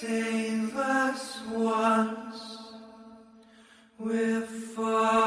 save us once. We're far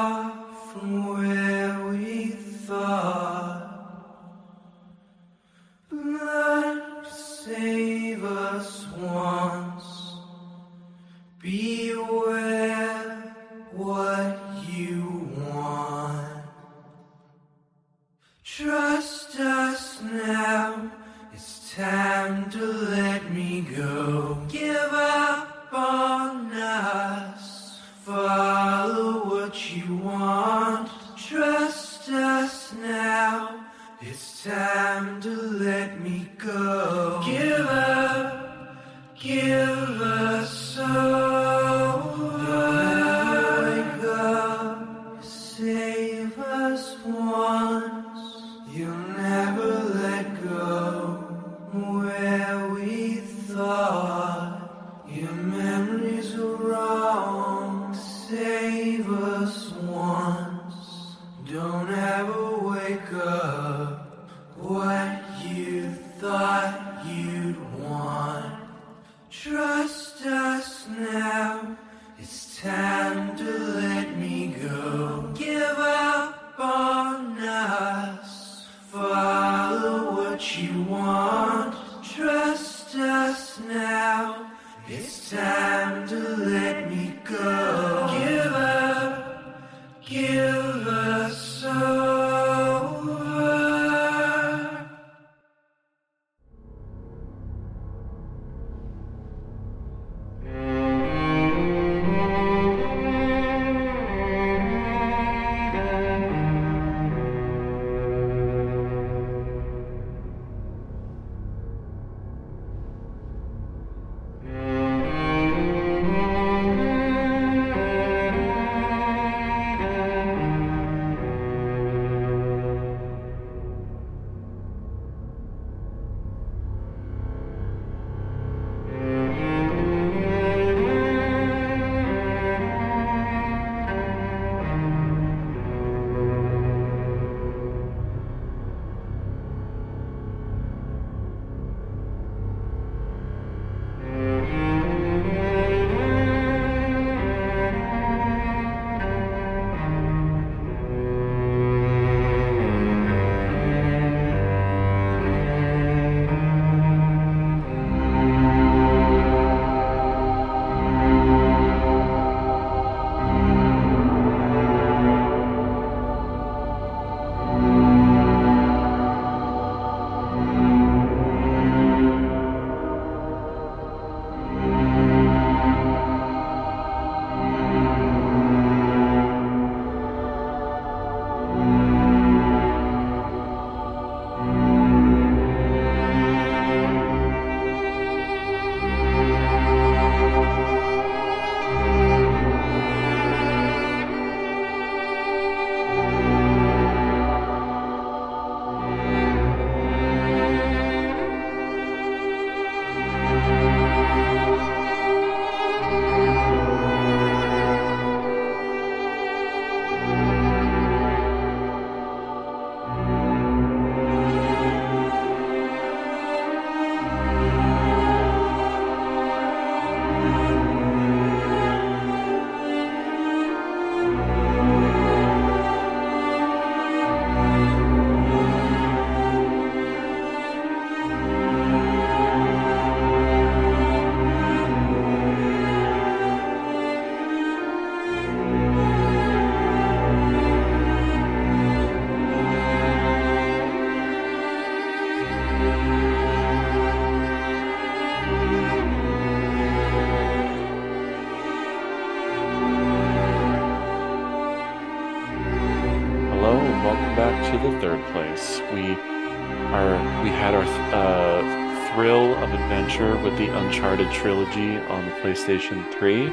PlayStation 3,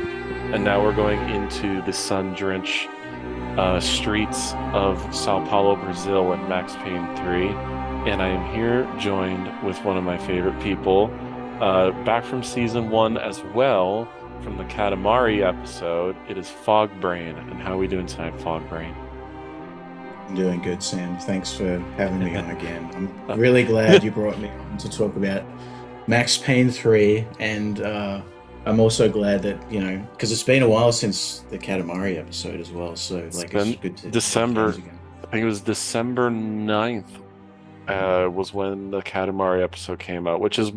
and now we're going into the sun-drenched uh, streets of Sao Paulo, Brazil, in Max Payne 3. And I am here joined with one of my favorite people, uh, back from season one as well, from the Katamari episode. It is Fogbrain. And how are we doing tonight, Fogbrain? I'm doing good, Sam. Thanks for having me on again. I'm really glad you brought me on to talk about Max Payne 3, and uh, I'm also glad that, you know, because it's been a while since the Katamari episode as well. So, It's like, it's good to. December. I think it was December 9th uh, was when the Katamari episode came out, which is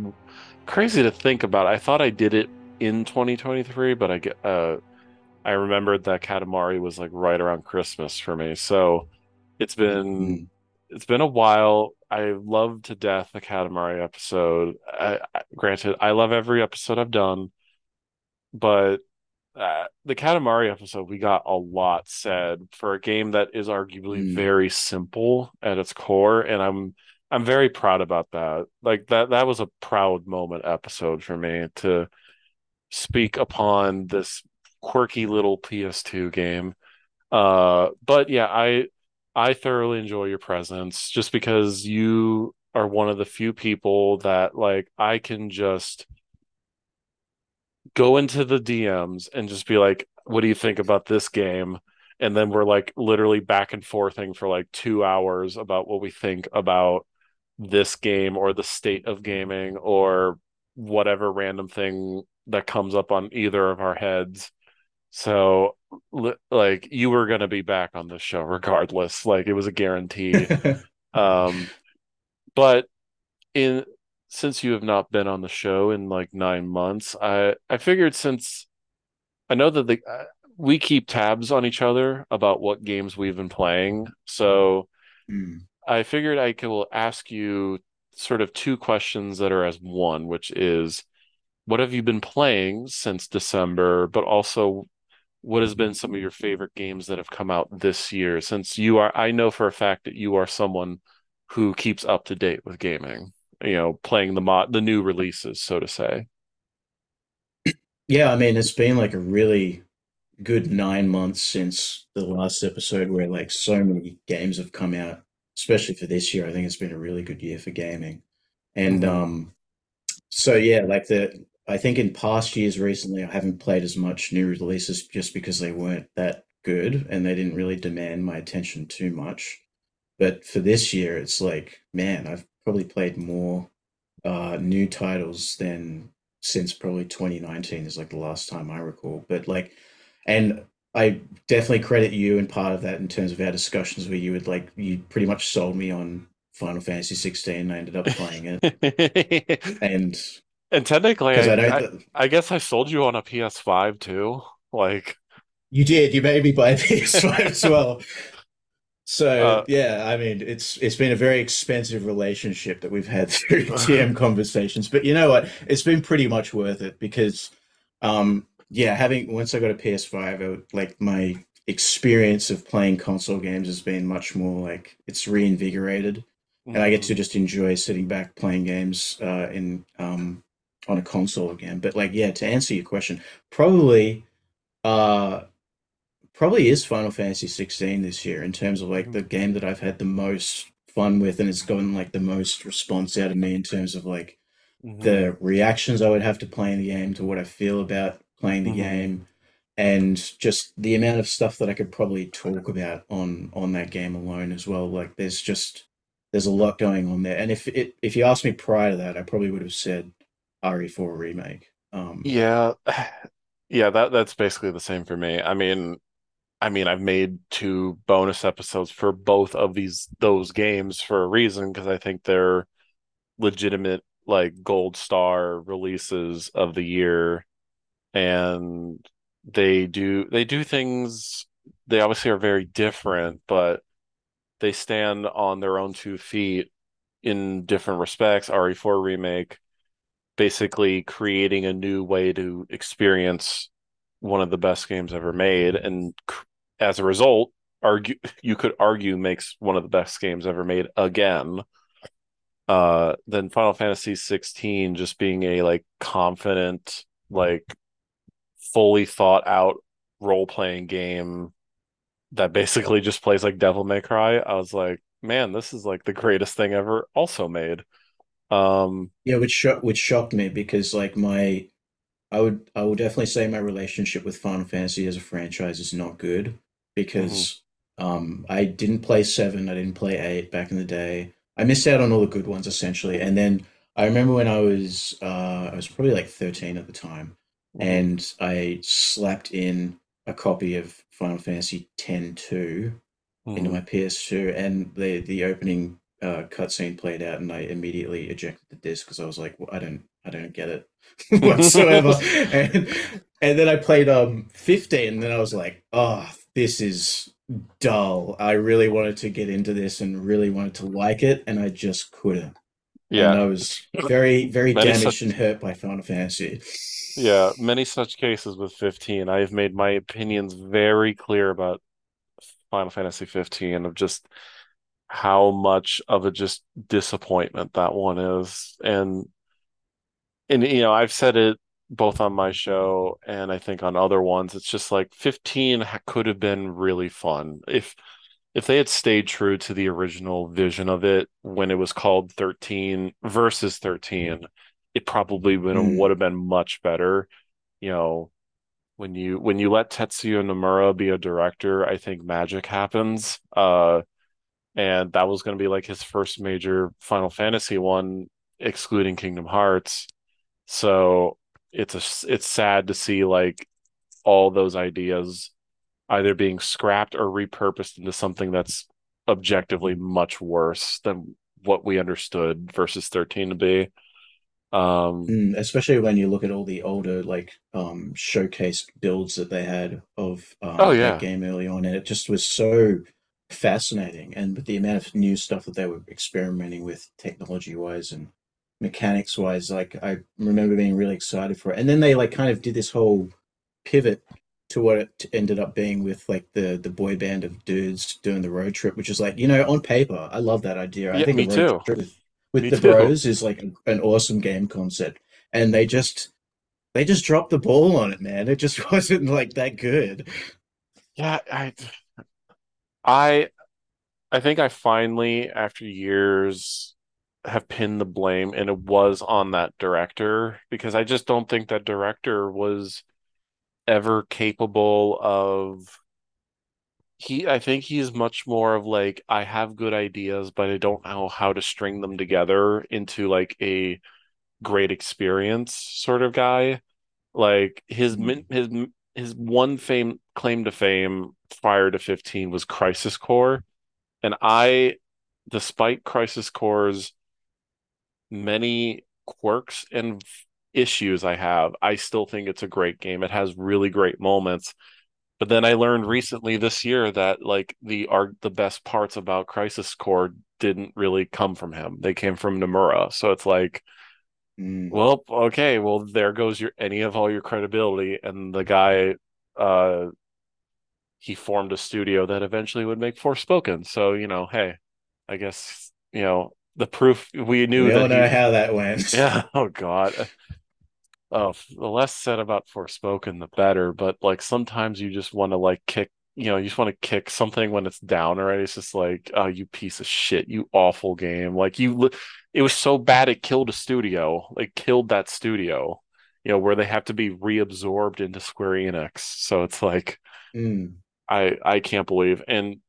crazy to think about. I thought I did it in 2023, but I get uh, I remembered that Katamari was like right around Christmas for me. So it's been Mm. it's been a while. I love to death the Katamari episode. I, I, granted, I love every episode I've done, but uh, the Katamari episode, we got a lot said for a game that is arguably Mm. very simple at its core, and I'm I'm very proud about that. Like that that was a proud moment episode for me to speak upon this quirky little PS2 game. Uh, but yeah, I I thoroughly enjoy your presence just because you are one of the few people that like I can just go into the DMs and just be like, what do you think about this game? And then we're like literally back and forthing for like two hours about what we think about this game or the state of gaming or whatever random thing that comes up on either of our heads. So, like, you were going to be back on this show regardless. Like, it was a guarantee. Um, but in since you have not been on the show in like nine months, I I figured since I know that the uh, we keep tabs on each other about what games we've been playing, so Mm. I figured I could ask you sort of two questions that are as one, which is what have you been playing since December, but also what has been some of your favorite games that have come out this year? Since you are, I know for a fact that you are someone who keeps up to date with gaming, you know, playing the mod, the new releases, so to say. Yeah, I mean, it's been like a really good nine months since the last episode where like so many games have come out, especially for this year. I think it's been a really good year for gaming. And Mhm. um so yeah, like the I think in past years recently I haven't played as much new releases just because they weren't that good and they didn't really demand my attention too much. But for this year it's like, man, I've probably played more uh new titles than since probably 2019 is like the last time I recall. But like, and I definitely credit you and part of that in terms of our discussions where you would like, you pretty much sold me on Final Fantasy 16. I ended up playing it. And And technically, I I, I, I guess I sold you on a PS5 too. Like, you did, you made me buy a PS5 as well. So uh, yeah, I mean, it's it's been a very expensive relationship that we've had through DM conversations, but you know what? It's been pretty much worth it because, um, yeah, having once I got a PS5, I like my experience of playing console games has been much more like it's reinvigorated, and I get to mhm. just enjoy sitting back playing games uh, in um on a console again. But like, yeah, to answer your question, probably, uh probably is Final Fantasy 16 this year in terms of like the game that I've had the most fun with and it's gotten like the most response out of me in terms of like Mhm. the reactions I would have to playing the game to what I feel about playing the Mhm. game and just the amount of stuff that I could probably talk about on on that game alone as well like there's just there's a lot going on there and if it if you asked me prior to that I probably would have said RE4 remake um Yeah, yeah, that that's basically the same for me. I mean, I mean, I've made two bonus episodes for both of these those games for a reason because I think they're legitimate like gold star releases of the year and they do they do things they obviously are very different, but they stand on their own two feet in different respects. RE4 remake basically creating a new way to experience one of the best games ever made and as a result argue you could argue makes one of the best games ever made again. Uh then Final Fantasy 16 just being a like confident like fully thought out role-playing game that basically just plays like Devil May Cry I was like man this is like the greatest thing ever also made. Um Yeah, which shocked which shocked me because like my I would I will definitely say my relationship with Final Fantasy as a franchise is not good mhm, because um I didn't play seven, I didn't play eight back in the day. I missed out on all the good ones essentially, and then I remember when I was uh, I was probably like 13 at the time, Mhm. and I slapped in a copy of Final Fantasy X-2 into Mhm. my PS2, and the the opening uh, cutscene played out, and I immediately ejected the disc because I was like, well, I don't I don't get it whatsoever. and and then I played um 15, and then I was like, oh, this is dull. I really wanted to get into this and really wanted to like it, and I just couldn't. And Yeah, I was very, very Many damaged such- and hurt by Final Fantasy. yeah, many such cases with 15. I have made my opinions very clear about Final Fantasy 15 of just how much of a just disappointment that one is. And and you know, I've said it both on my show and I think on other ones. It's just like 15 could have been really fun if if they had stayed true to the original vision of it when it was called 13 versus 13, it probably would have, Mm. would have been much better. You know, when you when you let Tetsuya Nomura be a director, I think magic happens. Uh, and that was going to be like his first major Final Fantasy one, excluding Kingdom Hearts. So it's a it's sad to see like all those ideas either being scrapped or repurposed into something that's objectively much worse than what we understood versus 13 to be. Um, Mm, especially when you look at all the older like um showcase builds that they had of um Oh, yeah. that game early on, and it just was so fascinating. And with the amount of new stuff that they were experimenting with technology wise and mechanics wise, like I remember being really excited for it. And then they like kind of did this whole pivot to what it ended up being with like the the boy band of dudes doing the road trip, which is like, you know, on paper, I love that idea. I Yeah, think me too. with, with Me the too. bros is like an, an awesome game concept. And they just they just dropped the ball on it, man. It just wasn't like that good. Yeah, I I I think I finally, after years, have pinned the blame, and it was on that director because I just don't think that director was ever capable of he I think he's much more of like I have good ideas, but I don't know how to string them together into like a great experience sort of guy. Like his mm-hmm. min his his one fame claim to fame prior to 15 was Crisis Core. And I, despite Crisis Core's many quirks and issues I have, I still think it's a great game. It has really great moments. But then I learned recently this year that like the are the best parts about Crisis Core didn't really come from him. They came from Nomura. So it's like, Mm. well, okay, well there goes your any of all your credibility. And the guy uh he formed a studio that eventually would make Forspoken. So, you know, hey, I guess, you know, the proof we knew We all know he, how that went. yeah, oh God. Oh, the less said about Forspoken, the better. But like sometimes you just want to like kick, you know, you just want to kick something when it's down already. It's just like, oh, you piece of shit, you awful game. Like you, it was so bad it killed a studio. Like killed that studio, you know, where they have to be reabsorbed into Square Enix. So it's like, Mm. I I can't believe and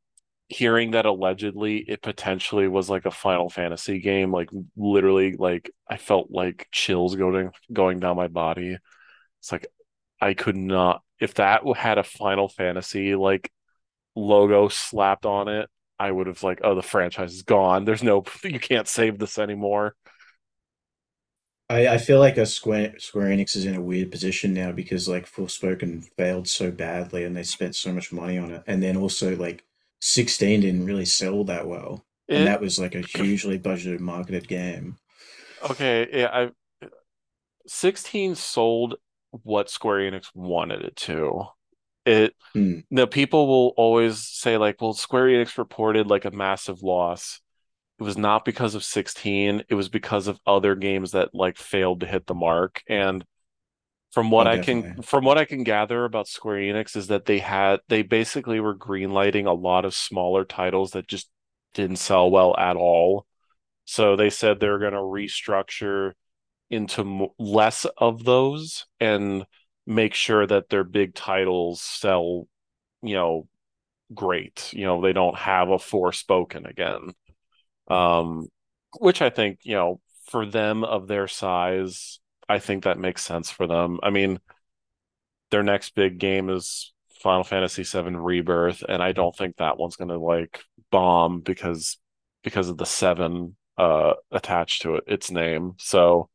hearing that allegedly it potentially was like a Final Fantasy game, like literally like I felt like chills going going down my body. It's like I could not if that had a Final Fantasy like logo slapped on it, I would have like, oh, the franchise is gone. There's no you can't save this anymore. I, I feel like a Square Square Enix is in a weird position now because like Forspoken failed so badly and they spent so much money on it, and then also like 16 didn't really sell that well, and that was like a hugely budgeted marketed game. okay, yeah, I 16 sold what Square Enix wanted it to. It Hmm. Now, people will always say, like, well, Square Enix reported like a massive loss. It was not because of 16, it was because of other games that like failed to hit the mark. And from what Oh, I can from what I can gather about Square Enix is that they had they basically were greenlighting a lot of smaller titles that just didn't sell well at all. So they said they're going to restructure into less of those and make sure that their big titles sell, you know, great. You know, they don't have a Forspoken again. Um, which I think, you know, for them of their size, I think that makes sense for them. I mean, their next big game is Final Fantasy VII Rebirth, and I don't think that one's gonna like bomb because because of the seven uh attached to it, its name. So,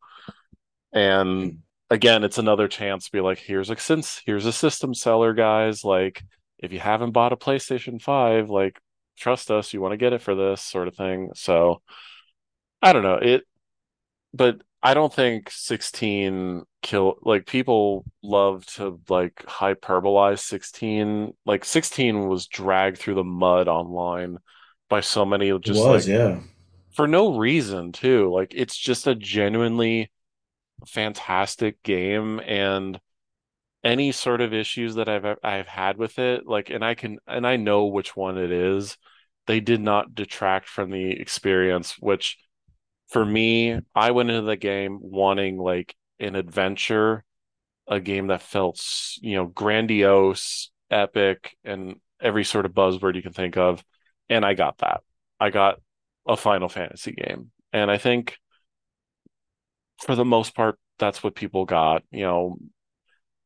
and again, it's another chance to be like, here's a since here's a system seller, guys. Like, if you haven't bought a PlayStation Five, like, trust us, you want to get it for this sort of thing. So, I don't know it, but I don't think 16 kill like people love to like hyperbolize 16. Like 16 was dragged through the mud online by so many just was, like yeah. for no reason too. Like it's just a genuinely fantastic game and any sort of issues that I've I've had with it, like and I can and I know which one it is, they did not detract from the experience, which for me, I went into the game wanting like an adventure, a game that felt, you know, grandiose, epic, and every sort of buzzword you can think of. And I got that. I got a Final Fantasy game. And I think for the most part, that's what people got. You know,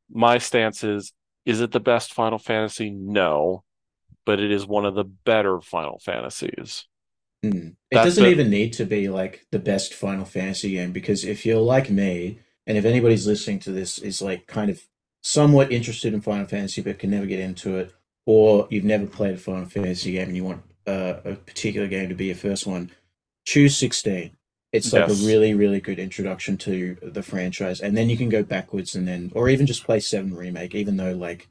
my stance is, is it the best Final Fantasy? No, but it is one of the better Final Fantasies. Mm. It That's doesn't the even need to be like the best Final Fantasy game because if you're like me, and if anybody's listening to this is like kind of somewhat interested in Final Fantasy but can never get into it, or you've never played a Final Fantasy game and you want uh, a particular game to be your first one, choose 16. It's like a really, really good introduction to the franchise, and then you can go backwards and then, or even just play 7 Remake, even though like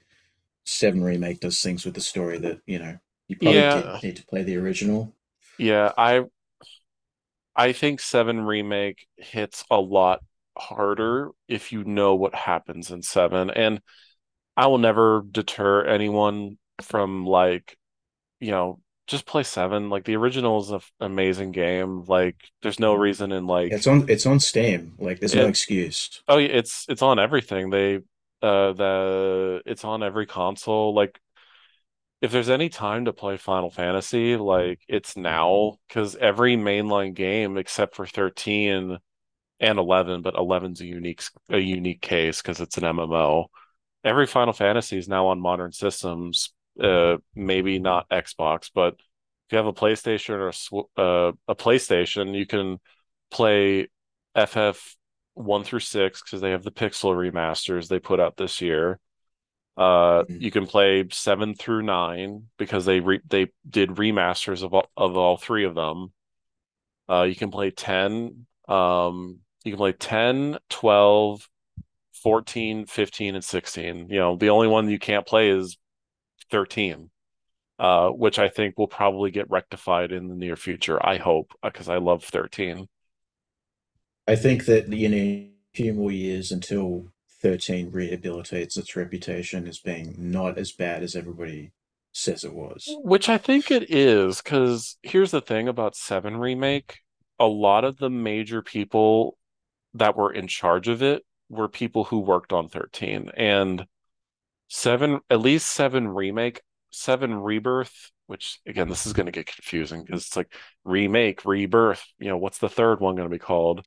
7 Remake does things with the story that, you know, you probably Yeah, need to play the original. Yeah. I I think 7 Remake hits a lot harder if you know what happens in 7. And I will never deter anyone from like, you know, just play 7. Like the original is an amazing game. Like there's no reason in like It's on it's on Steam. Like there's no excuse. oh yeah, it's it's on everything. They uh the it's on every console. Like if there's any time to play Final Fantasy, like it's now because every mainline game except for 13 and 11, but 11's a unique a unique case because it's an MMO. Every Final Fantasy is now on modern systems. Uh, maybe not Xbox, but if you have a PlayStation or a, sw- uh, a PlayStation, you can play FF one through six because they have the Pixel remasters they put out this year. Uh, Mhm. you can play seven through nine because they re they did remasters of all, of all three of them. Uh, you can play 10. Um, you can play 10, 12, 14, 15, and 16. You know, the only one you can't play is 13, uh, which I think will probably get rectified in the near future. I hope, because I love 13. I think that you need a few more years until 13 rehabilitates its reputation as being not as bad as everybody says it was. Which I think it is, because here's the thing about 7 Remake. A lot of the major people that were in charge of it were people who worked on 13. And 7, at least 7 Remake, 7 Rebirth, which again, this is going to get confusing because it's like remake, rebirth. You know, what's the third one going to be called?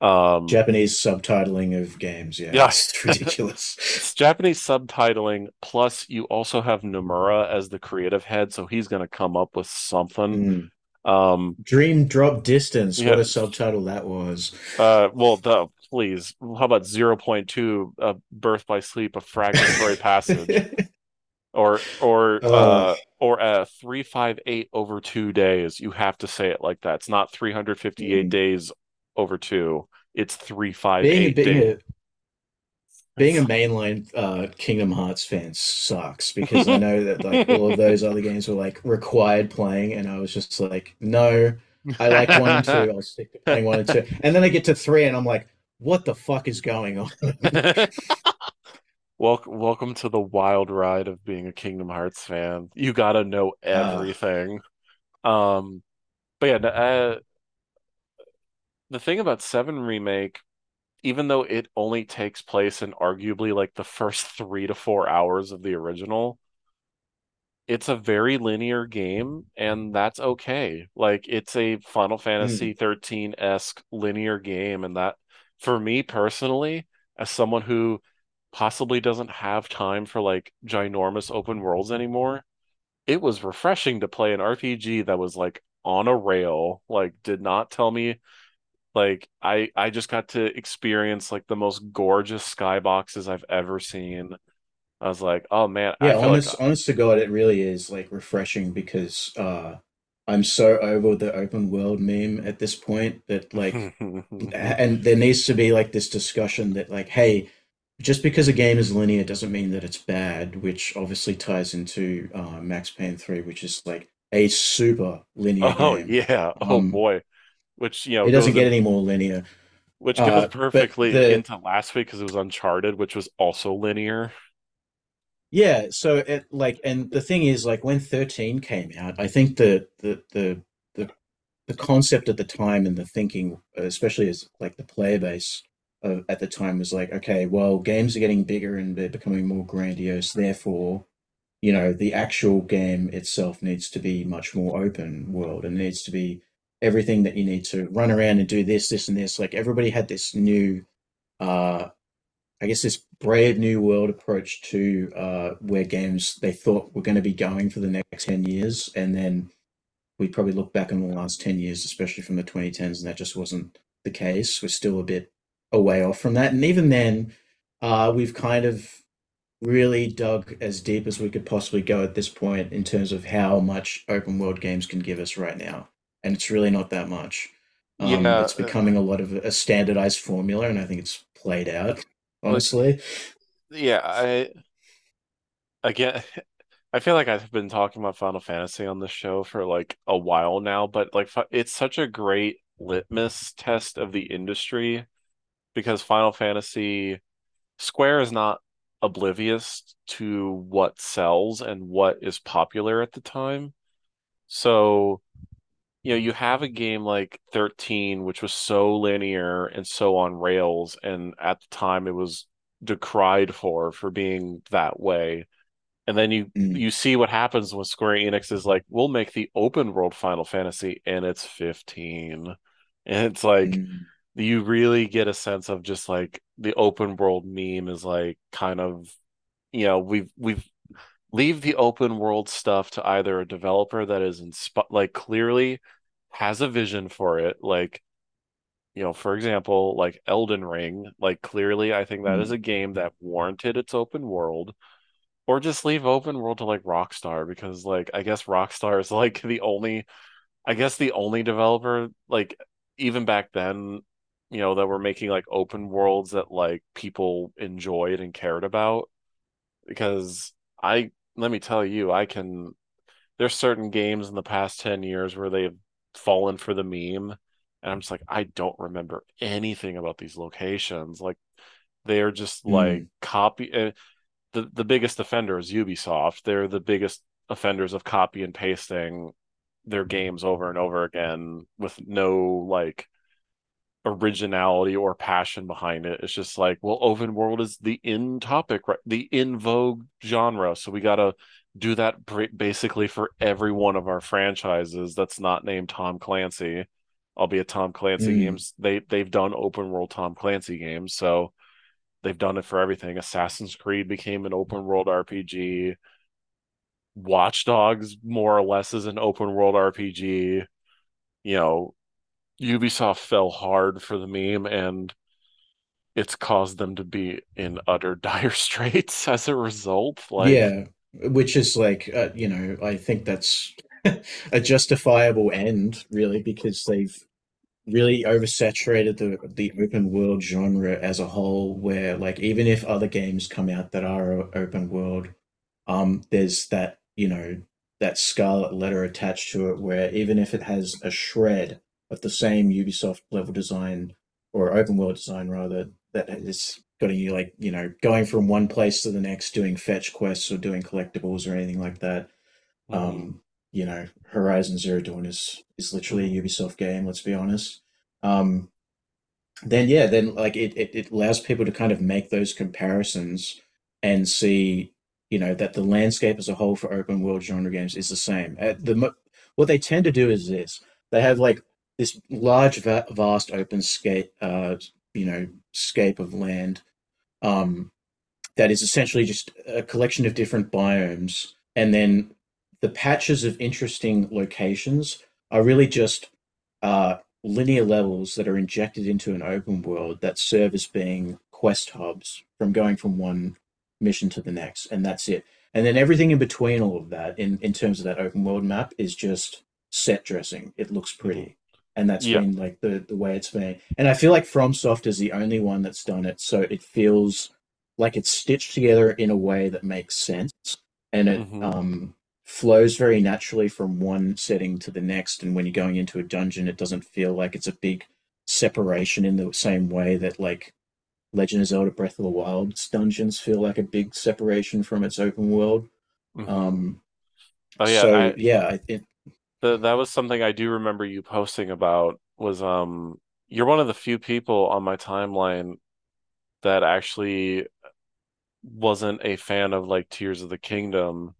Um, Japanese subtitling of games, yeah, yeah, it's ridiculous. it's Japanese subtitling. Plus, you also have Nomura as the creative head, so he's going to come up with something. Mm. Um, Dream Drop Distance, what a subtitle that was. uh, well, the please, how about 0.2 uh, Birth by Sleep, a fragmentary passage, or or Oh, uh, or uh, 358 over two days. You have to say it like that. It's not 358 mm. days over two. It's being a being a being a mainline uh, Kingdom Hearts fan sucks because I know that like all of those other games were like required playing, and I was just like, no, I like one and two. I'll stick to playing one and two, and then I get to three, and I'm like, what the fuck is going on? Welcome, welcome to the wild ride of being a Kingdom Hearts fan. You gotta know Uh, everything. Um, but yeah, uh, the thing about Seven Remake, even though it only takes place in arguably like the first three to four hours of the original, it's a very linear game, and that's okay. Like it's a Final Fantasy Mm. 13-esque linear game, and that for me personally, as someone who possibly doesn't have time for like ginormous open worlds anymore, it was refreshing to play an RPG that was like on a rail, like did not tell me like I I just got to experience like the most gorgeous skyboxes I've ever seen. I was like, oh man, I Yeah, feel like honest, honest to God, it really is like refreshing because uh, I'm so over the open world meme at this point that like, and there needs to be like this discussion that like, hey, just because a game is linear doesn't mean that it's bad, which obviously ties into uh, Max Payne 3, which is like a super linear Oh game. yeah. Oh Um, boy. Which, you know, it doesn't get in any more linear. which goes Uh, perfectly the into last week because it was Uncharted, which was also linear. Yeah, so it like and the thing is like when 13 came out, I think the the the the the concept at the time and the thinking, especially as like the player base of, at the time was like, okay, well, games are getting bigger and they're becoming more grandiose, therefore, you know, the actual game itself needs to be much more open world and needs to be everything that you need to run around and do this, this, and this. Like everybody had this new uh I guess this brave new world approach to uh, where games they thought were going to be going for the next 10 years. And then we probably look back on the last 10 years, especially from the 2010s, and that just wasn't the case. We're still a bit a way off from that. And even then, uh, we've kind of really dug as deep as we could possibly go at this point in terms of how much open world games can give us right now. And it's really not that much. Um, Yeah, it's uh, becoming a lot of a standardized formula, and I think it's played out, honestly. yeah, I again I feel like I've been talking about Final Fantasy on this show for like a while now, but like it's such a great litmus test of the industry because Final Fantasy Square is not oblivious to what sells and what is popular at the time. So, you know, you have a game like 13, which was so linear and so on rails, and at the time it was decried for for being that way. And then you Mm, you see what happens when Square Enix is like, we'll make the open world Final Fantasy, and it's 15. And it's like mm, you really get a sense of just like the open world meme is like kind of you know we've we've leave the open world stuff to either a developer that is insp like clearly has a vision for it like you know for example like Elden Ring like clearly I think that is mm, a game that warranted its open world or just leave open world to like Rockstar because like I guess Rockstar is like the only I guess the only developer like even back then, you know, that were making like open worlds that like people enjoyed and cared about. Because I let me tell you, I can there's certain games in the past 10 years where they've fallen for the meme. And I'm just like, I don't remember anything about these locations. Like they are just like mm. copy uh, the the biggest offender is Ubisoft. They're the biggest offenders of copy and pasting their games over and over again with no like originality or passion behind it. It's just like, well, open world is the in topic, right? The in vogue genre. So we got to do that basically for every one of our franchises that's not named Tom Clancy, albeit Tom Clancy Mm. games. They they've done open world Tom Clancy games, so they've done it for everything. Assassin's Creed became an open world RPG. Watch Dogs more or less is an open world RPG. You know, Ubisoft fell hard for the meme and it's caused them to be in utter dire straits as a result. Like, Yeah, which is like, uh, you know, I think that's a justifiable end, really, because they've really oversaturated the the open world genre as a whole, where like even if other games come out that are open world, um, there's that, you know, that scarlet letter attached to it where even if it has a shred of the same Ubisoft level design or open world design rather, that is got you like, you know, going from one place to the next, doing fetch quests or doing collectibles or anything like that. mm, Um, you know, Horizon Zero Dawn is is literally a Ubisoft game, let's be honest. Um, then yeah, then like it, it, it allows people to kind of make those comparisons and see. you know that the landscape as a whole for open world genre games is the same. Uh, the what they tend to do is this: they have like this large, va- vast open scape, uh, you know, scape of land, um, that is essentially just a collection of different biomes, and then the patches of interesting locations are really just uh, linear levels that are injected into an open world that serve as being quest hubs from going from one mission to the next, and that's it. And then everything in between all of that, in, in terms of that open world map, is just set dressing. It looks pretty. And that's Yeah. been like the, the way it's been. And I feel like FromSoft is the only one that's done it. So it feels like it's stitched together in a way that makes sense. And it Mhm. um, flows very naturally from one setting to the next. And when you're going into a dungeon, it doesn't feel like it's a big separation in the same way that like Legend of Zelda Breath of the Wild's dungeons feel like a big separation from its open world. Mhm. Um, oh yeah, so I, yeah, it, the, that was something I do remember you posting about was um you're one of the few people on my timeline that actually wasn't a fan of like Tears of the Kingdom,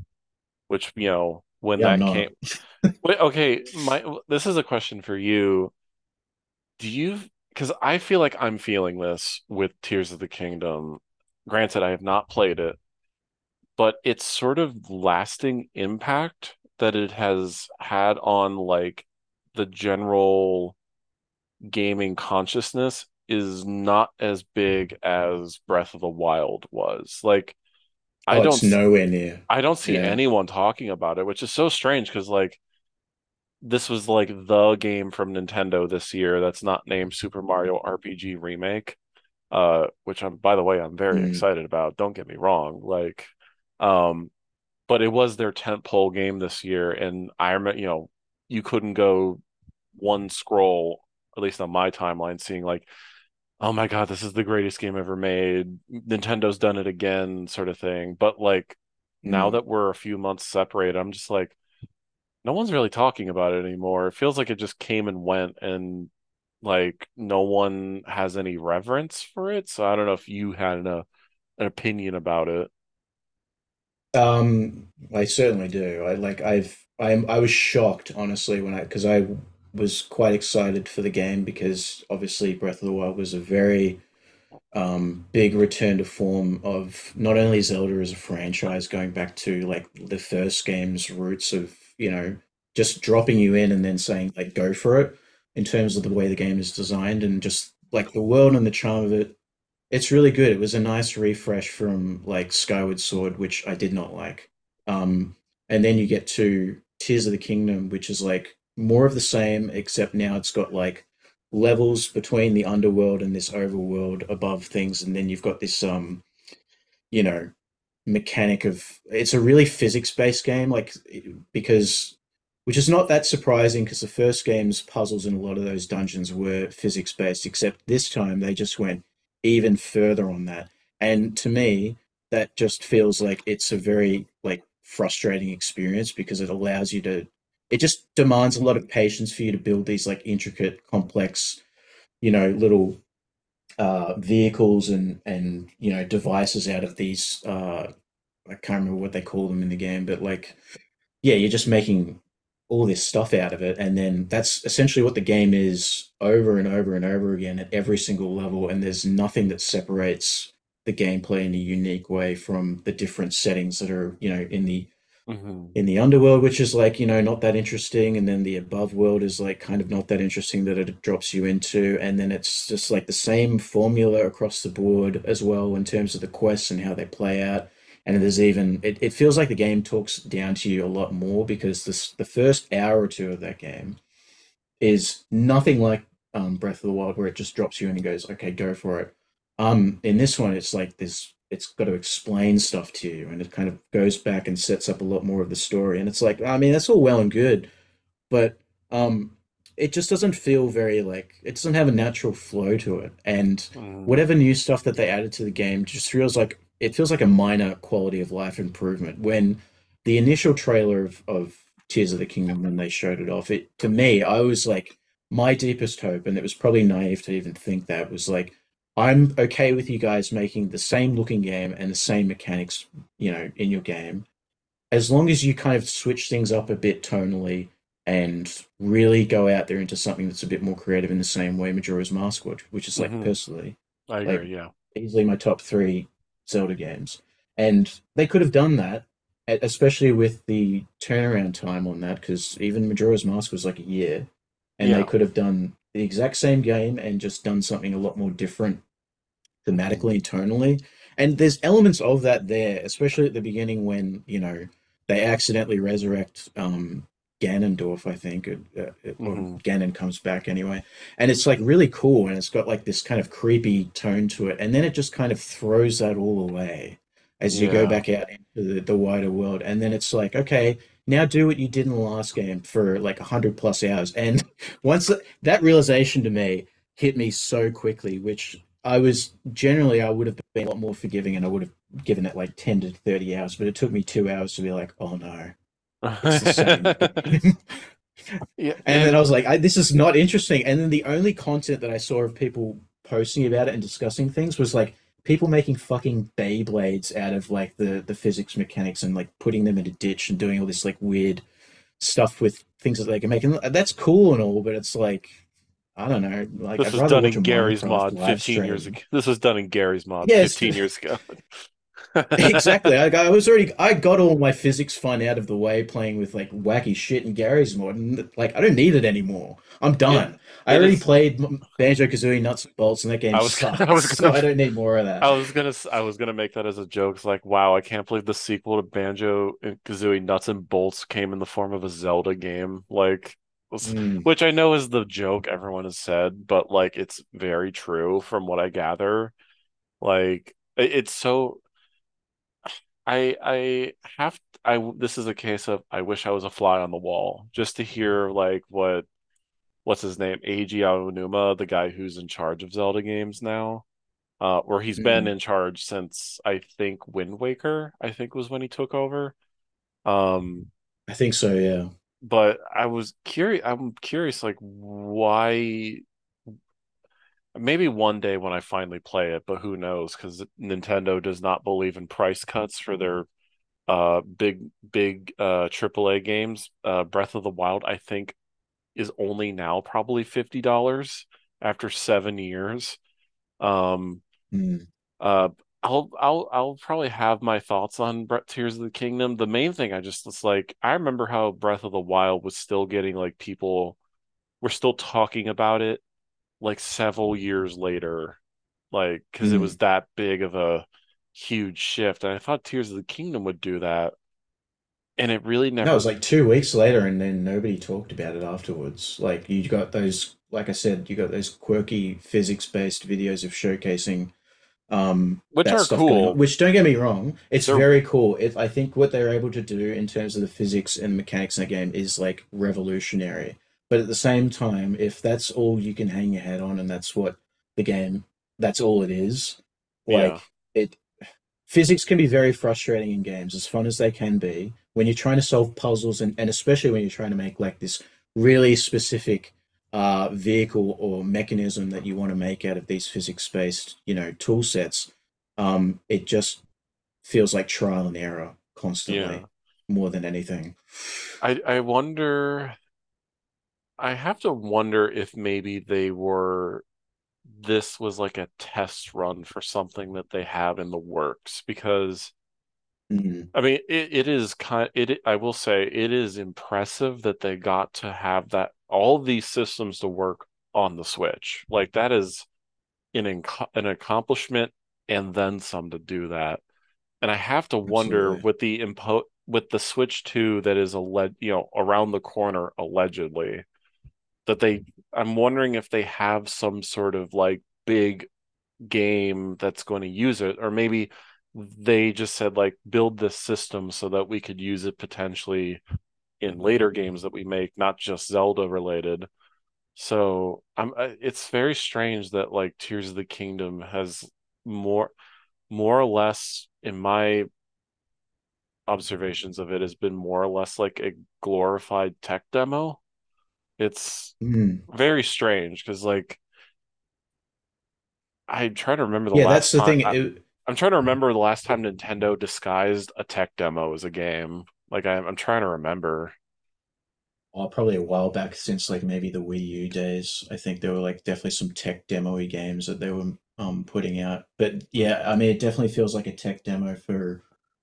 which you know when yeah, that came. Wait, okay, my this is a question for you. Do you, because I feel like I'm feeling this with Tears of the Kingdom. Granted, I have not played it, but it's sort of lasting impact that it has had on like the general gaming consciousness is not as big as Breath of the Wild was. Like, I Oh, don't it's s- nowhere near. I don't see Yeah. anyone talking about it, which is so strange because like this was like the game from Nintendo this year that's not named Super Mario RPG Remake, uh, which I'm by the way I'm very Mm. excited about. Don't get me wrong, like, um, but it was their tentpole game this year, and I remember you know you couldn't go one scroll, at least on my timeline, seeing like, oh my God, this is the greatest game ever made. Nintendo's done it again, sort of thing. But like now Mm. that we're a few months separated, I'm just like, no one's really talking about it anymore. It feels like it just came and went, and like no one has any reverence for it. So I don't know if you had a, an opinion about it. Um, I certainly do. I like I've I'm I was shocked honestly when I because I was quite excited for the game because obviously Breath of the Wild was a very um big return to form of not only Zelda as a franchise going back to like the first game's roots of, you know, just dropping you in and then saying like go for it in terms of the way the game is designed and just like the world and the charm of it it's really good. It was a nice refresh from like Skyward Sword, which I did not like. Um, and then you get to Tears of the Kingdom, which is like more of the same, except now it's got like levels between the underworld and this overworld above things, and then you've got this um, you know, mechanic of it's a really physics-based game, like because which is not that surprising because the first game's puzzles in a lot of those dungeons were physics-based, except this time they just went even further on that. And to me, that just feels like it's a very like frustrating experience because it allows you to it just demands a lot of patience for you to build these like intricate, complex, you know, little uh vehicles and and you know devices out of these uh I can't remember what they call them in the game, but like yeah, you're just making all this stuff out of it, and then that's essentially what the game is over and over and over again at every single level, and there's nothing that separates the gameplay in a unique way from the different settings that are, you know, in the hmm in the underworld, which is like, you know, not that interesting, and then the above world is like kind of not that interesting that it drops you into, and then it's just like the same formula across the board as well in terms of the quests and how they play out. And there's even it, it feels like the game talks down to you a lot more because this the first hour or two of that game is nothing like um, Breath of the Wild, where it just drops you in and goes, "Okay, go for it." Um, in this one, it's like this. It's got to explain stuff to you, and it kind of goes back and sets up a lot more of the story. And it's like, I mean, that's all well and good, but um, it just doesn't feel very like it doesn't have a natural flow to it. And hmm whatever new stuff that they added to the game just feels like it feels like a minor quality of life improvement. When the initial trailer of, of Tears of the Kingdom, when they showed it off, it to me, I was like, my deepest hope, and it was probably naive to even think that was like, I'm okay with you guys making the same looking game and the same mechanics, you know, in your game, as long as you kind of switch things up a bit tonally and really go out there into something that's a bit more creative in the same way Majora's Mask would, which is like hmm personally I like agree. Yeah. easily my top three Zelda games. And they could have done that, especially with the turnaround time on that, because even Majora's Mask was like a year, and they could have done the exact same game and just done something a lot more different thematically and tonally. And there's elements of that there, especially at the beginning when, you know, they accidentally resurrect um Ganondorf, I think, uh, or hmm Ganon comes back anyway. And it's like really cool and it's got like this kind of creepy tone to it. And then it just kind of throws that all away as you go back out into the, the wider world. And then it's like, okay, now do what you did in the last game for like 100 plus hours. And once that, that realization to me hit me so quickly, which I was generally, I would have been a lot more forgiving and I would have given it like 10 to 30 hours, but it took me two hours to be like, oh no, it's the same. Yeah, And then I was like, I, this is not interesting. And then the only content that I saw of people posting about it and discussing things was like people making fucking Beyblades out of like the the physics mechanics and like putting them in a ditch and doing all this like weird stuff with things that they can make. And that's cool and all, but it's like, I don't know. Like this I'd was done in Garry's Minecraft mod live 15 years ago. This was done in Garry's mod Yes, 15 years ago. Exactly. I, I was already I got all my physics fun out of the way playing with like wacky shit in Garry's mod, and like I don't need it anymore. I'm done. I already is played Banjo Kazooie Nuts and Bolts, and that game I was I was So gonna I don't need more of that. I was gonna I was gonna make that as a joke. It's like, wow, I can't believe the sequel to Banjo and Kazooie Nuts and Bolts came in the form of a Zelda game. Like, Mm, which I know is the joke everyone has said, but like it's very true from what I gather. Like, it's so I I have I this is a case of I wish I was a fly on the wall just to hear like what what's his name? Eiji Aonuma, the guy who's in charge of Zelda games now uh, or he's been mm. in charge since I think Wind Waker, I think was when he took over. Um, I think so. Yeah. but I was curious, I'm curious, like why, maybe one day when I finally play it, but who knows? Because Nintendo does not believe in price cuts for their uh big big uh AAA games. Uh, Breath of the Wild, I think, is only now probably $50 after seven years. Um, Mm. Uh, I'll I'll I'll probably have my thoughts on Bre Tears of the Kingdom. The main thing I just was like, I remember how Breath of the Wild was still getting like people were still talking about it like several years later, like because it was Mm. that big of a huge shift. And I thought Tears of the Kingdom would do that, and it really never. No, it was like two weeks later, and then nobody talked about it afterwards. Like you got those, like I said, you got those quirky physics-based videos of showcasing um Which are stuff going on cool. which don't get me wrong it's They're very cool if i think what they're able to do in terms of the physics and mechanics in the game is like revolutionary but at the same time if that's all you can hang your head on and that's what the game that's all it is yeah, like it physics can be very frustrating in games as fun as they can be when you're trying to solve puzzles and, and especially when you're trying to make like this really specific uh, vehicle or mechanism that you want to make out of these physics-based you know tool sets um, it just feels like trial and error yeah. constantly more than anything I I wonder. I have to wonder if maybe they were this was like a test run for something that they have in the works because mm, I mean it, it is kind it I will say it is impressive that they got to have that all these systems to work on the Switch. Like that is an inc- an accomplishment and then some to do that. And I have to wonder absolutely with the impo with the Switch 2 that is a alleged you know around the corner allegedly that they I'm wondering if they have some sort of like big game that's going to use it or maybe they just said like build this system so that we could use it potentially in later games that we make not just Zelda related. So I'm it's very strange that like Tears of the Kingdom has more more or less in my observations of it has been more or less like a glorified tech demo it's mm, very strange because like I'm trying to remember the Yeah, last that's the time. thing. I, It, I'm trying to remember the last time Nintendo disguised a tech demo as a game. Like I'm, I'm trying to remember. oh, probably a while back since like maybe the Wii U days. I think there were like definitely some tech demo-y games that they were um putting out. But yeah, I mean, it definitely feels like a tech demo for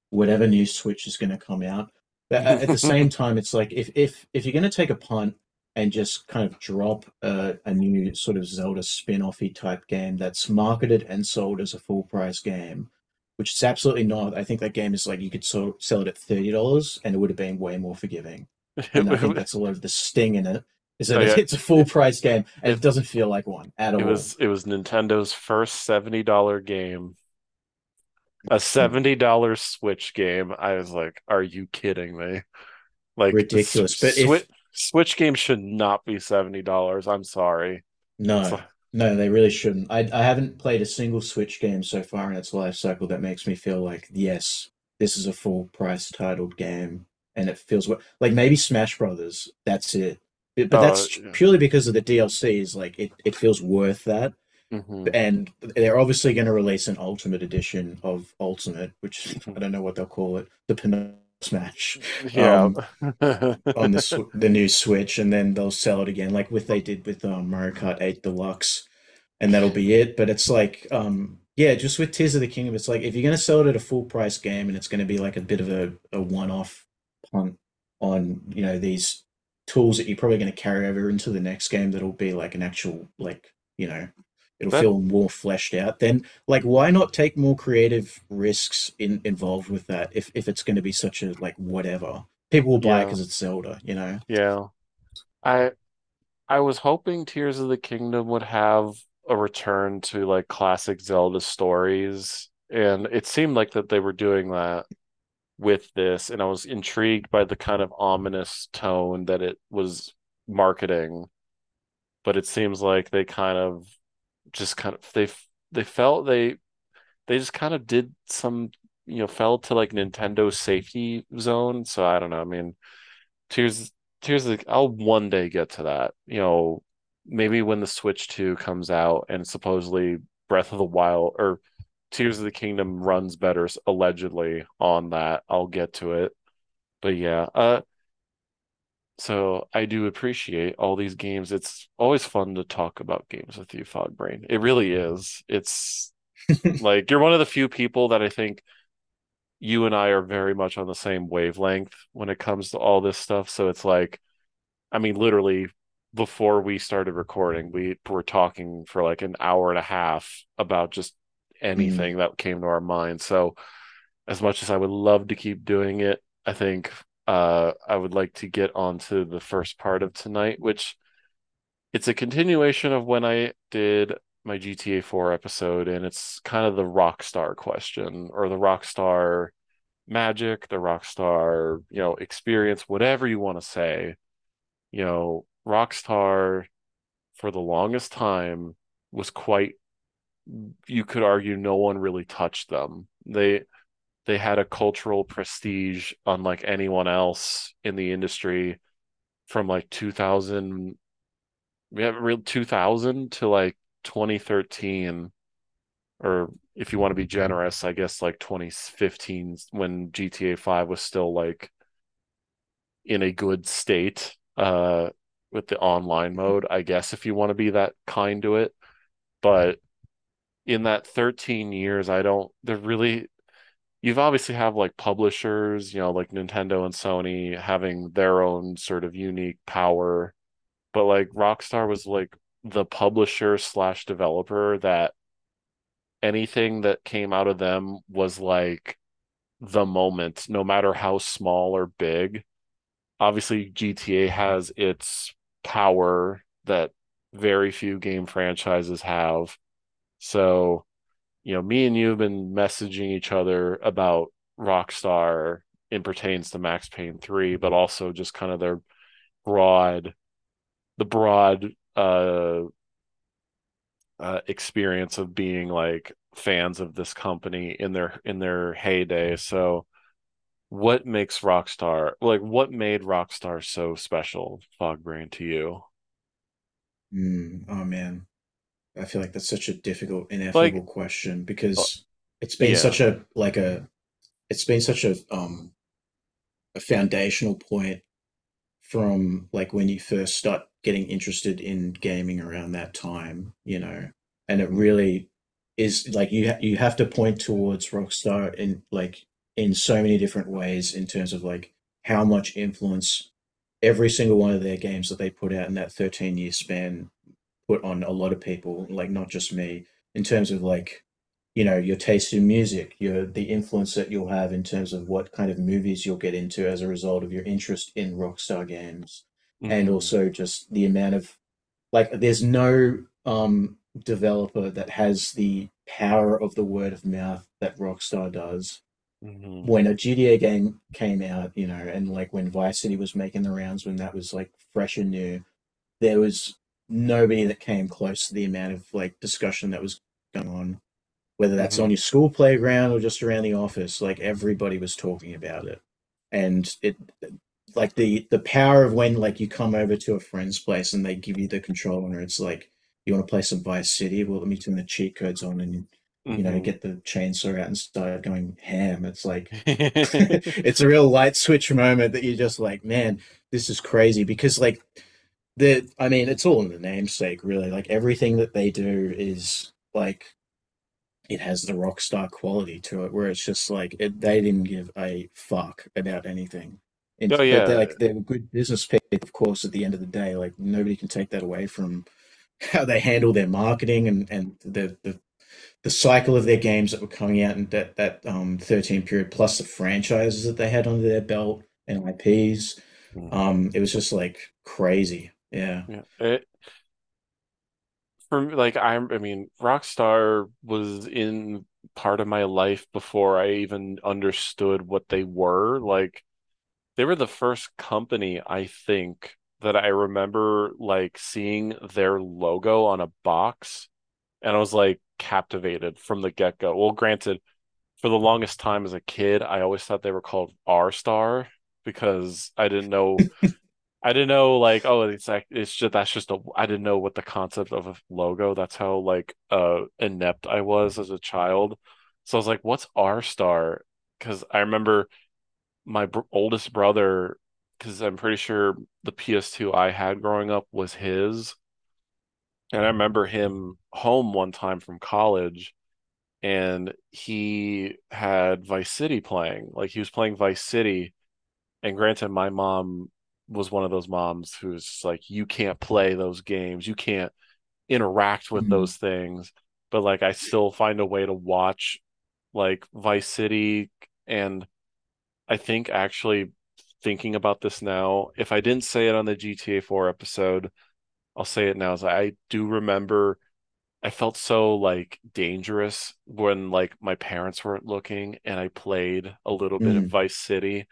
whatever new Switch is going to come out. But at the same time, it's like if if if you're going to take a punt and just kind of drop a, a new sort of Zelda spin-offy type game that's marketed and sold as a full price game, which it's absolutely not. I think that game is like you could so, sell it at $30 and it would have been way more forgiving. And I think that's a lot of the sting in it, is Oh that yeah, it's a full price game and it it doesn't feel like one at it all. was it was Nintendo's first $70 game, a Hmm. $70 Switch game. I was like, are you kidding me? Like Ridiculous. But if Switch games should not be $70. I'm sorry. No, like, no, they really shouldn't. I I haven't played a single Switch game so far in its life cycle that makes me feel like, yes, this is a full price titled game and it feels like maybe Smash Brothers, that's it. But oh that's yeah. purely because of the DLCs, like it, it feels worth that. hmm And they're obviously going to release an Ultimate Edition of Ultimate, which hmm I don't know what they'll call it, the Smash. Yeah. Um, on the sw- the new Switch, and then they'll sell it again, like what they did with um, Mario Kart 8 Deluxe, and that'll be it. But it's like, um, yeah, just with Tears of the Kingdom, it's like if you're gonna sell it at a full price game, and it's gonna be like a bit of a, a one-off punt on, you know, these tools that you're probably gonna carry over into the next game, that'll be like an actual, like, you know, it'll That feel more fleshed out. Then, like, why not take more creative risks in involved with that if if it's gonna be such a like whatever people will buy it because it's Zelda, you know? Yeah. I I was hoping Tears of the Kingdom would have a return to like classic Zelda stories, and it seemed like that they were doing that with this, and I was intrigued by the kind of ominous tone that it was marketing, but it seems like they kind of just kind of they they felt they they just kind of did some, you know, fell to like Nintendo safety zone. So I don't know. I mean, Tears Tears I'll one day get to that. You know, maybe when the Switch 2 comes out and supposedly Breath of the Wild or Tears of the Kingdom runs better allegedly on that, I'll get to it. But yeah, uh so I do appreciate all these games. It's always fun to talk about games with you, Fogbrain. It really is. It's like you're one of the few people that I think you and I are very much on the same wavelength when it comes to all this stuff. So it's like, I mean, literally before we started recording, we were talking for like an hour and a half about just Mm, anything that came to our mind. So as much as I would love to keep doing it, I think uh I would like to get on to the first part of tonight, which it's a continuation of when I did my GTA 4 episode, and it's kind of the Rockstar question or the Rockstar magic, the Rockstar, you know, experience, whatever you want to say. You know, Rockstar for the longest time was quite, you could argue no one really touched them. They they had a cultural prestige unlike anyone else in the industry from like 2000 we have real 2000 to like 2013 or if you want to be generous i guess like 2015 when gta 5 was still like in a good state uh with the online mode i guess if you want to be that kind to it. But in that 13 years i don't there really you've obviously have like publishers you know like nintendo and sony having their own sort of unique power but like rockstar was like the publisher slash developer that anything that came out of them was like the moment, no matter how small or big. Obviously, GTA has its power that very few game franchises have. So, you know, me and you have been messaging each other about Rockstar in pertains to Max Payne 3, but also just kind of their broad, the broad uh uh, experience of being like fans of this company in their in their heyday. So what makes Rockstar like what made Rockstar so special, Fogbrain, to you? mm, oh man. I feel like that's such a difficult, ineffable Like, question uh, because it's been yeah. such a like a it's been such a um a foundational point from like when you first start getting interested in gaming around that time, you know, and it really is like you ha you have to point towards Rockstar in like in so many different ways in terms of like how much influence every single one of their games that they put out in that 13 year span put on a lot of people, like not just me, in terms of like, you know, your taste in music, your the influence that you'll have in terms of what kind of movies you'll get into as a result of your interest in Rockstar games, and hmm also just the amount of like, there's no um developer that has the power of the word of mouth that Rockstar does. hmm When a GTA game came out, you know, and like when Vice City was making the rounds, when that was like fresh and new, there was nobody that came close to the amount of like discussion that was going on, whether that's on hmm your school playground or just around the office. Like everybody was talking about it, and it like the the power of when like you come over to a friend's place and they give you the controller. It's like you want to play some Vice City. Well, let me turn the cheat codes on and you know hmm get the chainsaw out and start going ham. It's like it's a real light switch moment that you're just like, man, this is crazy because like the I mean, it's all in the namesake, really. Like everything that they do is like it has the rock star quality to it, where it's just like it, they didn't give a fuck about anything. And Oh but they're yeah. like they're good business people, of course. At the end of the day, like nobody can take that away from how they handle their marketing and and the the the cycle of their games that were coming out in that that um 13 period, plus the franchises that they had under their belt and IPs. Mhm. Um, it was just like crazy. Yeah. Yeah. It, for like I'm, I mean, Rockstar was in part of my life before I even understood what they were. Like they were the first company, I think, that I remember like seeing their logo on a box and I was like captivated from the get-go. Well, granted, for the longest time as a kid, I always thought they were called R Star because I didn't know I didn't know like oh it's like it's just that's just a I didn't know what the concept of a logo. That's how like uh inept I was as a child. So I was like, what's R Star? Because I remember my br oldest brother, because I'm pretty sure the PS2 I had growing up was his, and I remember him home one time from college, and he had Vice City playing. Like he was playing Vice City and granted, my mom was one of those moms who's like, you can't play those games, you can't interact with Mm. those things. But like, I still find a way to watch like Vice City. And I think actually thinking about this now, if I didn't say it on the GTA 4 episode, I'll say it now. Is I do remember I felt so like dangerous when like my parents weren't looking and I played a little bit of Mm. Vice City.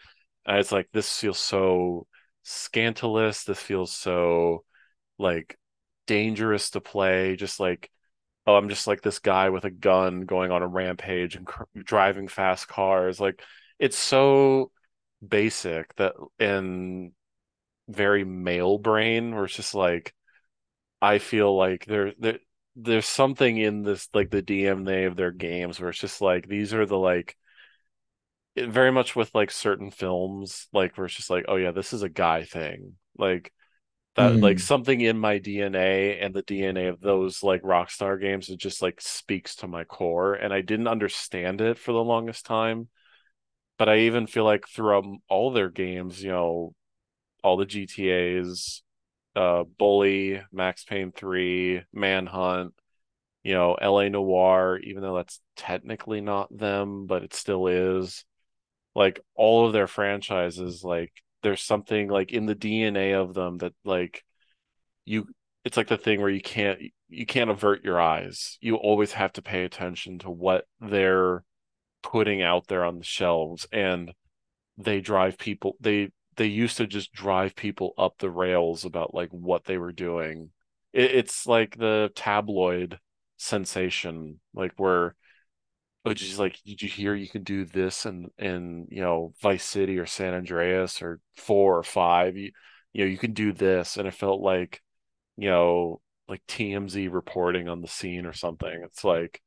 And it's like this feels so scandalous. This feels so like dangerous to play. Just like, oh, I'm just like this guy with a gun going on a rampage and cr driving fast cars. Like it's so basic that and very male brain where it's just like I feel like there there there's something in this like the DNA of their games where it's just like these are the like it, very much with like certain films like where it's just like oh yeah this is a guy thing like that like Mm. something in my DNA and the DNA of those like Rockstar games it just like speaks to my core and I didn't understand it for the longest time but I even feel like throughout all their games you know all the GTA's uh Bully, Max Payne 3, Manhunt, you know, LA Noire, even though that's technically not them, but it still is. Like all of their franchises, like there's something like in the DNA of them that like you it's like the thing where you can't you can't avert your eyes. You always have to pay attention to what they're putting out there on the shelves and they drive people they they used to just drive people up the rails about like what they were doing. It, it's like the tabloid sensation, like where which is like, did you hear you can do this and in you know Vice City or San Andreas or four or five? You you know you can do this, and it felt like you know like TMZ reporting on the scene or something. It's like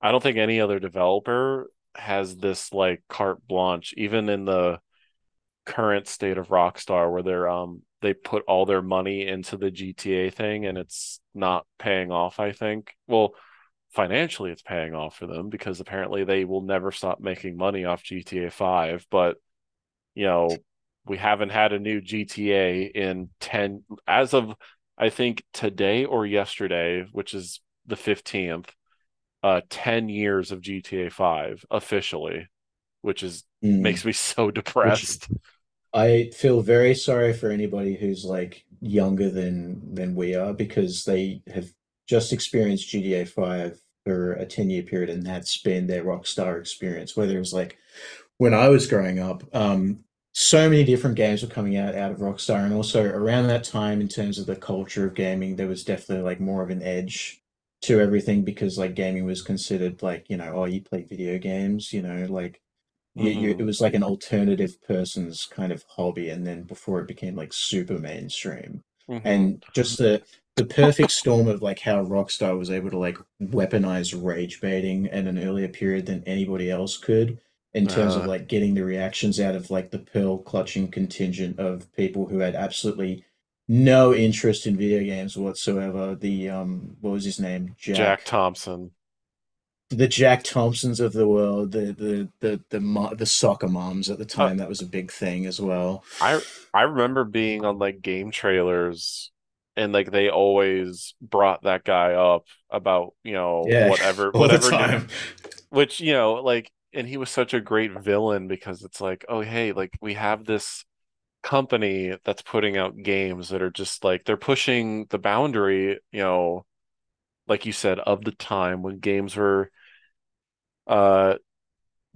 I don't think any other developer has this like carte blanche, even in the current state of Rockstar, where they're um they put all their money into the GTA thing and it's not paying off. I think. Well, financially, it's paying off for them because apparently they will never stop making money off GTA Five. But you know, we haven't had a new GTA in ten as of I think today or yesterday, which is the fifteenth uh 10 years of GTA 5 officially, which is Mm. makes me so depressed. I feel very sorry for anybody who's like younger than than we are because they have just experienced GTA 5 for a 10 year period and that's been their Rockstar experience. Whether it was like when I was growing up, um, so many different games were coming out out of Rockstar, and also around that time, in terms of the culture of gaming, there was definitely like more of an edge to everything because like gaming was considered like you know, oh, you play video games, you know, like you, you, it hmm was like an alternative person's kind of hobby, and then before it became like super mainstream, hmm and just the the perfect storm of like how Rockstar was able to like weaponize rage baiting in an earlier period than anybody else could, in terms of Uh, like getting the reactions out of like the pearl clutching contingent of people who had absolutely no interest in video games whatsoever. The um, what was his name? Jack Jack Thompson. the Jack Thompsons of the world, the the the the the soccer moms at the Uh, time, that was a big thing as well. I I remember being on like game trailers and like they always brought that guy up about, you know, Yeah, whatever whatever new which, you know, like and he was such a great villain because it's like, oh hey, like we have this company that's putting out games that are just like they're pushing the boundary, you know, like you said, of the time when games were uh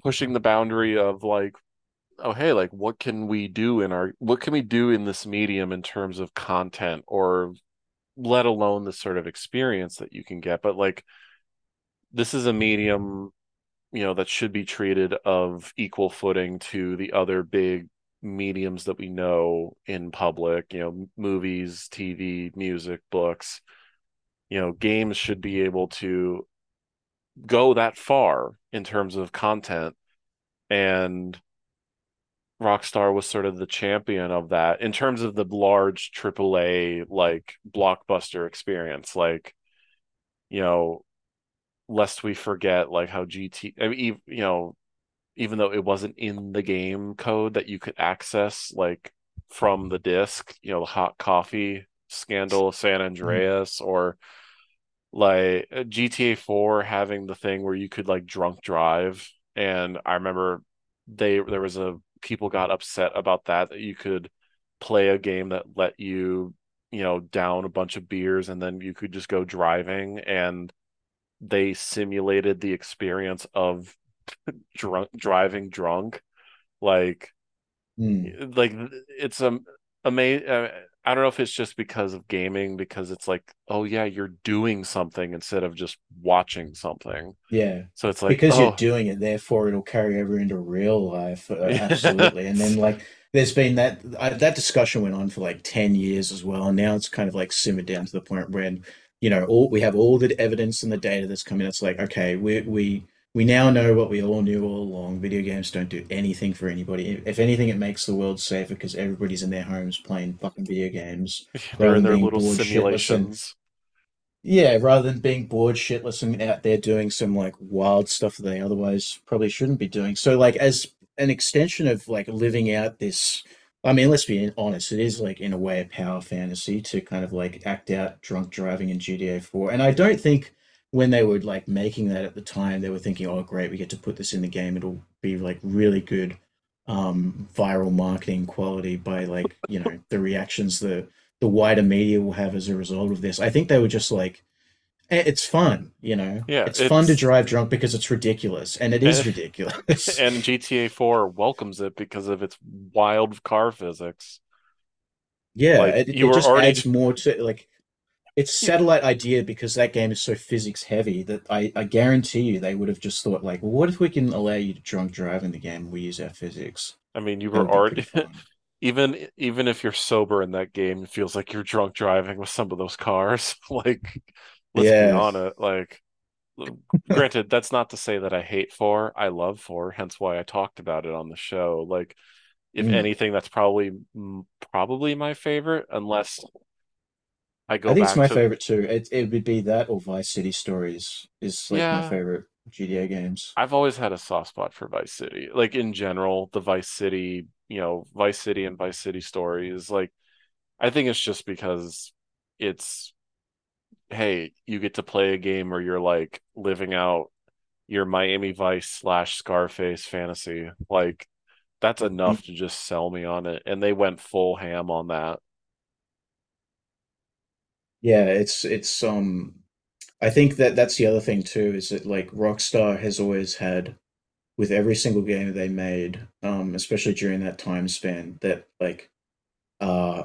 pushing the boundary of like, oh hey, like what can we do in our what can we do in this medium in terms of content or let alone the sort of experience that you can get. But like this is a medium, you know, that should be treated of equal footing to the other big mediums that we know in public, you know, movies, TV, music, books. You know, games should be able to go that far in terms of content and Rockstar was sort of the champion of that in terms of the large AAA like blockbuster experience. Like, you know, lest we forget like how GT, I mean, you know, even though it wasn't in the game code that you could access like from the disc, you know, the hot coffee scandal of San Mhm. Andreas or like GTA 4 having the thing where you could like drunk drive and I remember they there was a people got upset about that that you could play a game that let you you know down a bunch of beers and then you could just go driving and they simulated the experience of drunk driving drunk like Mm. like it's um amazing uh, I don't know if it's just because of gaming because it's like oh yeah you're doing something instead of just watching something Yeah, so it's like because you're oh doing it, therefore it'll carry over into real life. Uh, absolutely. And then like there's been that I, that discussion went on for like 10 years as well. And now it's kind of like simmered down to the point where you know, all we have all the evidence and the data that's coming. It's like, okay, we we we now know what we all knew all along. Video games don't do anything for anybody. If anything, it makes the world safer because everybody's in their homes playing fucking video games they're in their little shitless and simulations yeah, rather than being bored shitless and out there doing some like wild stuff that they otherwise probably shouldn't be doing. So like as an extension of like living out this, I mean, let's be honest, it is like in a way a power fantasy to kind of like act out drunk driving in GTA 4. And I don't think when they were like making that at the time, they were thinking, oh great, we get to put this in the game. It'll be like really good um viral marketing quality by like, you know, the reactions the the wider media will have as a result of this. I think they were just like Eh, It's fun, you know. yeah It's fun to drive drunk because it's ridiculous, and it is and, ridiculous. and GTA 4 welcomes it because of its wild car physics Yeah, like it, you it were just already adds more to like it's satellite idea because that game is so physics heavy that I, I guarantee you they would have just thought like, well, what if we can allow you to drunk drive in the game we use our physics? I mean you were would be pretty already even even if you're sober in that game, it feels like you're drunk driving with some of those cars. like, let's be Yeah. on it. Like, granted, that's not to say that I hate four. I love four, hence why I talked about it on the show. Like, if Mm. anything, that's probably probably my favorite, unless I I go think it's my to favorite too. It it would be that or Vice City Stories is like my favorite GTA games. I've always had a soft spot for Vice City. Like in general, the Vice City, you know, Vice City and Vice City Stories. Like, I think it's just because it's hey, you get to play a game where you're like living out your Miami Vice slash Scarface fantasy. Like that's mm-hmm. enough to just sell me on it. And they went full ham on that. Yeah, it's it's um I think that that's the other thing too is that like Rockstar has always had with every single game they made, um especially during that time span that like uh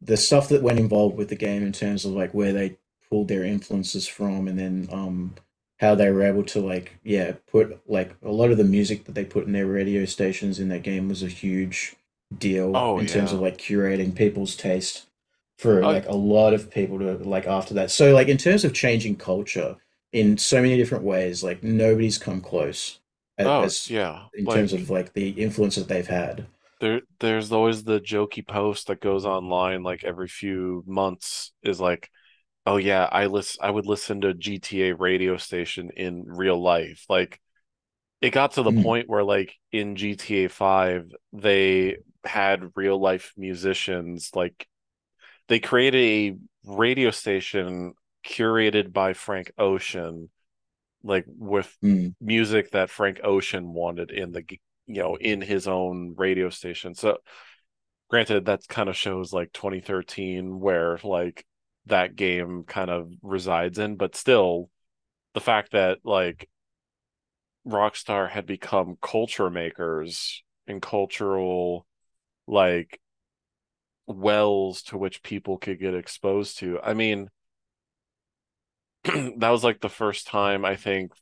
the stuff that went involved with the game in terms of like where they pulled their influences from and then um how they were able to like yeah put like a lot of the music that they put in their radio stations in that game was a huge deal Oh in terms of like curating people's taste for Oh, like a lot of people to like after that so like in terms of changing culture in so many different ways like nobody's come close a- oh as yeah. in terms of like the influence that they've had there there's always the jokey post that goes online like every few months is like Oh yeah, I list I would listen to GTA radio station in real life. Like it got to the Mm, point where like in GTA 5 they had real life musicians like they created a radio station curated by Frank Ocean like with mm. music that Frank Ocean wanted in the you know in his own radio station. So granted that kind of shows like 2013 where like that game kind of resides in but still the fact that like Rockstar had become culture makers and cultural like wells to which people could get exposed to I mean that was like the first time I think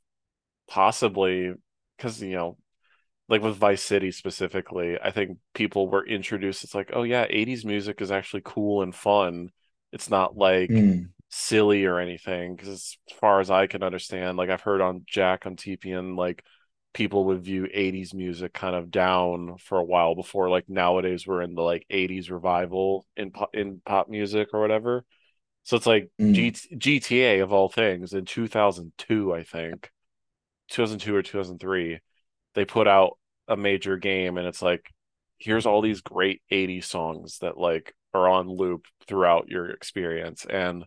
possibly because you know like with Vice City specifically, I think people were introduced. It's like, oh yeah, 80s music is actually cool and fun. It's not like Mm. silly or anything. Because as far as I can understand, like I've heard on Jack on TPN, like people would view 80s music kind of down for a while before like nowadays we're in the like 80s revival in pop, in pop music or whatever. So it's like G Mm. GTA of all things in 2002, I think, 2002 or 2003 they put out a major game and it's like here's all these great 80s songs that like are on loop throughout your experience and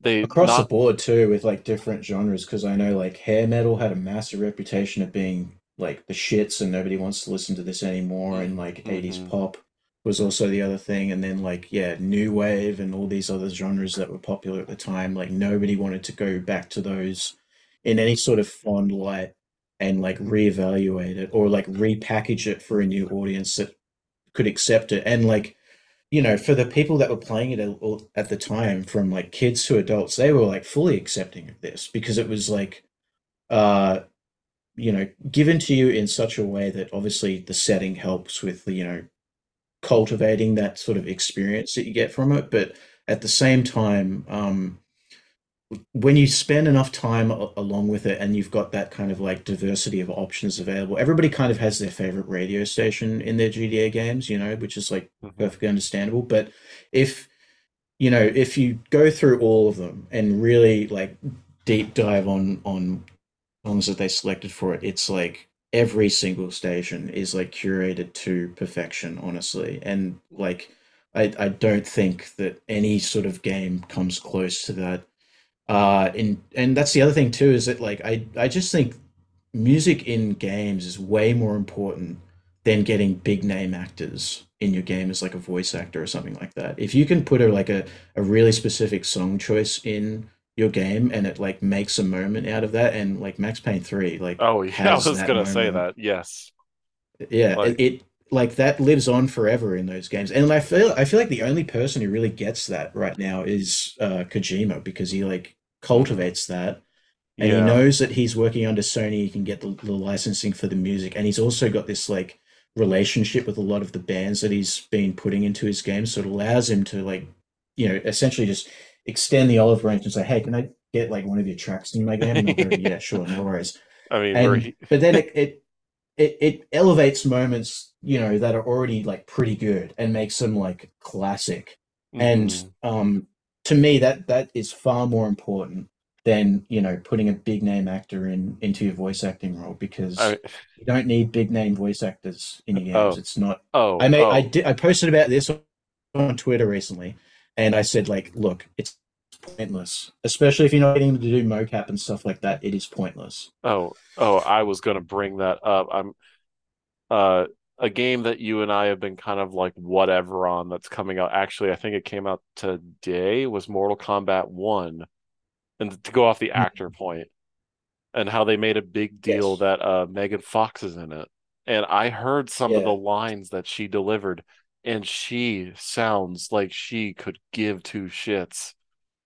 they across the board too with like different genres because I know like hair metal had a massive reputation of being like the shits and nobody wants to listen to this anymore and like 80s hmm pop was also the other thing and then like yeah new wave and all these other genres that were popular at the time like nobody wanted to go back to those in any sort of fond light and like reevaluate it or like repackage it for a new audience that could accept it and like you know, for the people that were playing it at, at the time, from like kids to adults, they were like fully accepting of this because it was like, uh, you know, given to you in such a way that obviously the setting helps with the, you know, cultivating that sort of experience that you get from it. But at the same time, um, when you spend enough time a- along with it and you've got that kind of like diversity of options available, everybody kind of has their favorite radio station in their GTA games, you know, which is like hmm perfectly understandable. But if, you know, if you go through all of them and really like deep dive on on songs that they selected for it, it's like every single station is like curated to perfection, honestly. And like I I don't think that any sort of game comes close to that uh, and and that's the other thing too is that like I I just think music in games is way more important than getting big name actors in your game as like a voice actor or something like that. If you can put a like a, a really specific song choice in your game and it like makes a moment out of that and like Max Payne 3 like oh yeah I was gonna say that yes yeah, it, like it like that lives on forever in those games, and I feel I feel like the only person who really gets that right now is uh, Kojima because he like. Cultivates that, and he knows that he's working under Sony. He can get the, the licensing for the music, and he's also got this like relationship with a lot of the bands that he's been putting into his game. So it allows him to like, you know, essentially just extend the olive branch and say, "Hey, can I get like one of your tracks in my game?" Go, yeah, sure, no worries. I mean, And but then it, it it it elevates moments, you know, that are already like pretty good and makes them like classic. And Mhm. um, to me, that that is far more important than you know putting a big name actor in into your voice acting role because I, you don't need big name voice actors in your Oh. games. It's not. oh, I made oh, I did I posted about this on Twitter recently, and I said like, look, it's pointless, especially if you're not getting to do mocap and stuff like that. It is pointless. oh, oh, I was gonna bring that up. I'm uh a game that you and I have been kind of like whatever on that's coming out. Actually, I think it came out today was Mortal Kombat 1. And to go off the Mhm. actor point and how they made a big deal Yes. that uh Megan Fox is in it. And I heard some of the lines that she delivered, and she sounds like she could give two shits.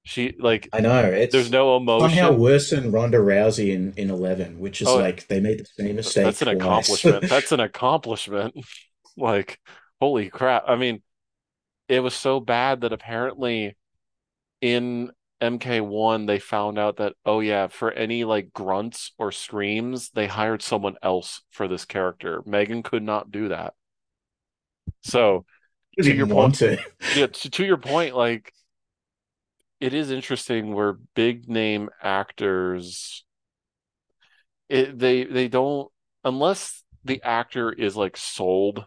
She like I know it's there's no emotion. somehow worse than Ronda Rousey in in Eleven, which is Oh, like they made the same mistake That's an twice. accomplishment. That's an accomplishment. Like, holy crap. I mean, it was so bad that apparently in MK1 they found out that, oh yeah, for any like grunts or screams, they hired someone else for this character. Megan could not do that. So, to your point, to. yeah, to, to your point, like it is interesting where big name actors it they they don't unless the actor is like sold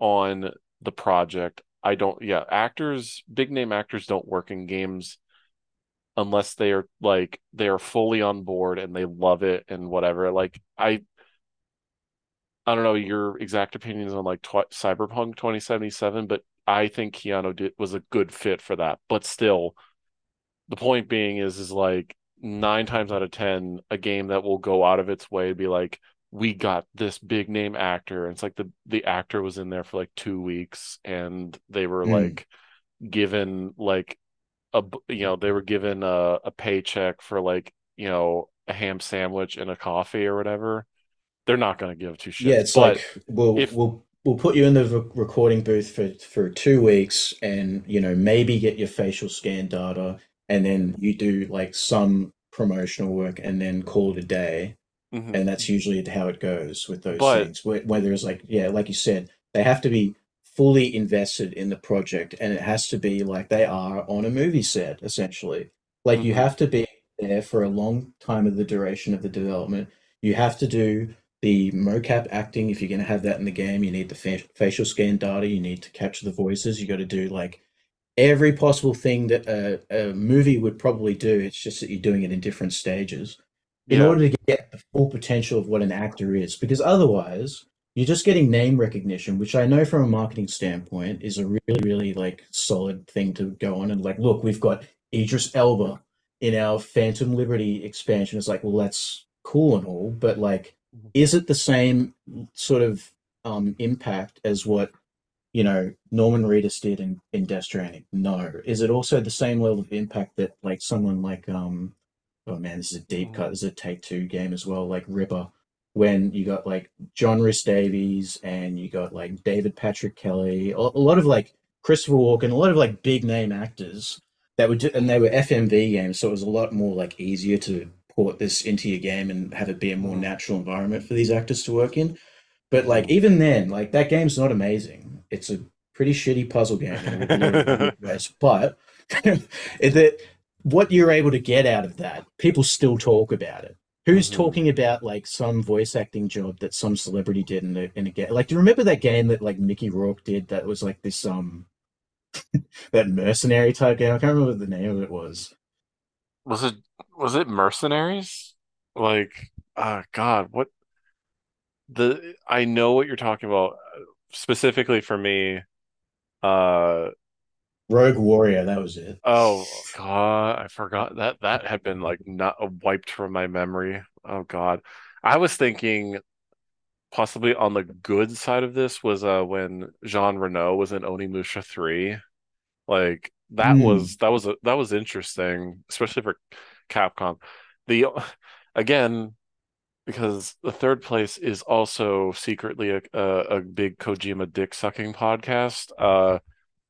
on the project. I don't yeah, actors, big name actors don't work in games unless they are like they are fully on board and they love it and whatever. Like I I don't know your exact opinions on like tw Cyberpunk 2077, but I think Keanu did was a good fit for that. But still, the point being is is like nine times out of ten, a game that will go out of its way to be like, we got this big name actor. And it's like the the actor was in there for like two weeks and they were Mm. like given like a you know, they were given a, a paycheck for like, you know, a ham sandwich and a coffee or whatever. They're not gonna give two Yeah, it's But like we'll if we'll we'll put you in the re- recording booth for for two weeks, and you know maybe get your facial scan data, and then you do like some promotional work, and then call it a day. mhm. And that's usually how it goes with those but things. Where, where there's like, yeah, like you said, they have to be fully invested in the project, and it has to be like they are on a movie set, essentially. Like you mhm. have to be there for a long time of the duration of the development. You have to do the mocap acting if you're going to have that in the game. You need the fa facial scan data. You need to capture the voices. You got to do like every possible thing that a, a movie would probably do. It's just that you're doing it in different stages in yeah. order to get the full potential of what an actor is. Because otherwise, you're just getting name recognition, which I know from a marketing standpoint is a really, really like solid thing to go on and like, look, we've got Idris Elba in our Phantom Liberty expansion. It's like, well, that's cool and all, but like, Mhm. is it the same sort of um, impact as what you know Norman Reedus did in, in Death Stranding? No. Is it also the same level of impact that like someone like um oh man, this is a deep cut. This is a Take Two game as well, like Ripper, when you got like John Rhys Davies and you got like David Patrick Kelly, a, a lot of like Christopher Walken, a lot of like big name actors that would do, and they were FMV games, so it was a lot more like easier to port this into your game and have it be a more Mhm. natural environment for these actors to work in. But like Mhm. even then, like that game's not amazing. It's a pretty shitty puzzle game in a lot of weird ways. But that what you're able to get out of that, people still talk about it. Who's Mhm. talking about like some voice acting job that some celebrity did in a in a game? Like, do you remember that game that like Mickey Rourke did that was like this um that mercenary type game? I can't remember what the name of it was. Was it was it Mercenaries? Like, uh God, what the I know what you're talking about. Specifically for me, uh Rogue Warrior, that was it. oh God, I forgot that that had been like not wiped from my memory. Oh God. I was thinking possibly on the good side of this was uh when Jean Reno was in Onimusha 3. Like that Hmm. was that was a, that was interesting, especially for Capcom. The again, because the third place is also secretly a a, a big Kojima dick sucking podcast. Uh,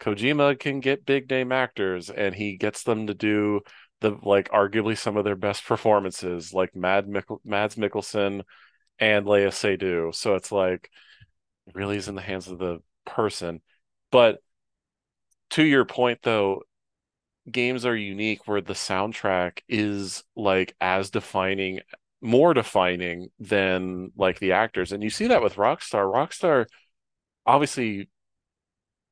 Kojima can get big name actors, and he gets them to do the like arguably some of their best performances, like Mad Mads Mikkelsen and Léa Seydoux. So it's like it really is in the hands of the person. But to your point, though, games are unique where the soundtrack is like as defining more defining than like the actors. And you see that with rockstar. Rockstar obviously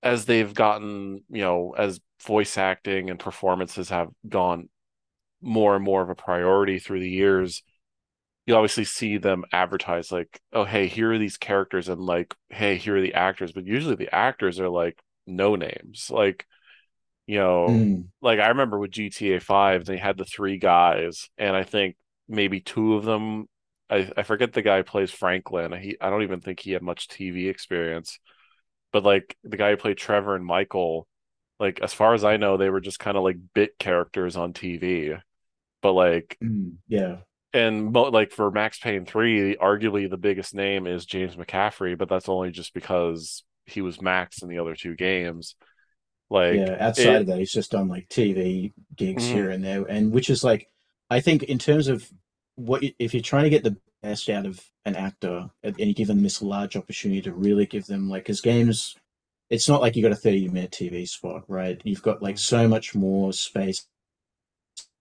as they've gotten you know as voice acting and performances have gone more and more of a priority through the years you obviously see them advertise like oh hey here are these characters and like hey here are the actors. But usually the actors are like no names. Like you know Mm. like I remember with GTA 5 they had the three guys and I think maybe two of them. I, I forget the guy who plays Franklin. He I don't even think he had much TV experience. But like the guy who played Trevor and Michael like as far as I know they were just kind of like bit characters on TV but like Mm. Yeah. and mo- like for Max Payne 3 arguably the biggest name is James McCaffrey but that's only just because he was Max in the other two games. Like Yeah, outside it of that, he's just done like TV gigs mhm, here and there, and which is like, I think in terms of what you- if you're trying to get the best out of an actor and you give them this large opportunity to really give them like, because games, it's not like you got a 30 minute TV spot, right? You've got like so much more space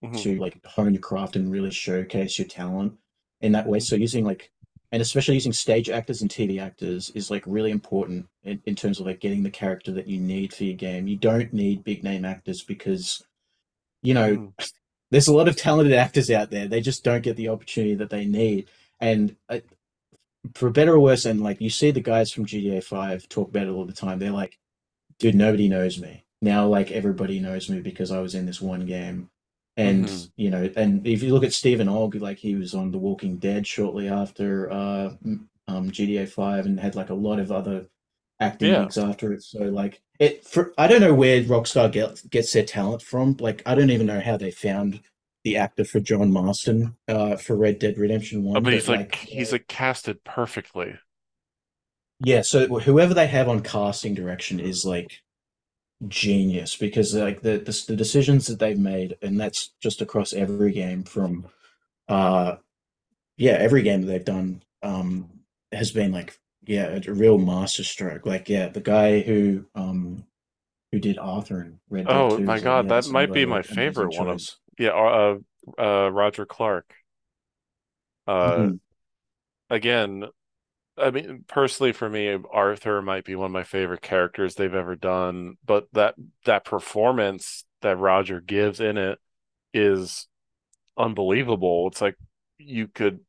mhm, to like hone your craft and really showcase your talent in that way. So using like, and especially using stage actors and TV actors is like really important in, in terms of like getting the character that you need for your game. You don't need big name actors because, you know, mhm. There's a lot of talented actors out there. They just don't get the opportunity that they need. And uh, for better or worse, and like you see the guys from GTA 5 talk about it all the time. They're like, dude, nobody knows me. Now, like everybody knows me because I was in this one game. And Mhm. you know, and if you look at Stephen Ogg, like he was on The Walking Dead shortly after uh, um, GTA 5 and had like a lot of other acting Yeah. after it. So like it for I don't know where Rockstar gets gets their talent from. Like I don't even know how they found the actor for John Marston uh, for Red Dead Redemption Oh, 1, but but he's like like he's like casted perfectly. yeah, so whoever they have on casting direction is like genius because like the, the the decisions that they've made and that's just across every game from uh yeah, every game that they've done um has been like yeah, a real masterstroke. Like yeah, the guy who um who did Arthur in Red Dead Oh 2 my God, that might be my favorite one of yeah, uh, uh Roger Clark. Uh Mhm. again, I mean personally for me, Arthur might be one of my favorite characters they've ever done, but that that performance that Roger gives in it is unbelievable. It's like you could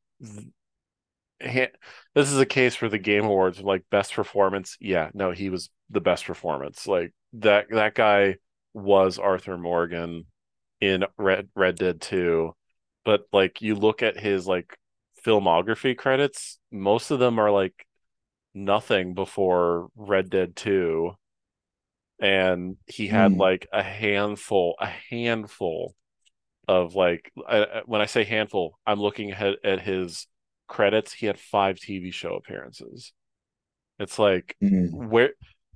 this is a case for the Game Awards like best performance. Yeah, no, he was the best performance. Like that that guy was Arthur Morgan in Red Red Dead 2. But like you look at his like filmography credits, most of them are like nothing before Red Dead 2 and he had Mm, like a handful a handful of like I, when I say handful, I'm looking at, at his credits. He had five TV show appearances. It's like mm, where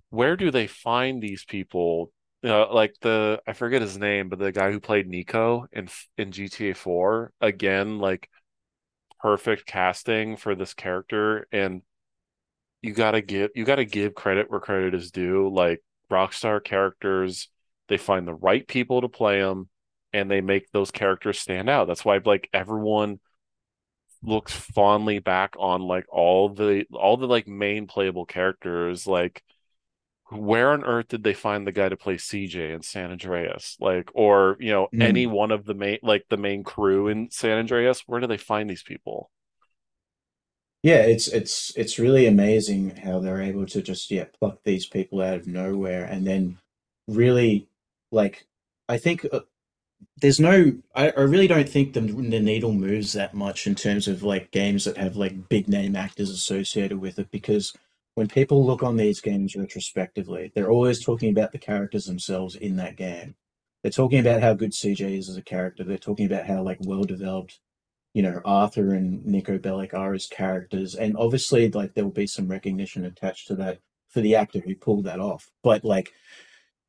where do they find these people? Uh, like the I forget his name, but the guy who played Niko in in GTA 4 again, like perfect casting for this character, and you gotta give you gotta give credit where credit is due. Like Rockstar characters, they find the right people to play them, and they make those characters stand out. That's why like everyone looks fondly back on like all the all the like main playable characters. Like where on earth did they find the guy to play CJ in San Andreas? Like or you know any mm. one of the main like the main crew in San Andreas? Where do they find these people? Yeah, it's it's it's really amazing how they're able to just yeah pluck these people out of nowhere and then really like I think uh, there's no I, I really don't think the the needle moves that much in terms of like games that have like big name actors associated with it because when people look on these games retrospectively, they're always talking about the characters themselves in that game. They're talking about how good CJ is as a character. They're talking about how like well developed you know Arthur and Niko Bellic are as characters, and obviously like there will be some recognition attached to that for the actor who pulled that off. But like,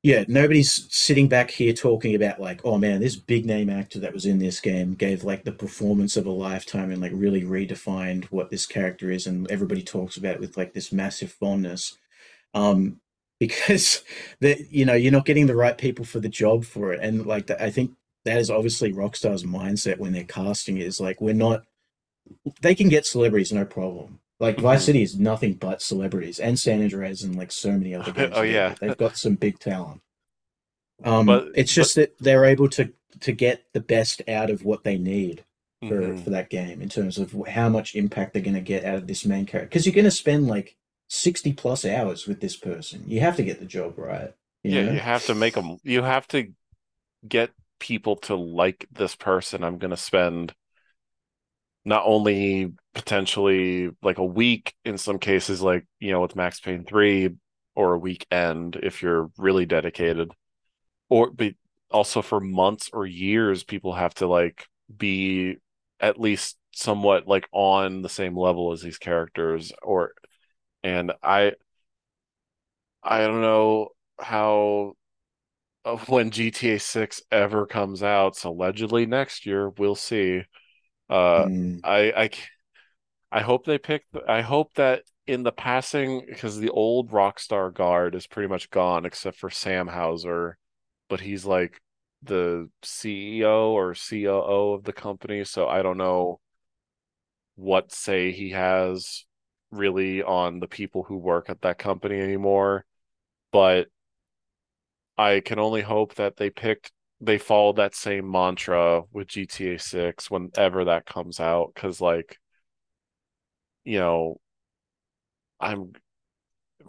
yeah, nobody's sitting back here talking about like, oh man, this big name actor that was in this game gave like the performance of a lifetime and like really redefined what this character is, and everybody talks about it with like this massive fondness. Um, because that you know you're not getting the right people for the job for it, and like I think that is obviously Rockstar's mindset when they're casting is like we're not. They can get celebrities, no problem. Like mm-hmm. Vice City is nothing but celebrities, and San Andreas, and like so many other games. oh yeah, they've got some big talent. Um, but, it's just but, that they're able to to get the best out of what they need for mm-hmm. for that game in terms of how much impact they're going to get out of this main character. Because you're going to spend like sixty plus hours with this person. You have to get the job right. You yeah, know? you have to make them. You have to get people to like this person. I'm going to spend not only potentially like a week in some cases, like, you know, with Max Payne 3 or a weekend if you're really dedicated, or but also for months or years, people have to like be at least somewhat like on the same level as these characters or and I I don't know how uh, when GTA 6 ever comes out, so allegedly next year, we'll see. Uh, mm. I, I, I hope they pick. I hope that in the passing, because the old Rockstar guard is pretty much gone, except for Sam Houser, but he's like the CEO or COO of the company, so I don't know what say he has really on the people who work at that company anymore. But I can only hope that they picked they follow that same mantra with GTA 6 whenever that comes out cuz like you know I'm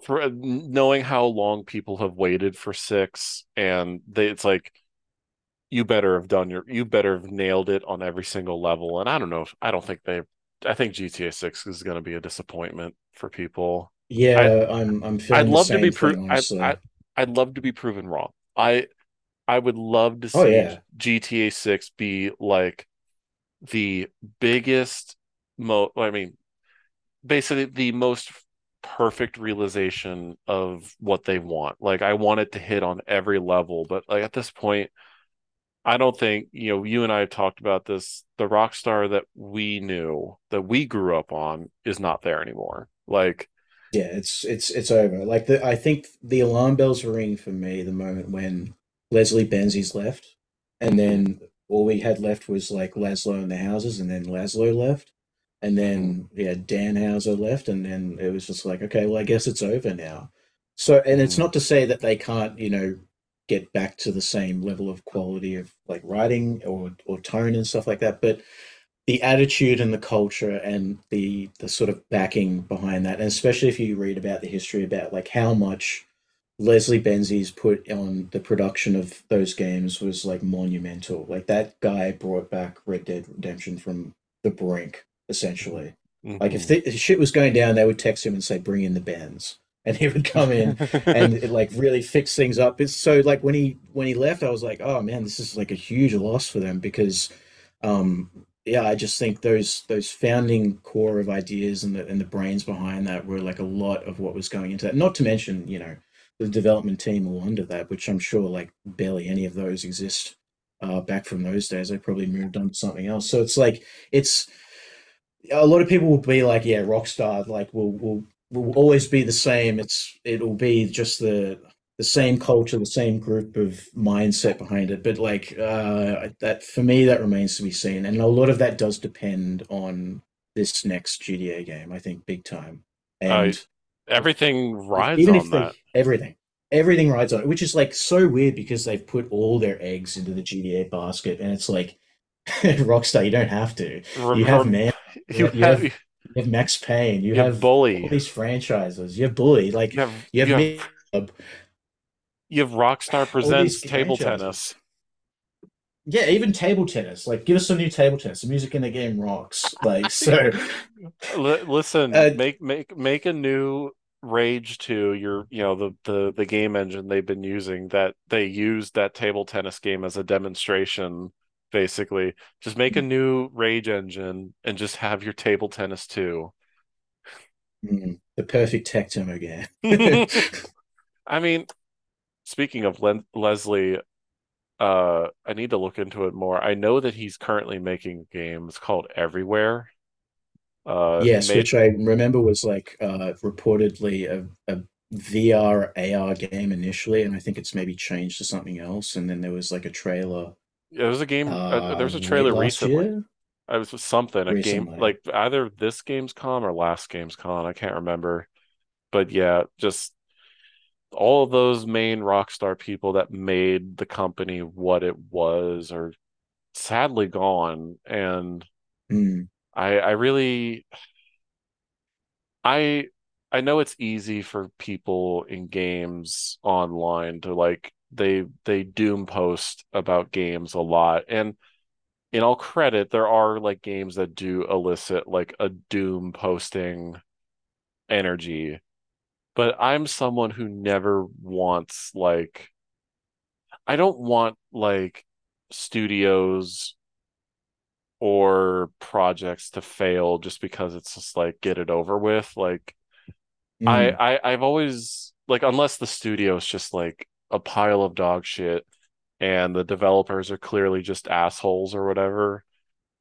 for knowing how long people have waited for 6 and they it's like you better have done your you better have nailed it on every single level and I don't know I don't think they I think GTA 6 is going to be a disappointment for people. Yeah, I, am I'm, I'm I'd love to be proven I, I'd love to be proven wrong. I I would love to oh, see oh, yeah. GTA 6 be like the biggest mo I mean basically the most perfect realization of what they want. Like I want it to hit on every level, but like at this point I don't think, you know, you and I have talked about this, the Rockstar that we knew, that we grew up on is not there anymore. Like yeah, it's it's it's over. Like the I think the alarm bells ring for me the moment when Leslie Benzies left, and then all we had left was like Lazlow and the Housers, and then Lazlow left, and then yeah, Dan Houser left, and then it was just like okay, well I guess it's over now. So and it's mm. not to say that they can't you know get back to the same level of quality of like writing or or tone and stuff like that, but the attitude and the culture and the the sort of backing behind that, and especially if you read about the history about like how much Leslie Benzies put on the production of those games was like monumental. Like that guy brought back Red Dead Redemption from the brink, essentially. Mm-hmm. Like if, the, if shit was going down, they would text him and say, "Bring in the bands." and he would come in and it, like really fix things up. It's so like when he when he left, I was like, oh man, this is like a huge loss for them because um yeah, I just think those those founding core of ideas and the and the brains behind that were like a lot of what was going into that. Not to mention, you know, the development team all under that, which I'm sure like barely any of those exist uh, back from those days. They probably moved on to something else. So it's like it's a lot of people will be like, yeah, Rockstar, like will will will always be the same. It's it'll be just the the same culture, the same group of mindset behind it. But like uh, that, for me, that remains to be seen. And a lot of that does depend on this next GTA game. I think big time. And uh, everything rides even on if that. They, everything, everything rides on it, which is like so weird because they've put all their eggs into the GTA basket, and it's like Rockstar. You don't have to. You have man. You, you have, have you have Max Payne. You, you have, have Bully. All these franchises. You have Bully. Like you have, you have, you have you have Rockstar presents table tennis. Yeah, even table tennis. Like, give us some new table tennis. The music in the game rocks. Like, so. Listen, uh, make make make a new Rage 2. Your, you know, the the the game engine they've been using that they used that table tennis game as a demonstration basically. Just make a new Rage engine and just have your table tennis too. Mm, the perfect tech demo game. I mean, speaking of Leslie, uh, I need to look into it more. I know that he's currently making games called Everywhere. Uh, Yes, made which I remember was like uh, reportedly a, a VR AR game initially, and I think it's maybe changed to something else. And then there was like a trailer Yeah, there was a game. Uh, there uh, was a trailer recently. year. I was something a game like either this game's Gamescom or last game's Gamescom. I can't remember, but yeah, just all of those main Rockstar people that made the company what it was are sadly gone, and Mm, I I really I I know it's easy for people in games online to like they they doom post about games a lot and in all credit there are like games that do elicit like a doom posting energy but I'm someone who never wants like I don't want like studios or projects to fail just because it's just like get it over with like I, mm, I I've always like unless the studio is just like a pile of dog shit and the developers are clearly just assholes or whatever.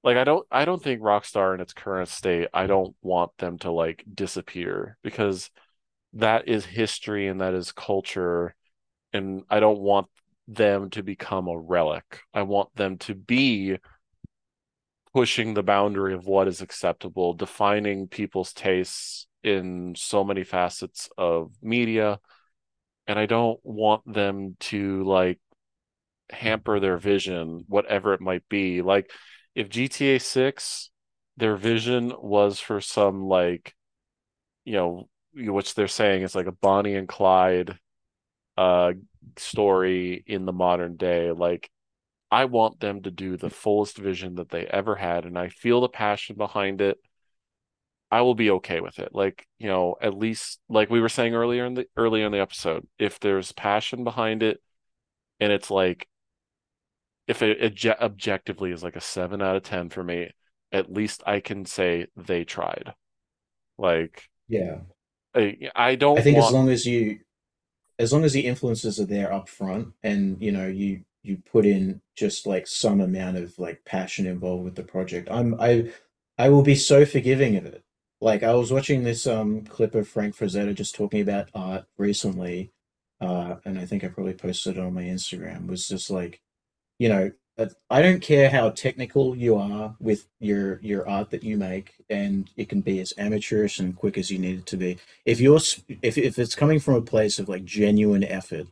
Like I don't I don't think Rockstar in its current state, I don't want them to like disappear because that is history and that is culture and I don't want them to become a relic. I want them to be pushing the boundary of what is acceptable, defining people's tastes in so many facets of media and I don't want them to like hamper their vision, whatever it might be. Like if GTA 6, their vision was for some like, you know, which they're saying is like a Bonnie and Clyde uh story in the modern day. Like I want them to do the fullest vision that they ever had, and I feel the passion behind it. I will be okay with it. Like, you know, at least like we were saying earlier in the earlier in the episode, if there's passion behind it and it's like if it, it objectively is like a seven out of 10 for me, at least I can say they tried. Like, yeah. I, I I don't I think as long as you as long as the influences are there up front and you know you you put in just like some amount of like passion involved with the project i'm i i will be so forgiving of it like i was watching this um clip of frank frazetta just talking about art recently uh and i think i probably posted it on my instagram was just like you know, uh, I don't care how technical you are with your your art that you make, and it can be as amateurish and quick as you need it to be. If you're if if it's coming from a place of like genuine effort,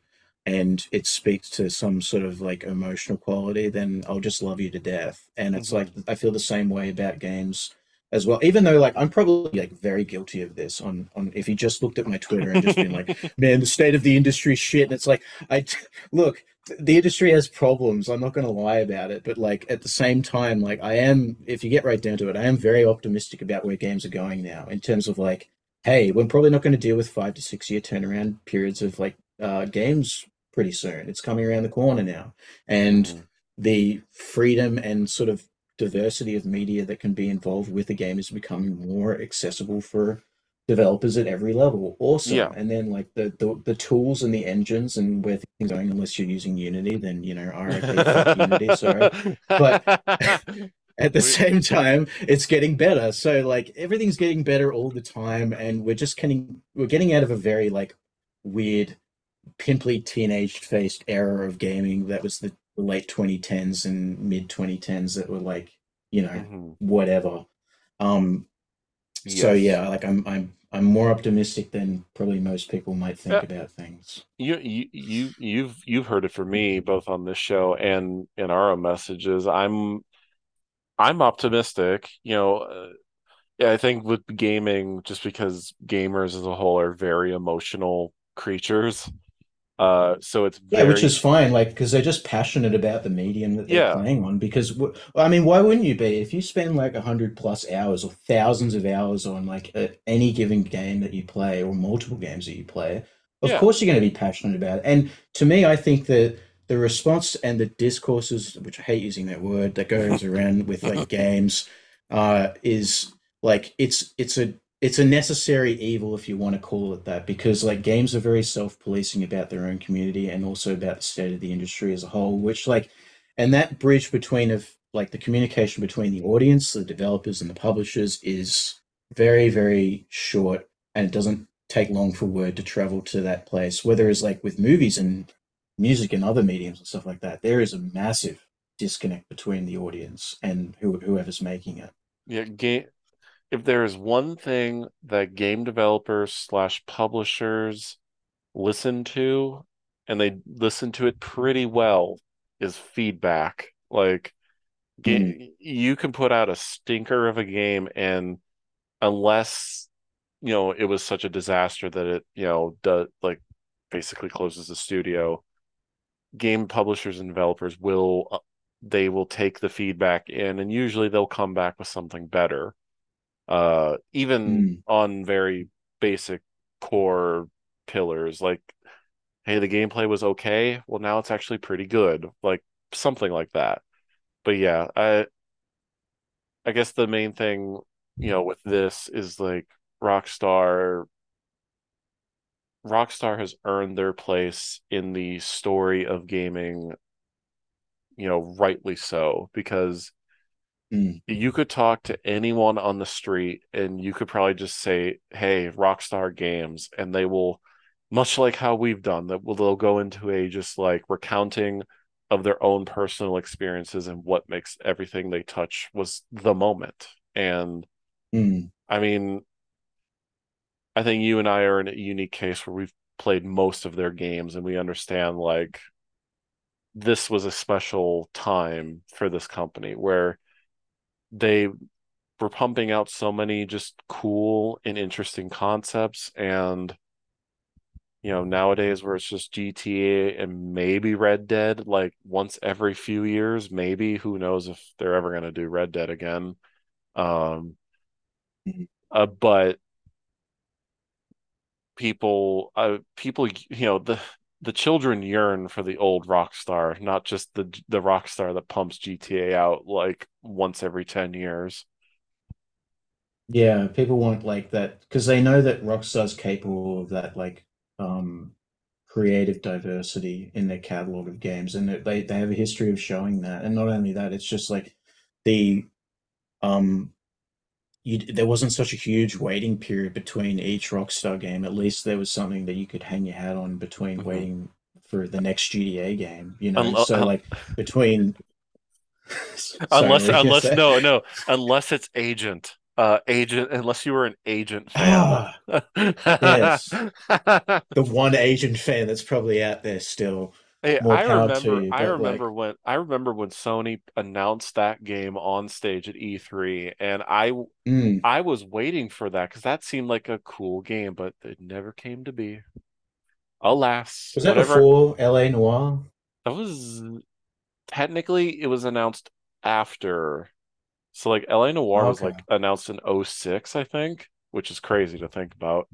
and it speaks to some sort of like emotional quality, then I'll just love you to death. And it's like Mhm. I feel the same way about games as well. Even though like I'm probably like very guilty of this on on if you just looked at my Twitter and just been like, man, the state of the industry is shit, and it's like I look the industry has problems. I'm not going to lie about it, but like at the same time, like I am, if you get right down to it, I am very optimistic about where games are going now in terms of like, hey, we're probably not going to deal with five to six year turnaround periods of like uh, games pretty soon. It's coming around the corner now, and Mhm. the freedom and sort of diversity of media that can be involved with a game is becoming more accessible for developers at every level. Awesome. yeah. And then like the, the the tools and the engines and where things are going, unless you're using Unity, then you know, RIP, Unity, sorry. But at the same time, it's getting better. So like everything's getting better all the time, and we're just getting we're getting out of a very like weird, pimply teenage faced era of gaming that was the late 2010s and mid 2010s that were like, you know, mhm. whatever. Um, so yeah, like I'm I'm I'm more optimistic than probably most people might think Uh, about things. you, you, you, you've, you've heard it from me both on this show and in our own messages. I'm, I'm optimistic. You know, uh, yeah, I think with gaming, just because gamers as a whole are very emotional creatures, uh, so it's Yeah, which is fine, like because they're just passionate about the medium that they're yeah, playing on. Because w- I mean, why wouldn't you be? If you spend like a hundred plus hours or thousands of hours on like a, any given game that you play or multiple games that you play, of yeah, course you're going to be passionate about it. And to me, I think that the response and the discourses, which I hate using that word, that goes around with like games, uh, is like it's it's a it's a necessary evil if you want to call it that because like games are very self-policing about their own community and also about the state of the industry as a whole which like and that bridge between of like the communication between the audience the developers and the publishers is very very short and it doesn't take long for word to travel to that place whether it's like with movies and music and other mediums and stuff like that there is a massive disconnect between the audience and who, whoever's making it. Yeah game if there is one thing that game developers slash publishers listen to and they listen to it pretty well is feedback like mm. you can put out a stinker of a game and unless you know it was such a disaster that it you know does like basically closes the studio game publishers and developers will uh, they will take the feedback in and usually they'll come back with something better uh even mm. on very basic core pillars like hey the gameplay was okay well now it's actually pretty good like something like that but yeah i i guess the main thing you know with this is like rockstar rockstar has earned their place in the story of gaming you know rightly so because Mm. You could talk to anyone on the street and you could probably just say, "Hey, Rockstar Games," and they will much like how we've done that will they'll go into a just like recounting of their own personal experiences and what makes everything they touch was the moment. And mm. I mean, I think you and I are in a unique case where we've played most of their games and we understand like this was a special time for this company where they were pumping out so many just cool and interesting concepts. And you know nowadays where it's just GTA and maybe Red Dead like once every few years maybe who knows if they're ever going to do Red Dead again. Um uh, but people uh people you know the the children yearn for the old Rockstar, not just the the Rockstar that pumps GTA out like once every 10 years. Yeah, people want like that because they know that Rockstar's capable of that like um creative diversity in their catalog of games and they they have a history of showing that. And not only that, it's just like the um you, there wasn't such a huge waiting period between each Rockstar game. At least there was something that you could hang your hat on between mm-hmm. waiting for the next GTA game. You know, um, so like between. Sorry, unless, unless no, no, unless it's Agent, uh, Agent, unless you were an Agent fan. Yes, the one Agent fan that's probably out there still. Hey, I remember. You, I remember like... when I remember when Sony announced that game on stage at E3, and I mm. I was waiting for that because that seemed like a cool game, but it never came to be. Alas, was that whatever... before L.A. Noire? That was technically it was announced after. So like L.A. Noire okay. was like announced in 06, I think, which is crazy to think about.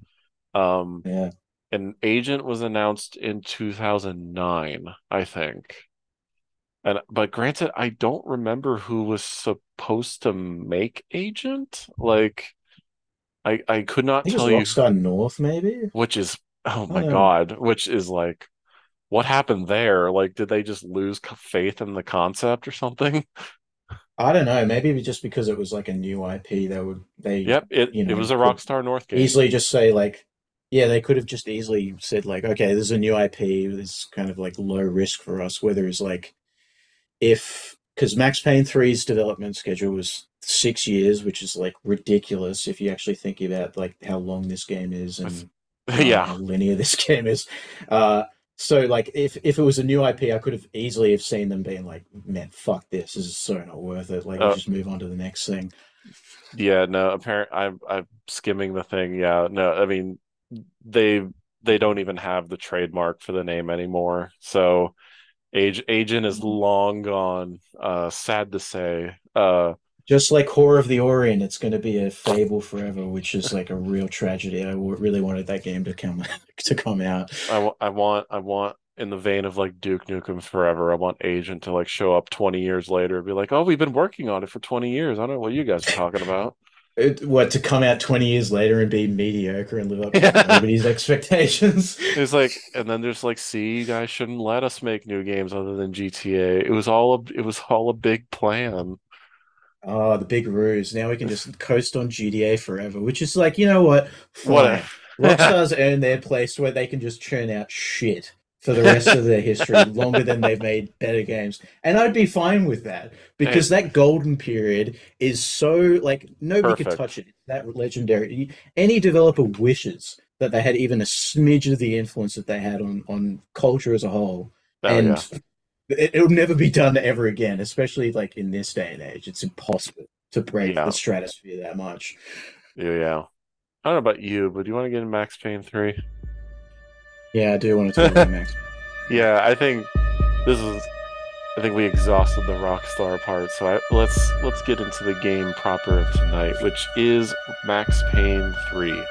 Um, yeah an agent was announced in 2009 i think and but granted i don't remember who was supposed to make agent like i i could not tell you Rockstar North maybe which is oh my god which is like what happened there like did they just lose faith in the concept or something I don't know. Maybe just because it was like a new IP, they would they. Yep, it you know, it was a Rockstar North game. Easily just say like, yeah, they could have just easily said like, okay, there's a new IP, this kind of like low risk for us. Whether it's like, if because Max Payne 3's development schedule was six years, which is like ridiculous if you actually think about like how long this game is and yeah, how linear this game is. Uh, so like if if it was a new IP, I could have easily have seen them being like, man, fuck this, this is so not worth it. Like, uh, just move on to the next thing. Yeah, no, apparently I'm I'm skimming the thing. Yeah, no, I mean they they don't even have the trademark for the name anymore. So Age Agent is long gone. Uh, sad to say. Uh, just like Horror of the Orient, it's going to be a fable forever, which is like a real tragedy. I w- really wanted that game to come to come out. I, w- I want I want in the vein of like Duke Nukem Forever, I want Agent to like show up 20 years later and be like, "Oh, we've been working on it for 20 years. I don't know what you guys are talking about." It, what to come out 20 years later and be mediocre and live up to nobody's expectations. It's like, and then there's like, see, you guys shouldn't let us make new games other than GTA. It was all a, it was all a big plan. Oh, the big ruse. Now we can just coast on GTA forever, which is like, you know what? What Fine. Rockstar's earned their place where they can just churn out shit for the rest of their history longer than they've made better games. And I'd be fine with that because that golden period is so like nobody could touch it. That legendary. Any developer wishes that they had even a smidge of the influence that they had on on culture as a whole. Oh, and yeah. it, it'll never be done ever again, especially like in this day and age. It's impossible to break Yeah. the stratosphere that much. Yeah, yeah. I don't know about you, but do you want to get in Max Payne 3? Yeah, I do want to talk about Max. Yeah, I think this is. I think we exhausted the Rockstar part, so I, let's let's get into the game proper of tonight, which is Max Payne 3.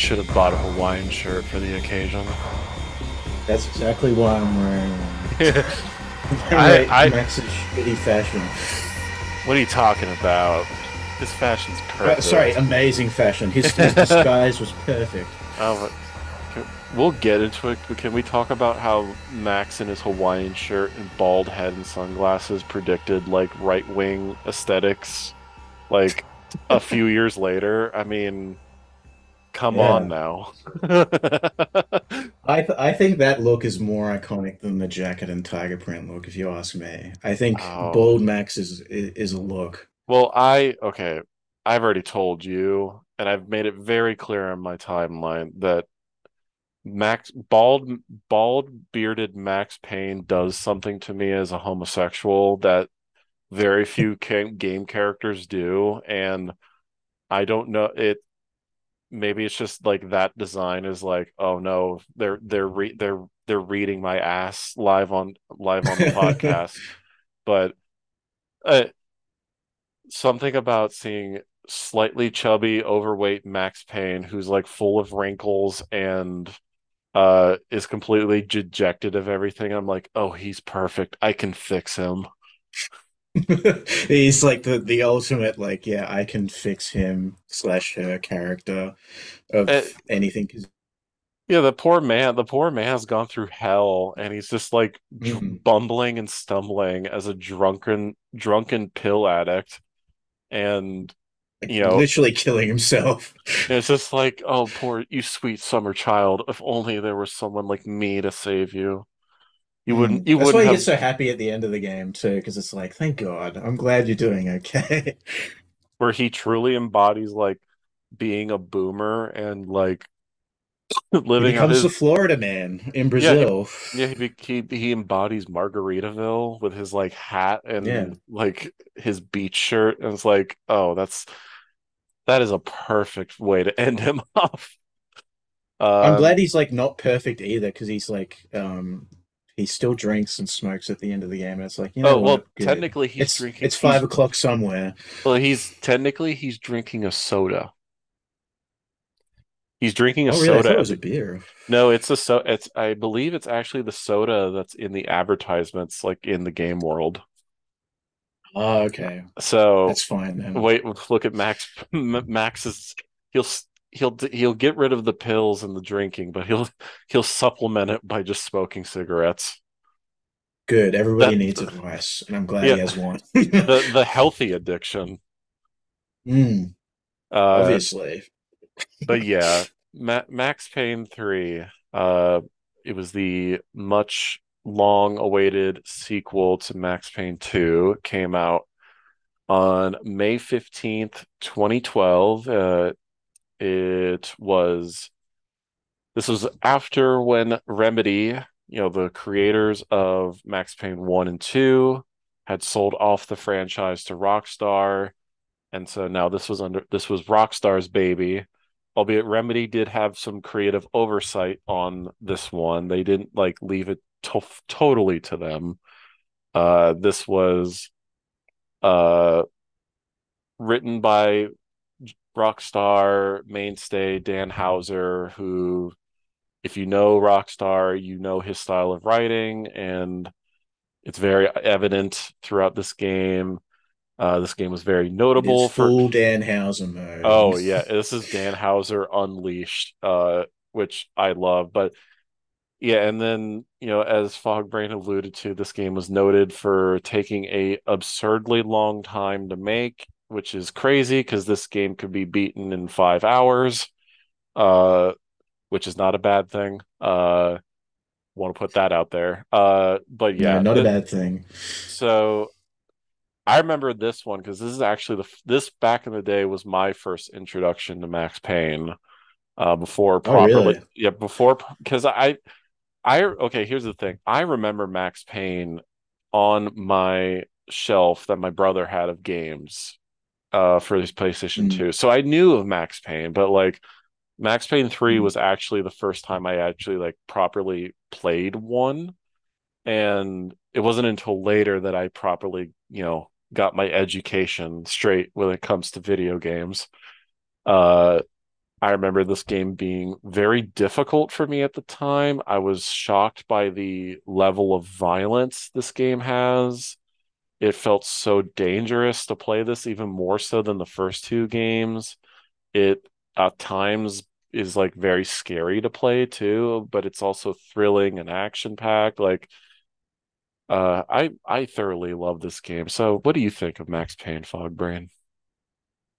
Should have bought a Hawaiian shirt for the occasion. That's exactly why I'm wearing one. I- I- Max's shitty fashion. What are you talking about? His fashion's Uh, perfect. sorry, amazing fashion. His, his disguise was perfect. Oh, but can, we'll get into it. Can we talk about how Max in his Hawaiian shirt and bald head and sunglasses predicted like right wing aesthetics, like a few years later? I mean, come Yeah. on now. I th- I think that look is more iconic than the jacket and tiger print look. If you ask me, I think Oh. Bold Max is is, is a look. Well, I okay, I've already told you, and I've made it very clear on my timeline that Max bald bald bearded Max Payne does something to me as a homosexual that very few game characters do, and I don't know it. Maybe it's just like that design is like, oh no, they're they're re- they're they're reading my ass live on live on the podcast, but uh, something about seeing slightly chubby, overweight Max Payne, who's like full of wrinkles and uh is completely dejected of everything. I'm like, oh, he's perfect. I can fix him. He's like the the ultimate like yeah I can fix him slash her character of Uh, anything Yeah, the poor man, the poor man has gone through hell and he's just like Mhm. bumbling and stumbling as a drunken drunken pill addict. And Like, You know- literally killing himself. It's just like, oh, poor you, sweet summer child. If only there was someone like me to save you. You wouldn't. You Mm. That's wouldn't why you have. get so happy at the end of the game too, because it's like, thank God, I'm glad you're doing okay. where he truly embodies like being a boomer and like living out becomes his the Florida man in Brazil. yeah he, be- he he embodies Margaritaville with his like hat and Yeah. like his beach shirt and it's like oh that's that is a perfect way to end him off. I'm Um, glad he's like not perfect either, because he's like, um, he still drinks and smokes at the end of the game. And it's like, you oh, know Oh well, what? Technically he's it's drinking. it's five o'clock somewhere. Well, he's technically he's drinking a soda. He's drinking a Oh, really? I thought soda. it was a beer. No, it's a so it's I believe it's actually the soda that's in the advertisements like in the game world. Oh, okay, So that's fine then. wait, look at Max M- Max is he'll he'll he'll get rid of the pills and the drinking, but he'll he'll supplement it by just smoking cigarettes. Good. Everybody That- needs advice, and I'm glad Yeah. he has one. The the healthy addiction. Mm, Uh obviously. but yeah, Ma Max Payne 3, uh, it was the much long awaited sequel to Max Payne 2. It came out on May 15th, 2012. Uh, it was, this was after when Remedy, you know, the creators of Max Payne 1 and 2 had sold off the franchise to Rockstar. And so now this was under, this was Rockstar's baby albeit Remedy did have some creative oversight on this one. They didn't like leave it to- totally to them. Uh, this was uh, written by Rockstar mainstay Dan Houser, who, if you know Rockstar, you know his style of writing, and it's very evident throughout this game. Uh, this game was very notable is for full Danhausen mode. Oh yeah, this is Dan Houser Unleashed, uh, which I love. But yeah, and then you know, as Fogbrain alluded to, this game was noted for taking a absurdly long time to make, which is crazy because this game could be beaten in five hours, uh, which is not a bad thing. Uh, want to put that out there. Uh, but No, yeah, not a bad thing. so I remember this one because this is actually the this back in the day was my first introduction to Max Payne. Uh, before Oh, properly, really? yeah, before because I, I okay. Here's the thing. I remember Max Payne on my shelf that my brother had of games, uh, for his PlayStation Mm. 2. So I knew of Max Payne, but like Max Payne 3 Mm. was actually the first time I actually like properly played one. And it wasn't until later that I properly, you know, got my education straight when it comes to video games. Uh, I remember this game being very difficult for me at the time. I was shocked by the level of violence this game has. It felt so dangerous to play this, even more so than the first two games. It at times is like very scary to play too, but it's also thrilling and action packed. Like, uh, I I thoroughly love this game. So, what do you think of Max Payne Fog, Fogbrain?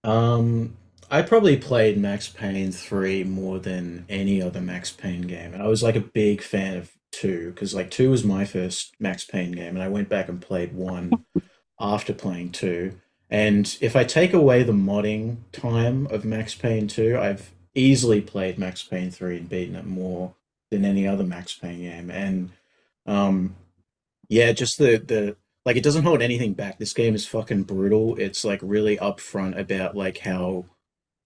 Um, I probably played Max Payne 3 more than any other Max Payne game. And I was like a big fan of 2 because like 2 was my first Max Payne game and I went back and played 1 after playing 2. And if I take away the modding time of Max Payne 2, I've easily played Max Payne 3 and beaten it more than any other Max Payne game. And um yeah, just the the like it doesn't hold anything back. This game is fucking brutal. It's like really upfront about like how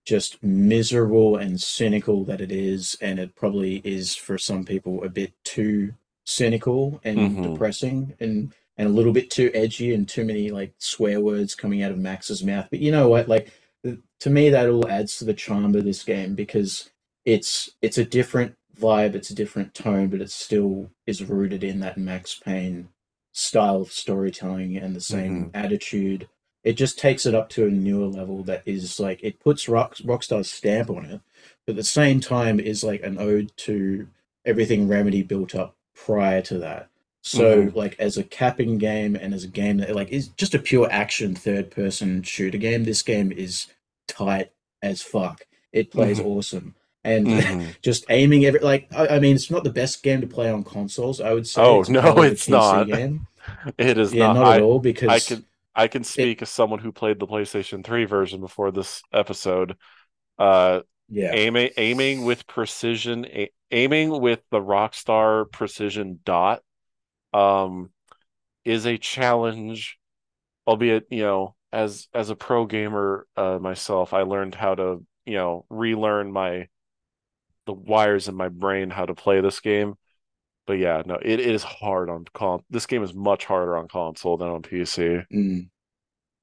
just miserable and cynical that it is, and it probably is for some people a bit too cynical and Mhm. depressing and and a little bit too edgy and too many like swear words coming out of Max's mouth. But you know what? Like to me that all adds to the charm of this game because it's it's a different vibe, it's a different tone, but it still is rooted in that Max Payne style of storytelling and the same attitude. It just takes it up to a newer level that is like it puts Rock, Rockstar's stamp on it, but at the same time is like an ode to everything Remedy built up prior to that. So Mhm. like as a capping game and as a game that like is just a pure action third person shooter game, this game is tight as fuck. It plays Mhm. awesome. And Mhm. just aiming every like I, I mean it's not the best game to play on consoles, I would say. Oh, It's no, it's not. game. It is Yeah, not. not at I, all because I can I can speak as someone who played the PlayStation 3 version before this episode. Uh, yeah. aiming aiming with precision, a, aiming with the Rockstar precision dot, um, is a challenge. Albeit, you know, as as a pro gamer uh, myself, I learned how to, you know, relearn my the wires in my brain how to play this game. But yeah, no, it, it is hard on con. This game is much harder on console than on PC. Mm.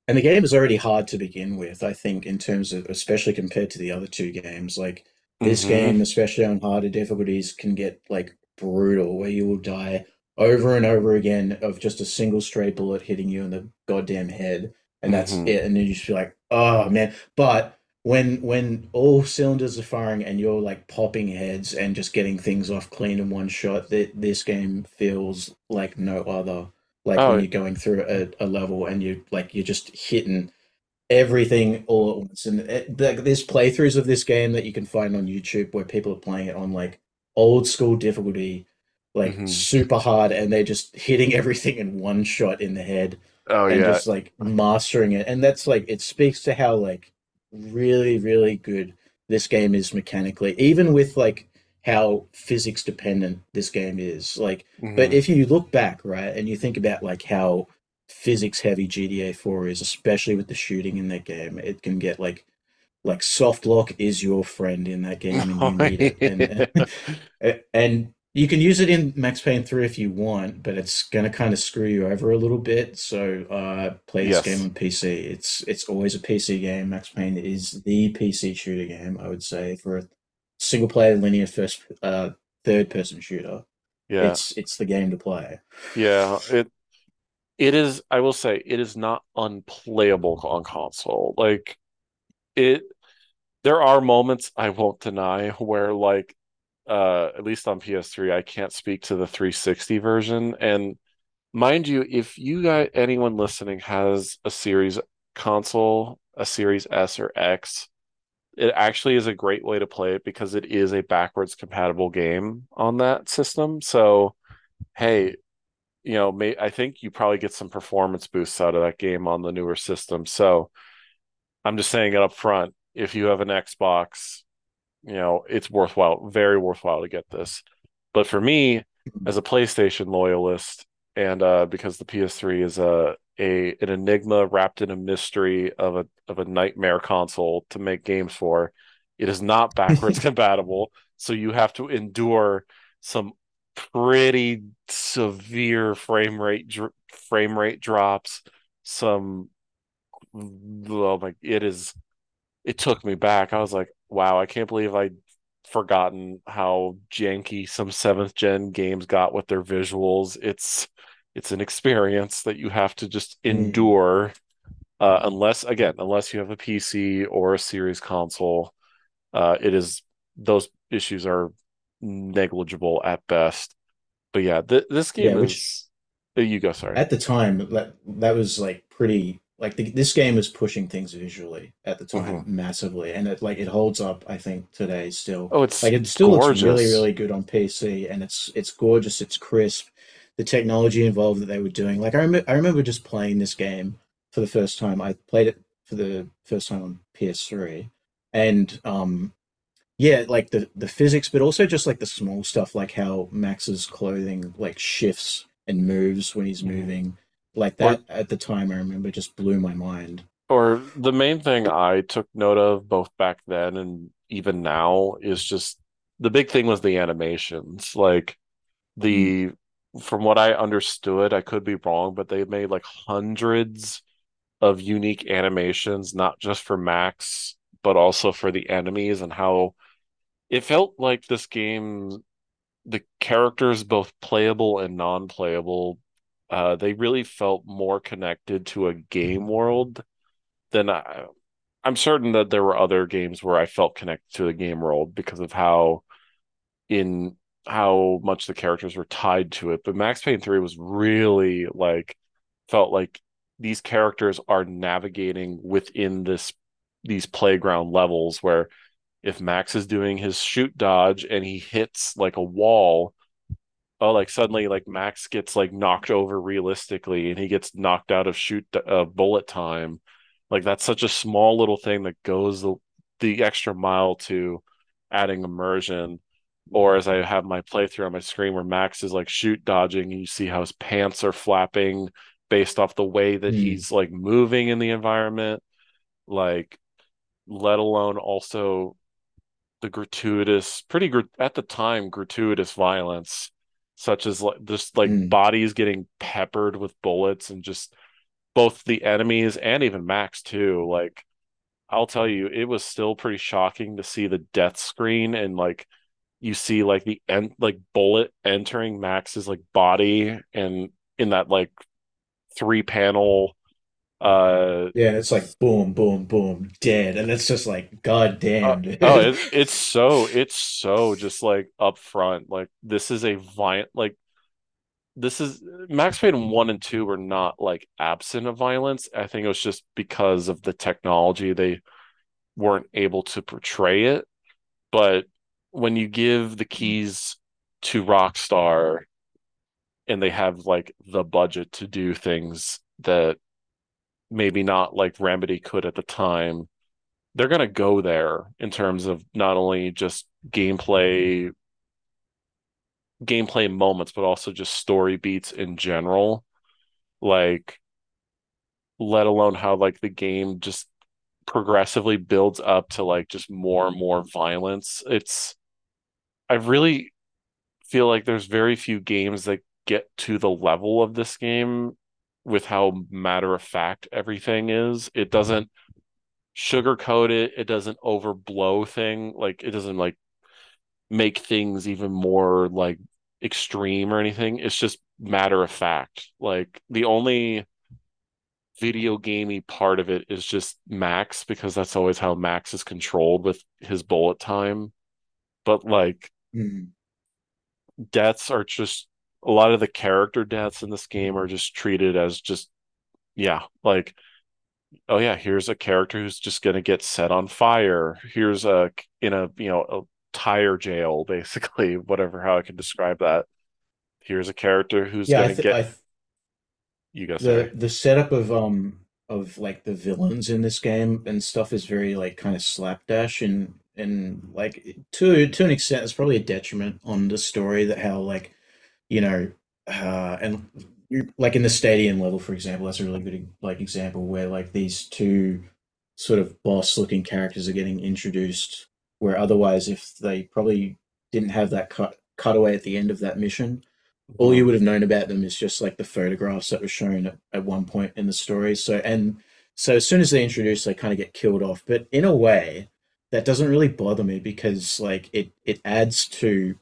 And the game is already hard to begin with, I think, in terms of, especially compared to the other two games. Like this Mhm. game, especially on harder difficulties, can get like brutal, where you will die over and over again of just a single stray bullet hitting you in the goddamn head, and that's Mhm. it. And then you just be like, oh man. But when when all cylinders are firing and you're like popping heads and just getting things off clean in one shot, that this game feels like no other. Like Oh, when you're going through a, a level and you like you're just hitting everything all at once. And it, like, there's playthroughs of this game that you can find on youtube where people are playing it on like old school difficulty like Mhm. super hard and they're just hitting everything in one shot in the head Oh and yeah, just like mastering it. And that's like it speaks to how like really really good this game is mechanically even with like how physics dependent this game is like but Mhm. if you look back, right, and you think about like how physics heavy GTA 4 is, especially with the shooting in that game, it can get like like soft lock is your friend in that game and you need it. And, yeah. and you can use it in Max Payne 3 if you want, but it's gonna kind of screw you over a little bit. So uh play this Yes. game on PC. It's it's always a PC game. Max Payne is the PC shooter game, I would say, for a single player linear first uh third person shooter. Yeah, It's it's the game to play. yeah. It it is. I will say it is not unplayable on console. Like it. There are moments I won't deny where, like, uh, at least on PS3, I can't speak to the 360 version. And mind you, if you got anyone listening has a series console, a Series S or X, it actually is a great way to play it because it is a backwards compatible game on that system. So, hey, you know, may, I think you probably get some performance boosts out of that game on the newer system. So, I'm just saying it up front. If you have an Xbox, you know, it's worthwhile, very worthwhile to get this. But for me, as a PlayStation loyalist, and uh, because the PS3 is a a an enigma wrapped in a mystery of a of a nightmare console to make games for, it is not backwards compatible. So you have to endure some pretty severe frame rate dr- frame rate drops. Some oh my, it is. It took me back. I was like, wow, I can't believe I'd forgotten how janky some seventh gen games got with their visuals. It's it's an experience that you have to just Mm. endure. Uh, unless again, unless you have a PC or a series console, uh, it is those issues are negligible at best. But yeah, th- this game Yeah, is. uh, You go, sorry. At the time, that that was like pretty like the, this game was pushing things visually at the time Mm-hmm. massively, and it like it holds up. I think today still. oh, it's Like it still looks really, really good on PC, and it's it's gorgeous. It's crisp. The technology involved that they were doing, like I remember, I remember just playing this game for the first time. I played it for the first time on PS3, and um, yeah, like the the physics, but also just like the small stuff, like how Max's clothing like shifts and moves when he's Mhm. moving. Like that at the time, I remember just blew my mind. Or the main thing I took note of both back then and even now is just the big thing was the animations. Like the hmm. from what I understood, I could be wrong, but they made like hundreds of unique animations, not just for Max, but also for the enemies and how it felt like this game, the characters, both playable and non-playable, uh, they really felt more connected to a game world than I, I'm certain that there were other games where I felt connected to the game world because of how in how much the characters were tied to it. But Max Payne 3 was really like felt like these characters are navigating within this these playground levels where if Max is doing his shoot dodge and he hits like a wall, oh, like suddenly like Max gets like knocked over realistically and he gets knocked out of shoot uh, bullet time. Like that's such a small little thing that goes the, the extra mile to adding immersion. Or as I have my playthrough on my screen where Max is like shoot dodging and you see how his pants are flapping based off the way that mm. he's like moving in the environment. Like, let alone also the gratuitous, pretty at the time, gratuitous violence, such as like just like mm. bodies getting peppered with bullets and just both the enemies and even Max too. Like, I'll tell you, it was still pretty shocking to see the death screen and like you see like the end like bullet entering Max's like body and in that like three panel uh, yeah, it's like boom, boom, boom, dead, and it's just like god damn. Uh, oh, it, it's so it's so just like upfront. Like this is a violent like this is Max Payne one and two were not like absent of violence. I think it was just because of the technology they weren't able to portray it. But when you give the keys to Rockstar and they have like the budget to do things that maybe not like Remedy could at the time, they're going to go there in terms of not only just gameplay gameplay moments but also just story beats in general. Like let alone how like the game just progressively builds up to like just more and more violence. It's i really feel like there's very few games that get to the level of this game with how matter of fact everything is. It doesn't sugarcoat it. It doesn't overblow thing. Like it doesn't like make things even more like extreme or anything. It's just matter of fact. Like the only video gamey part of it is just Max because that's always how Max is controlled with his bullet time. But like mm-hmm. deaths are just a lot of the character deaths in this game are just treated as just yeah like oh yeah here's a character who's just going to get set on fire. Here's a in a you know a tire jail basically whatever how i can describe that. Here's a character who's yeah, going to th- get th- you guys the the setup of um of like the villains in this game and stuff is very like kind of slapdash and and like to to an extent it's probably a detriment on the story that how like you know, uh, and like in the stadium level, for example, that's a really good like example where like these two sort of boss looking characters are getting introduced, where otherwise, if they probably didn't have that cut cutaway at the end of that mission, all you mm-hmm. would have known about them is just like the photographs that were shown at, at one point in the story. So and so as soon as they introduce, they kind of get killed off. But in a way, that doesn't really bother me because like it it adds to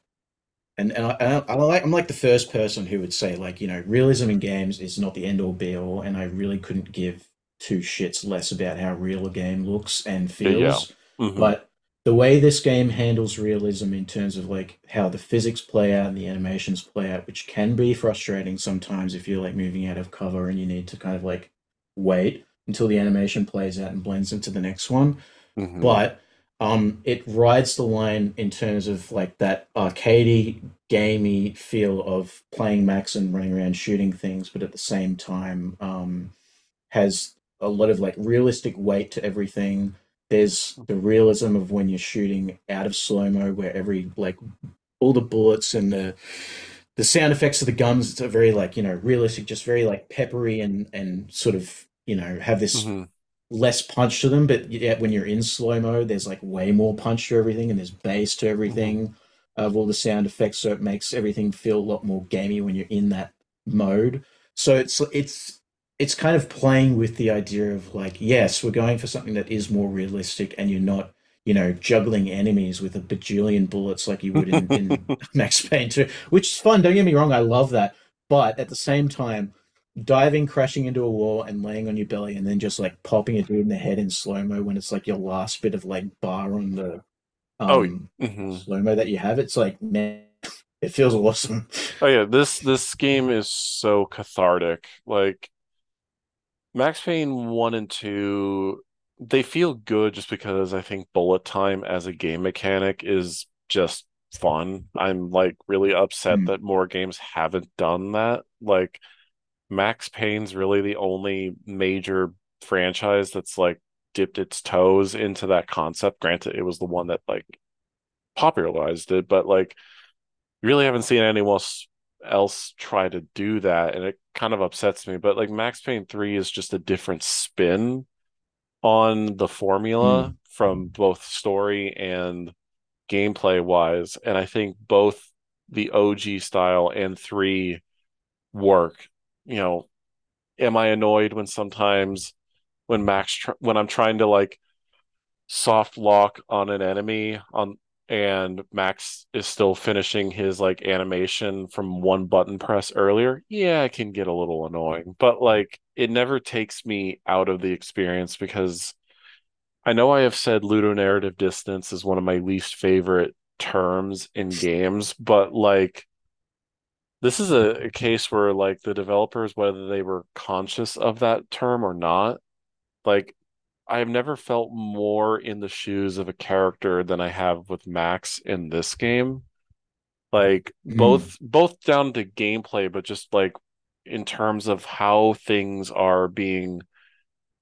and, and I, I, like, I'm like the first person who would say like you know realism in games is not the end all be all, and I really couldn't give two shits less about how real a game looks and feels. Yeah. Mm-hmm. But the way this game handles realism in terms of like how the physics play out and the animations play out, which can be frustrating sometimes if you're like moving out of cover and you need to kind of like wait until the animation plays out and blends into the next one. Mm-hmm. But um, it rides the line in terms of like that arcadey, gamey feel of playing Max and running around shooting things, but at the same time um, has a lot of like realistic weight to everything. There's the realism of when you're shooting out of slow mo, where every like all the bullets and the the sound effects of the guns are very like you know realistic, just very like peppery and and sort of you know have this mm-hmm less punch to them, but yet when you're in slow mo, there's like way more punch to everything, and there's bass to everything mm-hmm. of all the sound effects, so it makes everything feel a lot more gamey when you're in that mode. So it's it's it's kind of playing with the idea of like, yes, we're going for something that is more realistic, and you're not, you know, juggling enemies with a bajillion bullets like you would in, in Max Payne 2, which is fun. Don't get me wrong, I love that, but at the same time diving, crashing into a wall, and laying on your belly, and then just like popping a dude in the head in slow mo when it's like your last bit of like bar on the oh, um, oh, mm-hmm. slow mo that you have. It's like man, it feels awesome. Oh yeah, this this game is so cathartic. Like Max Payne one and two, they feel good just because I think bullet time as a game mechanic is just fun. I'm like really upset Mm. that more games haven't done that. Like Max Payne's really the only major franchise that's like dipped its toes into that concept. Granted, it was the one that like popularized it, but like you really haven't seen anyone else else try to do that, and it kind of upsets me. But like Max Payne 3 is just a different spin on the formula Mm. from both story and gameplay wise. And I think both the OG style and 3 work. You know, am I annoyed when sometimes when Max tr when I'm trying to like soft lock on an enemy on and Max is still finishing his like animation from one button press earlier, yeah, it can get a little annoying. But like it never takes me out of the experience because I know I have said ludonarrative dissonance is one of my least favorite terms in games, but like this is a, a case where like the developers, whether they were conscious of that term or not, like I have never felt more in the shoes of a character than I have with Max in this game. Like Mm. both both down to gameplay, but just like in terms of how things are being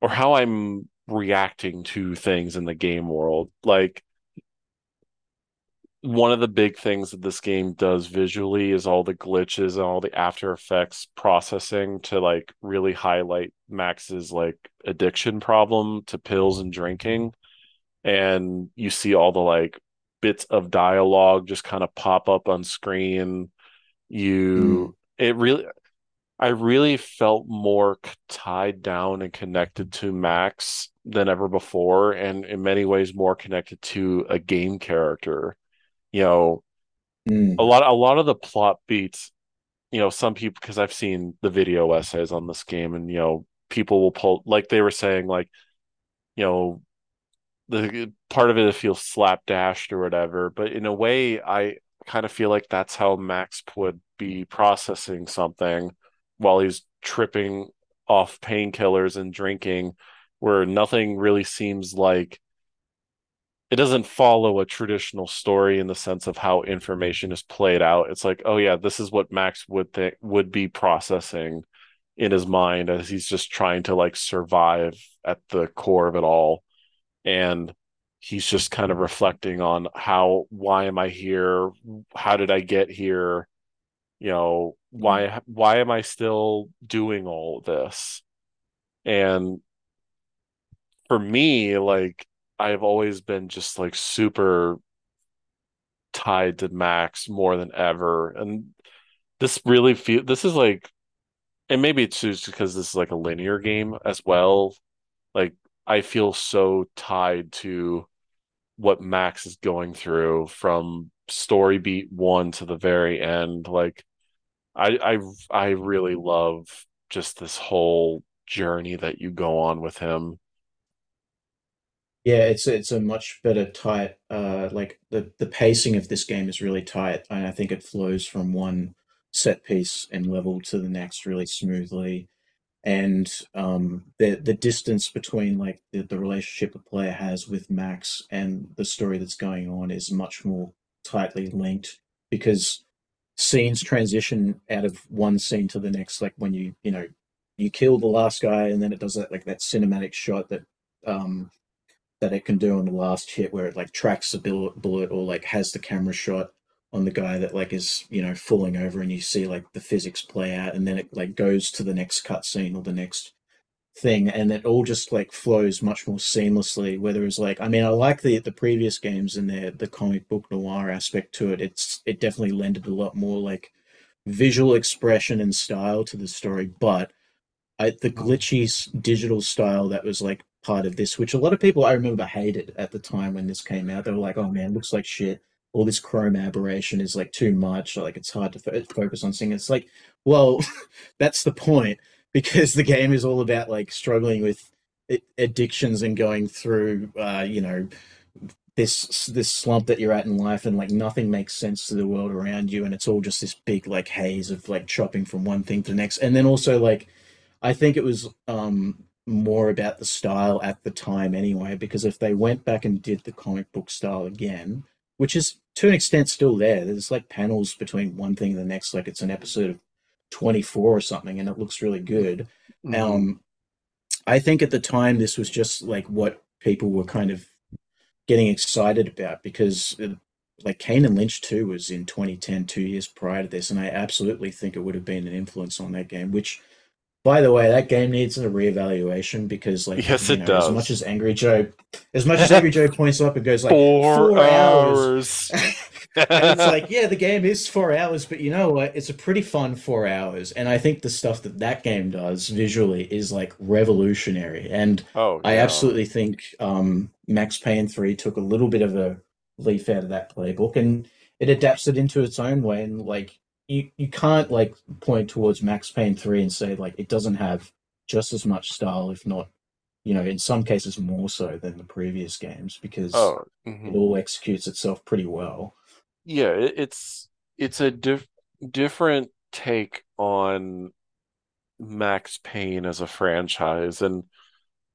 or how I'm reacting to things in the game world. Like one of the big things that this game does visually is all the glitches and all the After Effects processing to like really highlight Max's like addiction problem to pills and drinking. And you see all the like bits of dialogue just kind of pop up on screen. Mm. You, it really, I really felt more tied down and connected to Max than ever before, and in many ways more connected to a game character you know a Mm. lot a lot of the plot beats you know some people because I've seen the video essays on this game and you know people will pull like they were saying like you know the part of it feels slapdashed or whatever but in a way I kind of feel like that's how Max would be processing something while he's tripping off painkillers and drinking where nothing really seems like it doesn't follow a traditional story in the sense of how information is played out. It's like, oh yeah, this is what Max would think would be processing in his mind as he's just trying to like survive at the core of it all. And he's just kind of reflecting on how why am I here? How did I get here? You know, why mm-hmm. why am I still doing all this? And for me, like I've always been just like super tied to Max more than ever. And this really feel this is like and maybe it's just because this is like a linear game as well. Like I feel so tied to what Max is going through from story beat one to the very end. Like I I I really love just this whole journey that you go on with him. Yeah, it's it's a much better tight uh like the the pacing of this game is really tight and I think it flows from one set piece and level to the next really smoothly. And um the the distance between like the, the relationship a player has with Max and the story that's going on is much more tightly linked because scenes transition out of one scene to the next like when you you know you kill the last guy and then it does that like that cinematic shot that um that it can do on the last hit where it like tracks the bullet, bullet or like has the camera shot on the guy that like is you know falling over and you see like the physics play out and then it like goes to the next cutscene or the next thing and it all just like flows much more seamlessly whereas like i mean i like the the previous games and their the comic book noir aspect to it. It's it definitely lended a lot more like visual expression and style to the story but I, the glitchy digital style that was like part of this, which a lot of people I remember hated at the time when this came out. They were like, "Oh man, looks like shit. All this chrome aberration is like too much. Like it's hard to fo- focus on things." It's like, well, that's the point because the game is all about like struggling with addictions and going through, uh, you know, this this slump that you're at in life, and like nothing makes sense to the world around you, and it's all just this big like haze of like chopping from one thing to the next, and then also like I think it was um more about the style at the time anyway, because if they went back and did the comic book style again, which is to an extent still there, there's like panels between one thing and the next, like it's an episode of 24 or something, and it looks really good. Mhm. Um, I think at the time this was just like what people were kind of getting excited about because uh, like Kane and Lynch 2 was in 2010, two years prior to this, and I absolutely think it would have been an influence on that game, which by the way, that game needs a reevaluation because like Yes, you it know, does. as much as Angry Joe as much as Angry Joe points up and goes like four, four hours. hours. and it's like, yeah, the game is four hours, but you know what? It's a pretty fun four hours. And I think the stuff that that game does visually is like revolutionary. And oh, I absolutely think um, Max Payne 3 took a little bit of a leaf out of that playbook and it adapts it into its own way. And like, you, you can't like point towards Max Payne 3 and say like it doesn't have just as much style, if not, you know, in some cases more so than the previous games because Oh, mhm. it all executes itself pretty well. yeah, it's it's a diff different take on Max Payne as a franchise, and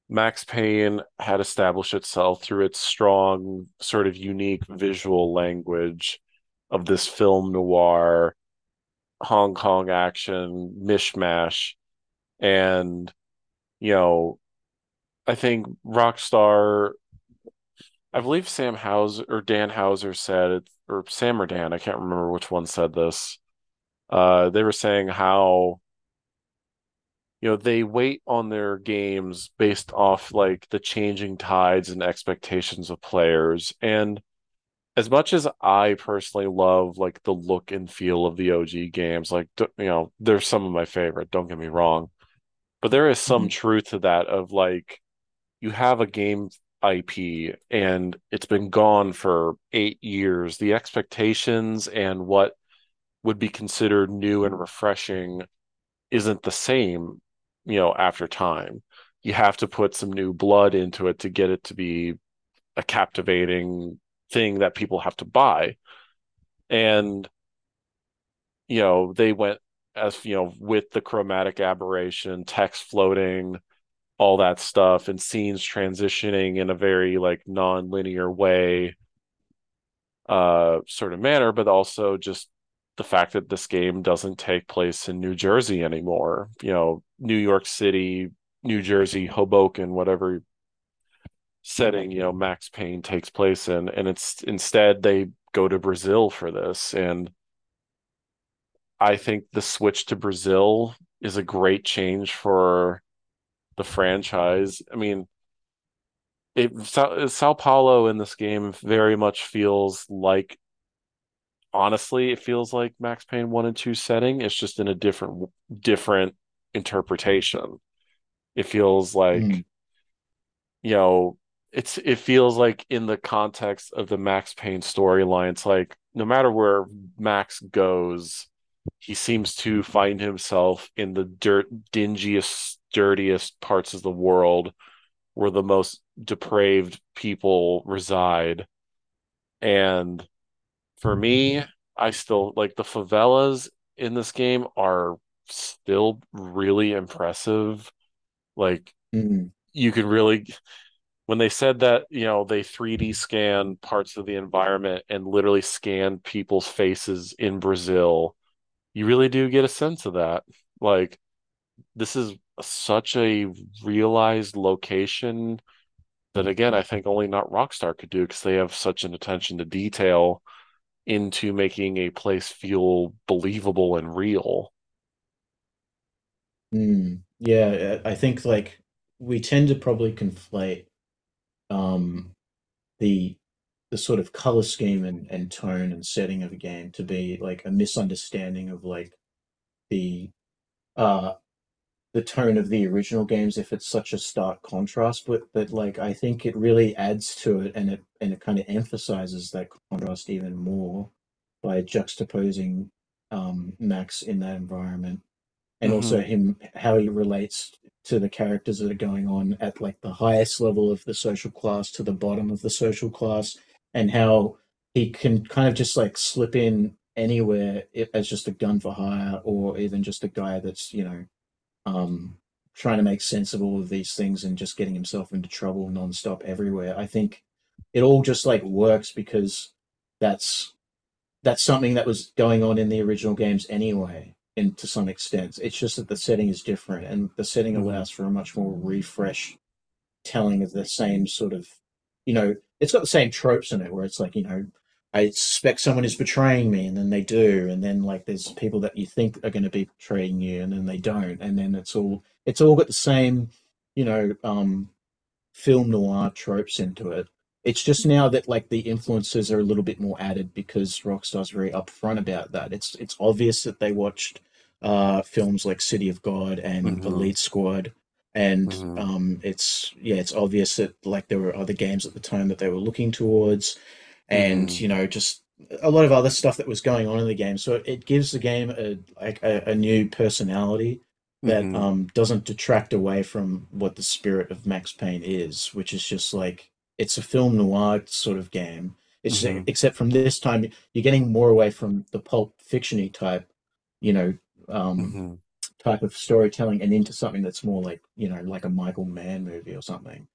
Max Payne had established itself through its strong, sort of unique visual language of this film noir, Hong Kong action mishmash, and you know, I think Rockstar. I believe Sam Houser or Dan Houser said it, or Sam or Dan, I can't remember which one said this. Uh, they were saying how, you know, they wait on their games based off like the changing tides and expectations of players. And as much as I personally love like the look and feel of the OG games, like, you know, they're some of my favorite, don't get me wrong. But there is some Mhm. truth to that of like, you have a game IP and it's been gone for eight years. The expectations and what would be considered new and refreshing isn't the same, you know, after time. You have to put some new blood into it to get it to be a captivating thing that people have to buy. And, you know, they went as, you know, with the chromatic aberration, text floating, all that stuff and scenes transitioning in a very like non-linear way uh sort of manner but also just the fact that this game doesn't take place in New Jersey anymore you know New York City New Jersey Hoboken whatever setting you know Max Payne takes place in and it's instead they go to Brazil for this and I think the switch to Brazil is a great change for the franchise. I mean, it Sao, Sao Paulo in this game very much feels like, honestly, it feels like Max Payne one and two setting. It's just in a different different interpretation. It feels like, Mm. you know, it's it feels like in the context of the Max Payne storyline, it's like no matter where Max goes, he seems to find himself in the dirt dingiest dirtiest parts of the world where the most depraved people reside. And for me, I still like the favelas in this game are still really impressive. Like Mm. you can really when they said that, you know, they 3D scan parts of the environment and literally scan people's faces in Brazil, you really do get a sense of that. Like this is such a realized location that again I think only not Rockstar could do because they have such an attention to detail into making a place feel believable and real. Mm. Yeah, I I think like we tend to probably conflate um the the sort of color scheme and, and tone and setting of a game to be like a misunderstanding of like the uh the tone of the original games if it's such a stark contrast but but like I think it really adds to it and it and it kind of emphasizes that contrast even more by juxtaposing um Max in that environment and Mhm. also him how he relates to the characters that are going on at like the highest level of the social class to the bottom of the social class and how he can kind of just like slip in anywhere as just a gun for hire or even just a guy that's you know um trying to make sense of all of these things and just getting himself into trouble nonstop everywhere. I think it all just like works because that's that's something that was going on in the original games anyway, and to some extent. It's just that the setting is different, and the setting Mhm. allows for a much more refresh telling of the same sort of, you know, it's got the same tropes in it where it's like, you know, I suspect someone is betraying me, and then they do, and then like there's people that you think are going to be betraying you, and then they don't, and then it's all it's all got the same, you know, um, film noir tropes into it. It's just now that like the influences are a little bit more added because Rockstar's very upfront about that. It's it's obvious that they watched uh, films like City of God and Mhm. Elite Squad, and Mhm. um, it's yeah, it's obvious that like there were other games at the time that they were looking towards, and Mhm. you know just a lot of other stuff that was going on in the game. So it gives the game a like a, a new personality that Mhm. um, doesn't detract away from what the spirit of Max Payne is, which is just like it's a film noir sort of game. It's just- Mhm. except from this time you're getting more away from the pulp fictiony type, you know, um, Mhm. type of storytelling and into something that's more like you know like a Michael Mann movie or something.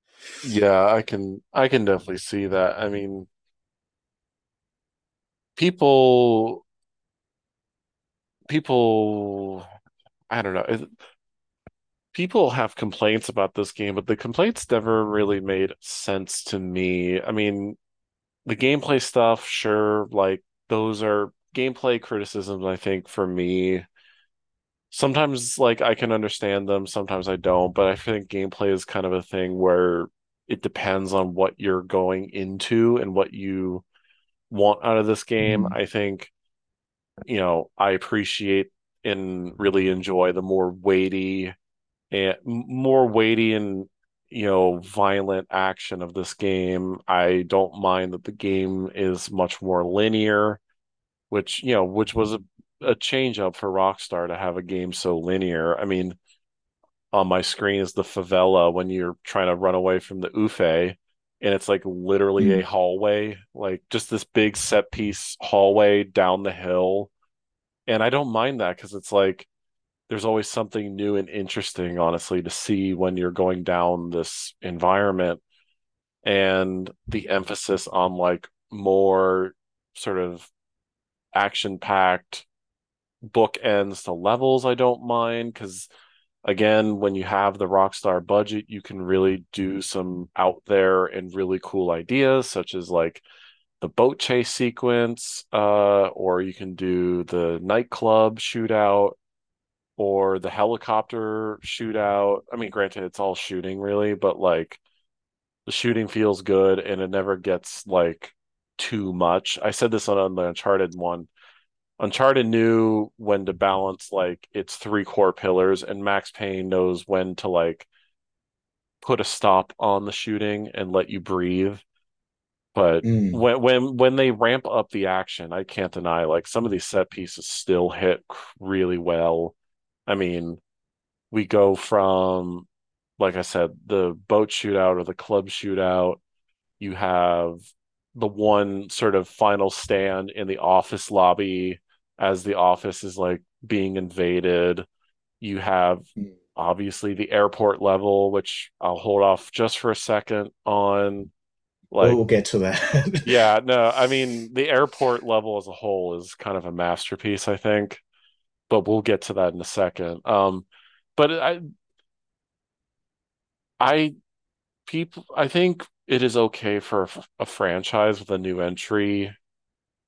Yeah, I can I can definitely see that. I mean, people people I don't know. People have complaints about this game, but the complaints never really made sense to me. I mean, the gameplay stuff, sure, like those are gameplay criticisms, I think, for me. Sometimes like I can understand them, sometimes I don't, but I think gameplay is kind of a thing where it depends on what you're going into and what you want out of this game. Mhm. I think, you know, I appreciate and really enjoy the more weighty and more weighty and you know violent action of this game. I don't mind that the game is much more linear, which you know, which was a, a change up for Rockstar to have a game so linear. I mean, on my screen is the favela when you're trying to run away from the Ufe, and it's like literally a Mm. hallway, like just this big set piece hallway down the hill. And I don't mind that because it's like there's always something new and interesting, honestly, to see when you're going down this environment. And the emphasis on like more sort of action-packed bookends to levels, I don't mind because again, when you have the Rockstar budget, you can really do some out there and really cool ideas, such as like the boat chase sequence, uh, or you can do the nightclub shootout or the helicopter shootout. I mean, granted, it's all shooting really, but like the shooting feels good and it never gets like too much. I said this on the Uncharted one. Uncharted knew when to balance like its three core pillars, and Max Payne knows when to like put a stop on the shooting and let you breathe. But Mm. when when when they ramp up the action, I can't deny like some of these set pieces still hit really well. I mean, we go from like I said, the boat shootout or the club shootout. You have the one sort of final stand in the office lobby as the office is like being invaded. You have Mm. obviously the airport level, which I'll hold off just for a second on. Like, we'll get to that. yeah, no, I mean, the airport level as a whole is kind of a masterpiece, I think, but we'll get to that in a second. Um, but I, I, people, I think it is okay for a franchise with a new entry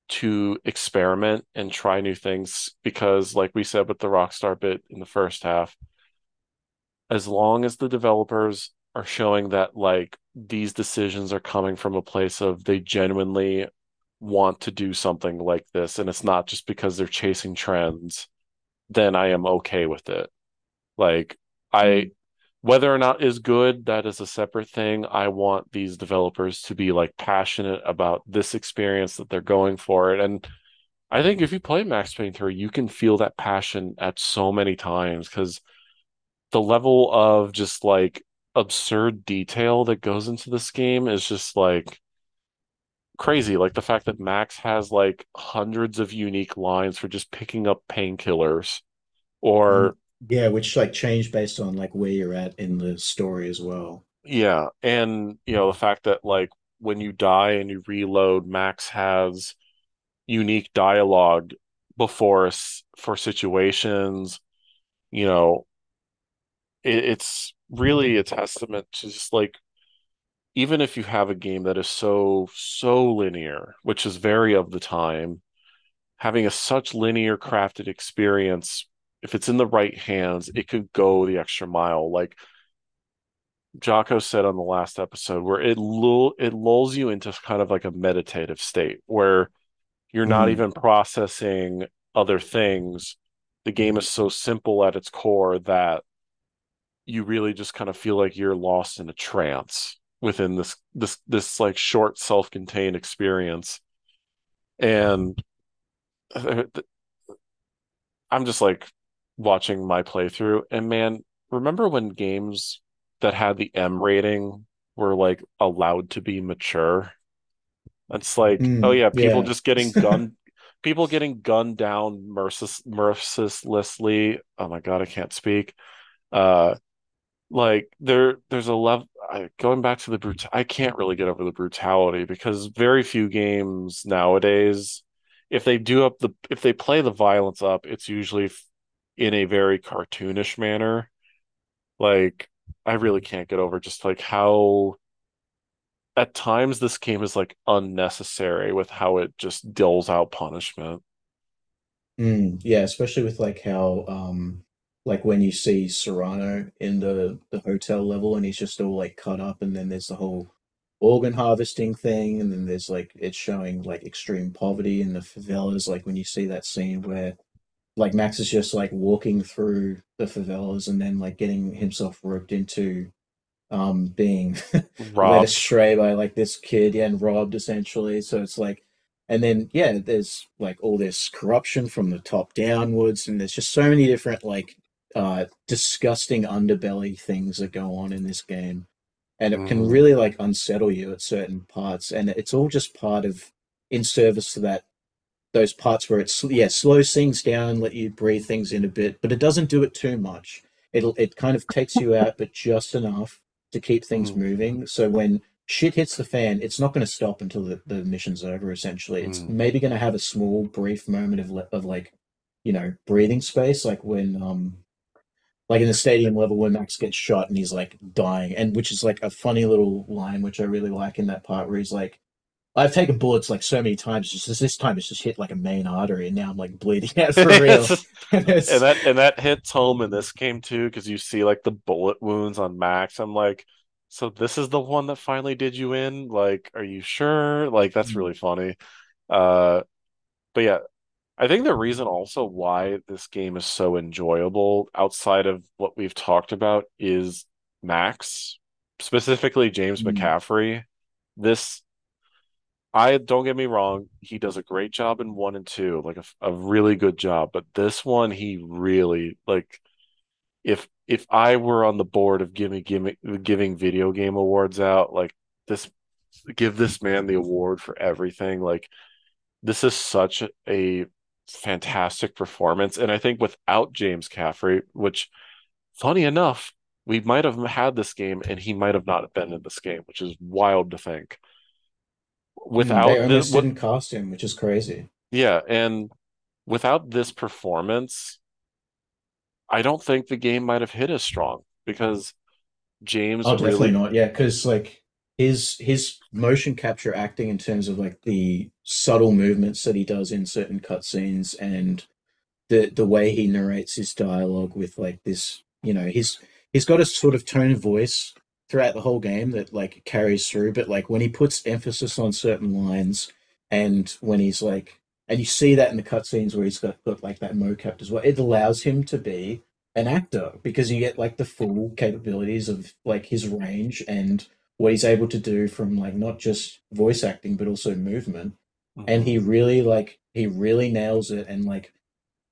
to experiment and try new things because, like we said with the Rockstar bit in the first half, as long as the developers are showing that like these decisions are coming from a place of they genuinely want to do something like this and it's not just because they're chasing trends, then I am okay with it. Like I Mm. whether or not is good, that is a separate thing. I want these developers to be like passionate about this experience that they're going for it. And I think if you play Max Payne 3, you can feel that passion at so many times because the level of just like absurd detail that goes into this game is just like crazy. Like the fact that Max has like hundreds of unique lines for just picking up painkillers or mm, Yeah, which like change based on like where you're at in the story as well. Yeah, and you know the fact that like when you die and you reload, Max has unique dialogue before us for situations. You know, it, it's really a testament to just like even if you have a game that is so so linear, which is very of the time, having a such linear crafted experience, if it's in the right hands, it could go the extra mile. Like Jocko said on the last episode, where it lull it lulls you into kind of like a meditative state where you're not Mm, even processing other things. The game is so simple at its core that you really just kind of feel like you're lost in a trance within this this this like short self-contained experience. And I'm just like watching my playthrough and man, remember when games that had the M rating were like allowed to be mature? It's like, oh mm, yeah, people yeah. just getting gunned, people getting gunned down merciless, mercilessly. Oh my God, I can't speak. Uh, like there, there's a level. Going back to the brut, I can't really get over the brutality because very few games nowadays, if they do up the, if they play the violence up, it's usually in a very cartoonish manner. Like I really can't get over just like how at times this game is like unnecessary with how it just doles out punishment. Mm, yeah, especially with like how um like when you see Serrano in the the hotel level and he's just all like cut up and then there's the whole organ harvesting thing and then there's like it's showing like extreme poverty in the favelas like when you see that scene where like Max is just like walking through the favelas and then like getting himself roped into um being led astray by like this kid yeah, and robbed essentially. So it's like and then yeah there's like all this corruption from the top downwards and there's just so many different like uh disgusting underbelly things that go on in this game and it can Mhm. really like unsettle you at certain parts and it's all just part of in service to that those parts where it's yeah slows things down, and let you breathe things in a bit, but it doesn't do it too much. It'll it kind of takes you out, but just enough to keep things Mhm. moving. So when shit hits the fan, it's not going to stop until the, the mission's over. Essentially, it's Mhm. maybe going to have a small, brief moment of of like you know breathing space, like when um like in the stadium level where Max gets shot and he's like dying, and which is like a funny little line which I really like in that part where he's like I've taken bullets like so many times. Just this, time, it's just hit like a main artery, and now I'm like bleeding out for real. And and that and that hits home in this game too because you see like the bullet wounds on Max. I'm like, so this is the one that finally did you in? Like, are you sure? Like, that's really funny. Uh, but yeah, I think the reason also why this game is so enjoyable outside of what we've talked about is Max, specifically James Mm, McCaffrey. This, I don't get me wrong, he does a great job in one and two, like a, a really good job. But this one, he really like if if I were on the board of giving giving giving video game awards out, like this, give this man the award for everything. Like this is such a fantastic performance. And I think without James Caffrey, which funny enough, we might have had this game and he might have not been in this game, which is wild to think. They Without the almost what didn't cast him, which is crazy. yeah, and without this performance, I don't think the game might have hit as strong because James Oh, definitely not. Yeah, because like his his motion capture acting in terms of like the subtle movements that he does in certain cutscenes and the the way he narrates his dialogue with like this, you know, he's he's got a sort of tone of voice throughout the whole game that like carries through, but like when he puts emphasis on certain lines and when he's like and you see that in the cutscenes where he's got, got like that mocap as well, it allows him to be an actor because you get like the full capabilities of like his range and what he's able to do from like not just voice acting but also movement and Mhm. he really like he really nails it and like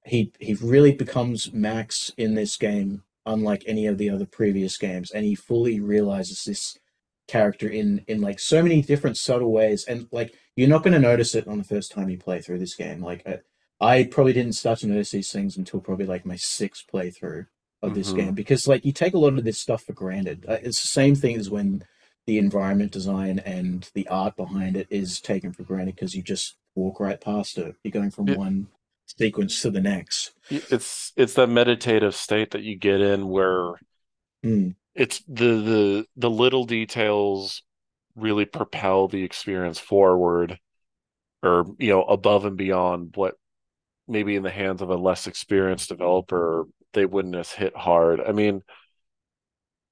he he really becomes Max in this game, unlike any of the other previous games, and he fully realizes this character in in like so many different subtle ways, and like you're not going to notice it on the first time you play through this game. Like I, I probably didn't start to notice these things until probably like my sixth playthrough, of this Mhm. game because like you take a lot of this stuff for granted. Uh, it's the same thing as when the environment design and the art behind it is taken for granted because you just walk right past it. You're going from It- one sequence to the next. It's it's that meditative state that you get in where Mm, it's the the the little details really propel the experience forward or you know above and beyond what maybe in the hands of a less experienced developer they wouldn't have hit hard. I mean,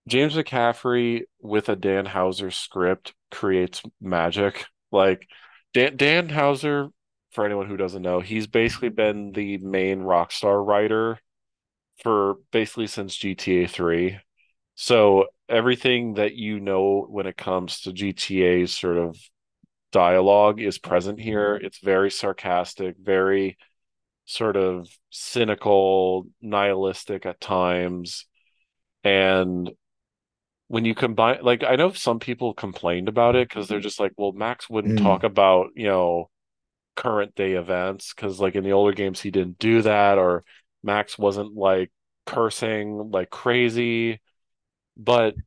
James McCaffrey with a Dan Houser script creates magic. Like Dan Dan Houser, for anyone who doesn't know, he's basically been the main Rockstar writer for basically since GTA 3. So everything that you know when it comes to GTA's sort of dialogue is present here. Mm-hmm. It's very sarcastic, very sort of cynical, nihilistic at times. And when you combine, like, I know some people complained about it because they're just like, well, Max wouldn't Mm. talk about, you know, current day events because, like, in the older games, he didn't do that, or Max wasn't like cursing like crazy. But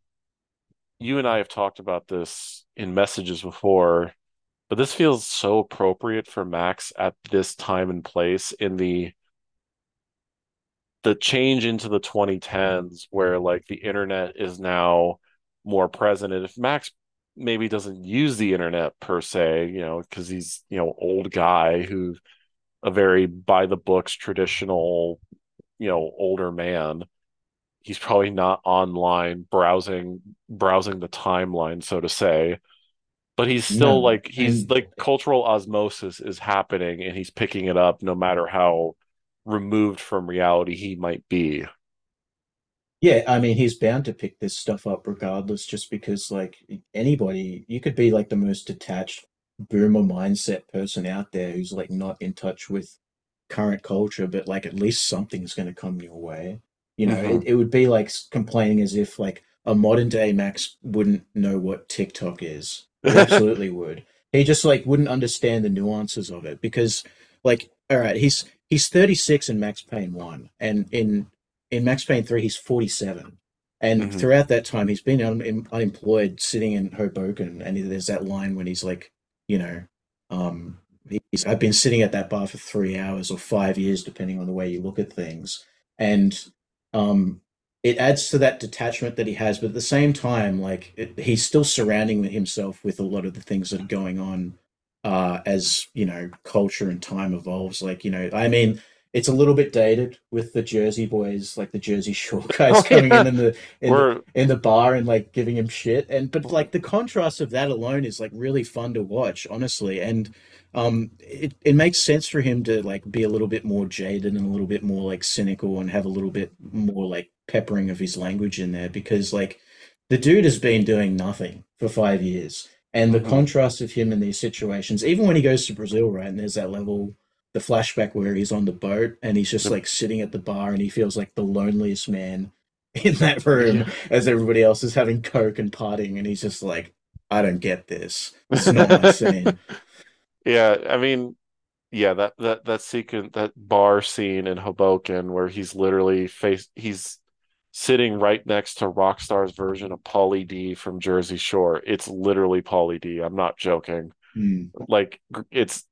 you and I have talked about this in messages before, but this feels so appropriate for Max at this time and place in the the change into the 2010s where like the internet is now more present. And if Max maybe doesn't use the internet per se, you know, because he's, you know, old guy who a very by the books traditional, you know, older man. He's probably not online browsing browsing the timeline, so to say. But he's still No, like he's and- like cultural osmosis is happening and he's picking it up no matter how removed from reality he might be. Yeah, I mean, he's bound to pick this stuff up regardless, just because, like, anybody, you could be like the most detached boomer mindset person out there who's like not in touch with current culture, but like at least something's going to come your way. You know, Mhm. it, it would be like complaining as if like a modern day Max wouldn't know what TikTok is. He absolutely would. He just like wouldn't understand the nuances of it because, like, all right, he's he's 36 in Max Payne 1, and in in Max Payne 3, he's 47. And Mhm. throughout that time, he's been un- unemployed, sitting in Hoboken. And there's that line when he's like, you know, um, he's, I've been sitting at that bar for three hours or five years, depending on the way you look at things. And um, it adds to that detachment that he has. But at the same time, like, it, he's still surrounding himself with a lot of the things that are going on uh, as, you know, culture and time evolves. Like, you know, I mean, it's a little bit dated with the Jersey boys, like the Jersey Shore guys Oh, coming yeah. in in the in, the in the bar and like giving him shit. And but like the contrast of that alone is like really fun to watch, honestly. And um, it it makes sense for him to like be a little bit more jaded and a little bit more like cynical and have a little bit more like peppering of his language in there because like the dude has been doing nothing for five years. And the Mhm. contrast of him in these situations, even when he goes to Brazil, right, and there's that level the flashback where he's on the boat and he's just Yep. like sitting at the bar and he feels like the loneliest man in that room Yeah. as everybody else is having coke and partying and he's just like i don't get this it's not my scene Yeah, I mean, yeah, that that that sequence, that bar scene in Hoboken where he's literally face he's sitting right next to Rockstar's version of Pauly D from Jersey Shore. It's literally Pauly D. I'm not joking. Hmm. Like it's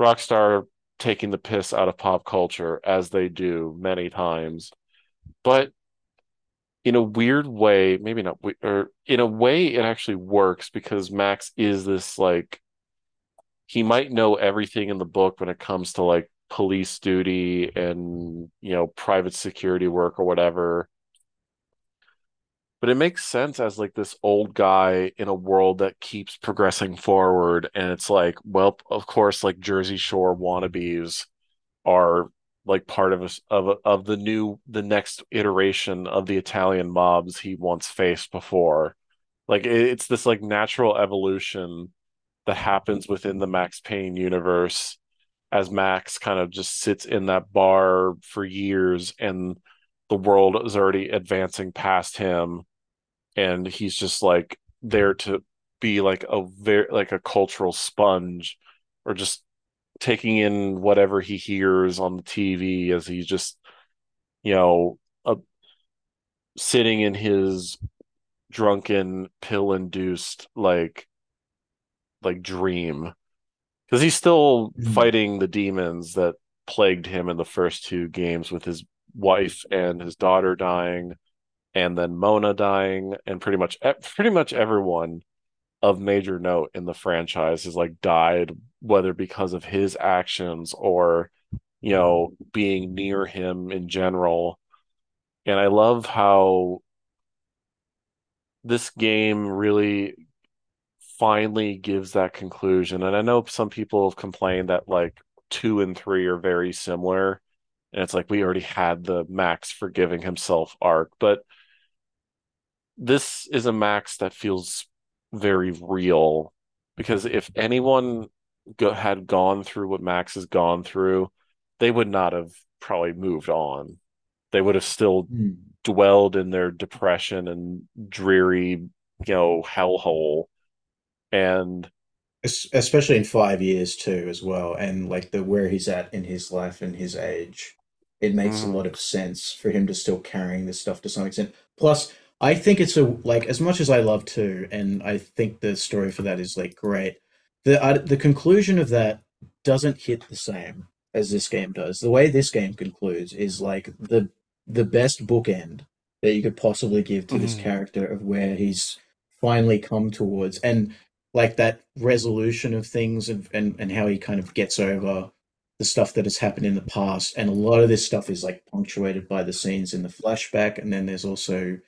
Rockstar taking the piss out of pop culture as they do many times. But in a weird way, maybe not, we- or in a way, it actually works because Max is this like he might know everything in the book when it comes to like police duty and you know private security work or whatever. But it makes sense as like this old guy in a world that keeps progressing forward, and it's like, well, of course, like Jersey Shore wannabes are like part of us of of the new the next iteration of the Italian mobs he once faced before. Like it, it's this like natural evolution that happens within the Max Payne universe as Max kind of just sits in that bar for years and the world is already advancing past him and he's just like there to be like a very like a cultural sponge or just taking in whatever he hears on the TV as he's just you know a, sitting in his drunken pill induced like like dream because he's still Mhm. fighting the demons that plagued him in the first two games with his wife and his daughter dying and then Mona dying and pretty much pretty much everyone of major note in the franchise has like died whether because of his actions or you know being near him in general and I love how this game really finally gives that conclusion. And I know some people have complained that like two and three are very similar. And it's like we already had the Max forgiving himself arc, but this is a Max that feels very real because if anyone go- had gone through what Max has gone through, they would not have probably moved on. They would have still Hmm. dwelled in their depression and dreary, you know, hellhole. And especially in five years too, as well, and like the where he's at in his life and his age, it makes a Mhm. lot of sense for him to still carrying this stuff to some extent. Plus, I think it's a like as much as I love two, and I think the story for that is like great. The uh, the conclusion of that doesn't hit the same as this game does. The way this game concludes is like the the best bookend that you could possibly give to this Mhm. character of where he's finally come towards and like that resolution of things and, and and how he kind of gets over the stuff that has happened in the past and a lot of this stuff is like punctuated by the scenes in the flashback and then there's also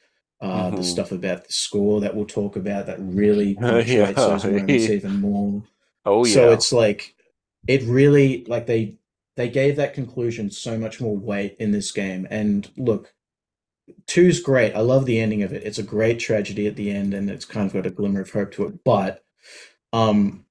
uh the Mhm. stuff about the score that we'll talk about that really Yeah. punctuates those moments even more oh yeah. so it's like it really like they they gave that conclusion so much more weight in this game and look two's great i love the ending of it it's a great tragedy at the end and it's kind of got a glimmer of hope to it but um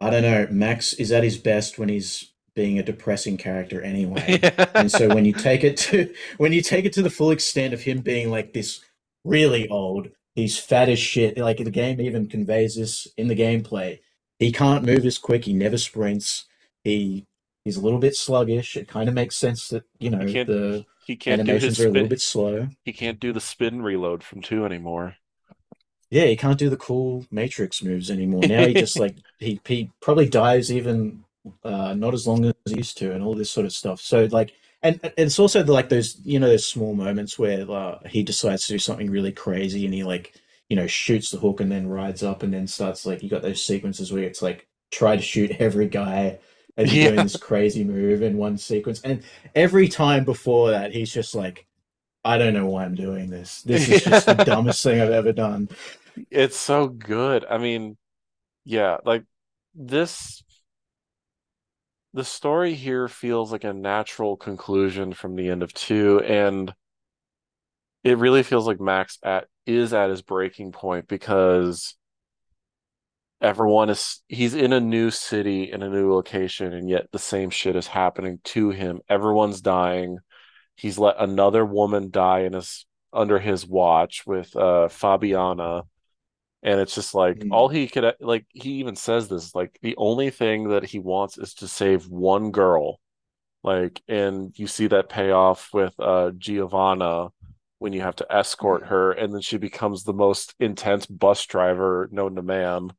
i don't know max is at his best when he's being a depressing character anyway. And so when you take it to when you take it to the full extent of him being like this really old he's fat as shit like the game even conveys this in the gameplay. He can't move as quick he never sprints he he's a little bit sluggish it kind of makes sense that you know He the he can't do his animations are a little bit slow. he can't do the spin reload from two anymore. yeah he can't do the cool matrix moves anymore. Now he just like he, he probably dives even uh not as long as he used to and all this sort of stuff. So like and and it's also the, like those you know those small moments where uh, he decides to do something really crazy and he like you know shoots the hook and then rides up and then starts like you got those sequences where it's like try to shoot every guy as you're doing this crazy move in one sequence. And every time before that he's just like i don't know why i'm doing this. This is just the dumbest thing i've ever done. It's so good. I mean, yeah, like this the story here feels like a natural conclusion from the end of two, and it really feels like Max at is at his breaking point because everyone is he's in a new city in a new location, and yet the same shit is happening to him. Everyone's dying. He's let another woman die in his under his watch with uh Fabiana. And it's just like Mm. all he could like he even says this like the only thing that he wants is to save one girl. Like and you see that payoff with uh Giovanna when you have to escort her and then she becomes the most intense bus driver known to man.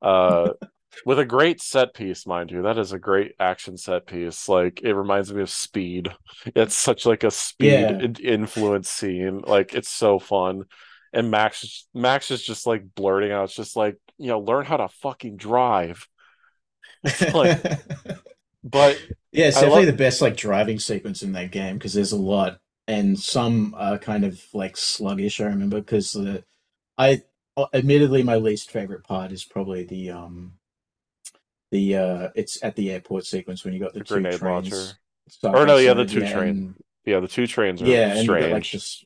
Uh with a great set piece, mind you. That is a great action set piece. Like it reminds me of Speed. It's such like a speed Yeah. in- influence scene. Like it's so fun. And Max Max is just like blurting out, it's just like, you know, learn how to fucking drive. Like but Yeah, it's I definitely love- the best like driving sequence in that game because there's a lot, and some are kind of like sluggish. I remember because the I admittedly my least favorite part is probably the um the uh it's at the airport sequence when you got the, the two grenade trains. launcher. Or no, yeah, the two train- and- Yeah, the two trains are yeah, and you got, like just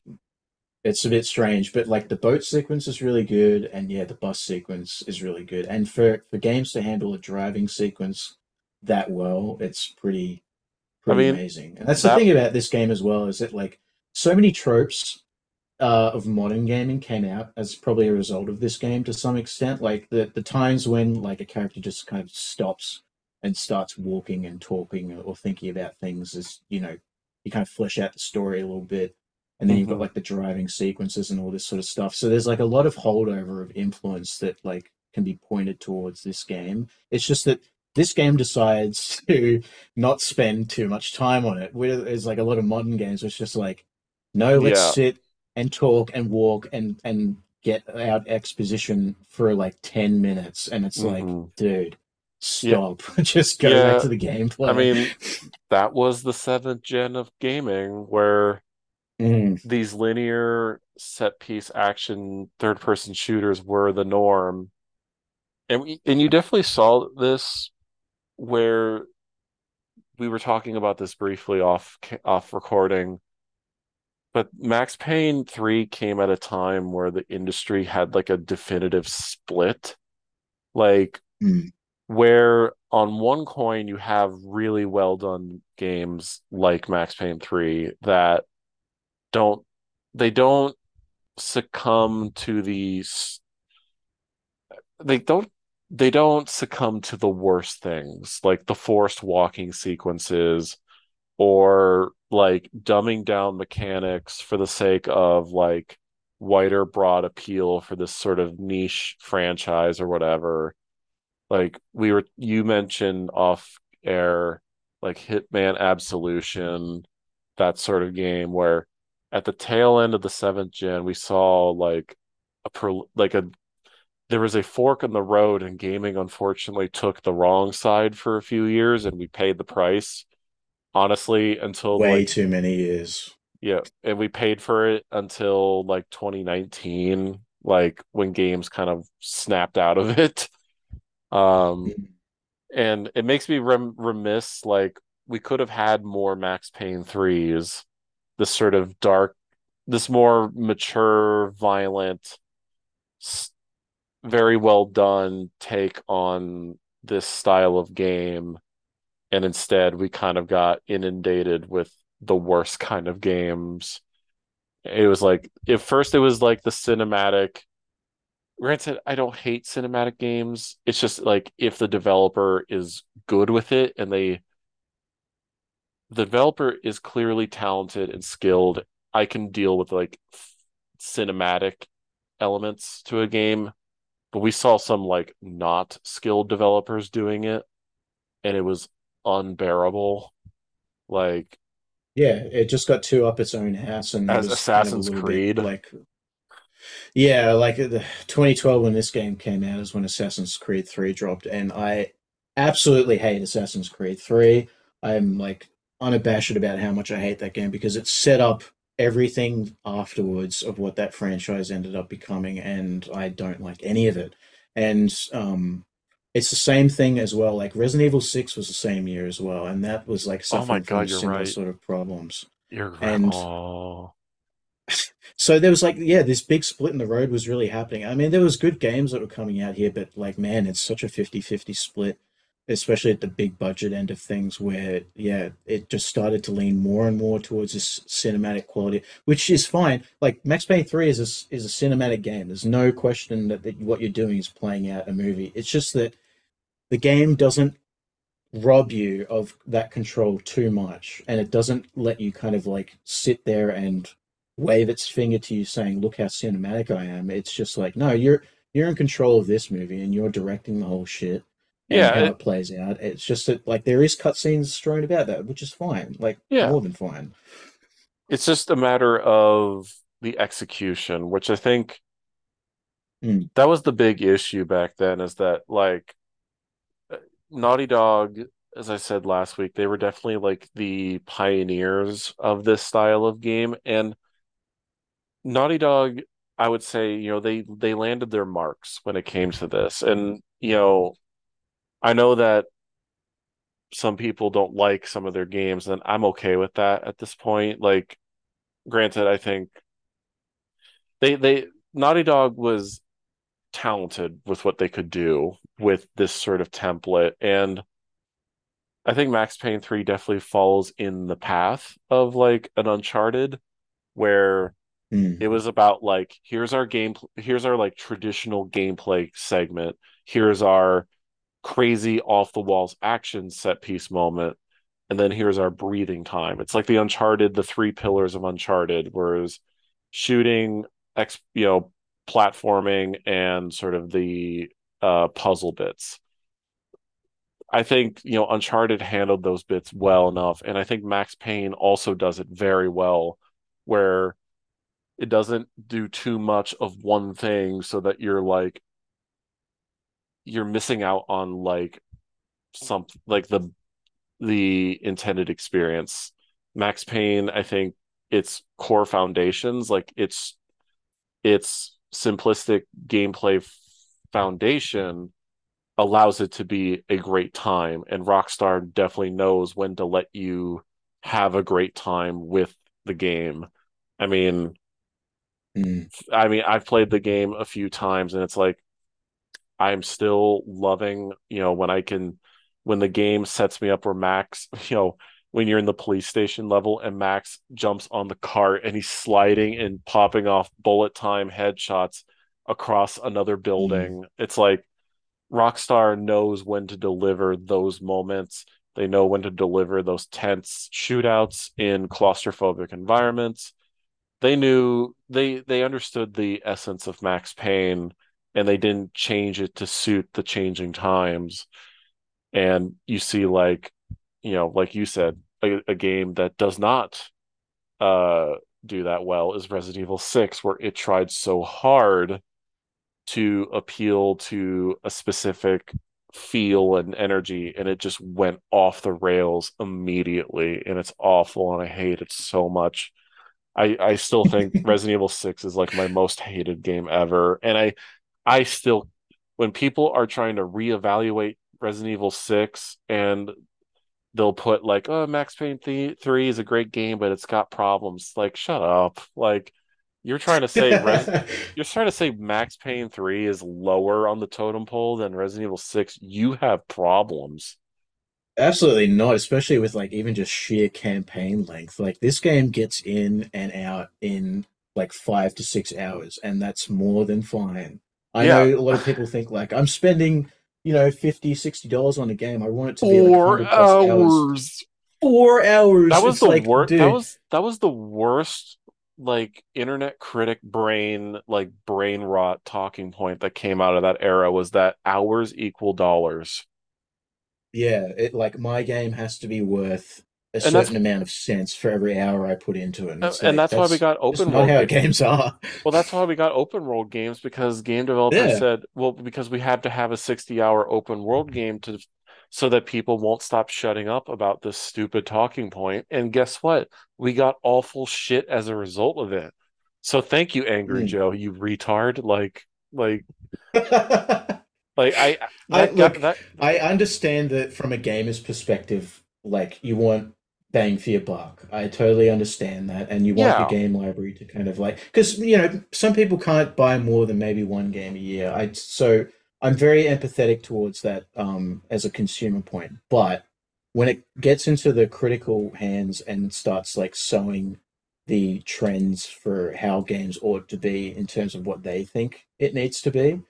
it's a bit strange, but like the boat sequence is really good, and yeah, the bus sequence is really good. And for for games to handle a driving sequence that well, it's pretty pretty mean, amazing. And that's that- the thing about this game as well is that like so many tropes uh, of modern gaming came out as probably a result of this game to some extent. Like the the times when like a character just kind of stops and starts walking and talking or thinking about things is you know you kind of flesh out the story a little bit and then you've got Mhm. like the driving sequences and all this sort of stuff. So there's like a lot of holdover of influence that like can be pointed towards this game. It's just that this game decides to not spend too much time on it. where there's like a lot of modern games, it's just like, no, let's Yeah. sit and talk and walk and and get out exposition for like 10 minutes and it's like Mhm. dude stop just go Yeah. back to the gameplay I mean, that was the seventh gen of gaming where Mm, these linear set piece action third person shooters were the norm. And we, and you definitely saw this where we were talking about this briefly off off recording. But Max Payne 3 came at a time where the industry had like a definitive split. Like mm, where on one coin you have really well done games like Max Payne 3 that don't they don't succumb to these they don't they don't succumb to the worst things like the forced walking sequences or like dumbing down mechanics for the sake of like wider broad appeal for this sort of niche franchise or whatever. Like we were you mentioned off air like Hitman Absolution that sort of game where at the tail end of the seventh gen we saw like a pro like a there was a fork in the road and gaming unfortunately took the wrong side for a few years and we paid the price honestly until way like too many years. Yeah and we paid for it until like 2019 like when games kind of snapped out of it. Um and it makes me rem remiss like we could have had more Max Payne 3s this sort of dark this more mature violent very well done take on this style of game. And instead we kind of got inundated with the worst kind of games. It was like at first it was like the cinematic granted i don't hate cinematic games. It's just like if the developer is good with it and they the developer is clearly talented and skilled. I can deal with like cinematic elements to a game but we saw some like not skilled developers doing it and it was unbearable. Like yeah it just got too up its own house and As was kind of Assassin's Creed. like yeah like the 2012 when this game came out is when Assassin's Creed 3 dropped and I absolutely hate Assassin's Creed 3 I'm like unabashed about how much I hate that game because it set up everything afterwards of what that franchise ended up becoming and I don't like any of it. And um it's the same thing as well like Resident Evil 6 was the same year as well and that was like Oh my suffering from God, you're similar right. sort of problems. You're And- oh so there was like yeah this big split in the road was really happening. I mean there was good games that were coming out here but like man it's such a 50-50 split especially at the big budget end of things where yeah it just started to lean more and more towards this cinematic quality which is fine. Like max payne 3 is a, is a cinematic game. There's no question that, that what you're doing is playing out a movie. It's just that the game doesn't rob you of that control too much and it doesn't let you kind of like sit there and wave its finger to you saying look how cinematic i am. It's just like no you're you're in control of this movie and you're directing the whole shit Yeah, how it- it, plays out it's just that like there is cutscenes strewn about that which is fine like Yeah. more than fine it's just a matter of the execution which i think Hmm. that was the big issue back then is that like naughty dog as i said last week they were definitely like the pioneers of this style of game and naughty dog i would say you know they they landed their marks when it came to this and you know i know that some people don't like some of their games and i'm okay with that at this point like granted i think they they naughty dog was talented with what they could do with this sort of template and i think max payne 3 definitely falls in the path of like an uncharted where Hmm. it was about like here's our game here's our like traditional gameplay segment here's our crazy off the walls action set piece moment and then here's our breathing time. It's like the Uncharted, the three pillars of Uncharted, whereas shooting, ex, you know, platforming, and sort of the uh, puzzle bits. I think you know Uncharted handled those bits well enough, and I think Max Payne also does it very well, where it doesn't do too much of one thing, so that you're like you're missing out on like some like the the intended experience. Max Payne, I think its core foundations, like its its simplistic gameplay foundation allows it to be a great time and Rockstar definitely knows when to let you have a great time with the game. I mean Mm. I mean I've played the game a few times and it's like I'm still loving, you know, when I can when the game sets me up where Max, you know, when you're in the police station level and Max jumps on the cart and he's sliding and popping off bullet time headshots across another building. Mm. It's like Rockstar knows when to deliver those moments. They know when to deliver those tense shootouts in claustrophobic environments. They knew they they understood the essence of Max Payne and they didn't change it to suit the changing times. And you see like, you know, like you said, a, a game that does not uh do that well is Resident Evil 6 where it tried so hard to appeal to a specific feel and energy and it just went off the rails immediately and it's awful and I hate it so much. I I still think Resident Evil 6 is like my most hated game ever and I I still when people are trying to reevaluate Resident Evil 6 and they'll put like oh Max Payne 3 is a great game but it's got problems like shut up like you're trying to say Res- you're trying to say Max Payne 3 is lower on the totem pole than Resident Evil 6. You have problems. Absolutely not, especially with like even just sheer campaign length. Like this game gets in and out in like 5 to 6 hours and that's more than fine. I yeah. know a lot of people think like I'm spending, you know, 50 60 dollars on a game. I want it to be Four like hours. hours. 4 hours. That was it's the like, worst that was that was the worst like internet critic brain like brain rot talking point that came out of that era was that hours equal dollars yeah it like my game has to be worth a and certain amount of sense for every hour I put into it. And, and like, that's, that's, why we got open world how games are. well, that's why we got open world games because game developers yeah. said, well, because we had to have a 60 hour open world game to so that people won't stop shutting up about this stupid talking point. And guess what? We got awful shit as a result of it. So thank you, Angry mm. Joe, you retard. Like, like, like I, I look, that... I understand that from a gamer's perspective, like you want bang for your buck. I totally understand that, and you want yeah. your game library to kind of like because you know some people can't buy more than maybe one game a year. I so I'm very empathetic towards that um, as a consumer point, but when it gets into the critical hands and starts like sowing the trends for how games ought to be in terms of what they think it needs to be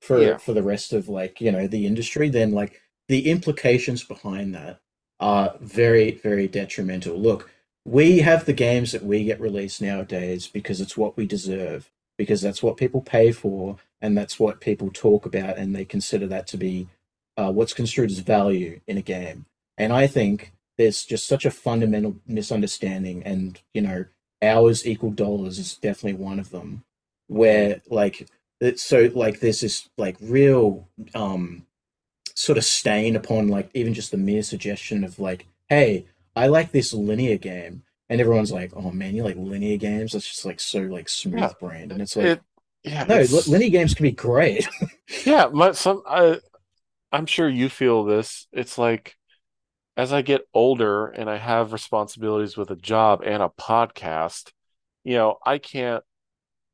for yeah. for the rest of like you know the industry, then like the implications behind that are very very detrimental. Look, we have the games that we get released nowadays because it's what we deserve because that's what people pay for and that's what people talk about and they consider that to be uh, what's construed as value in a game and i think there's just such a fundamental misunderstanding and you know hours equal dollars is definitely one of them where like it's so like there's this like real um sort of stain upon like even just the mere suggestion of like hey i like this linear game and everyone's like, "Oh man, you like linear games? That's just like so like smooth yeah. brain." And it's like, it, yeah, no, it's... linear games can be great. yeah, but some I, I'm sure you feel this. It's like as I get older and I have responsibilities with a job and a podcast, you know, I can't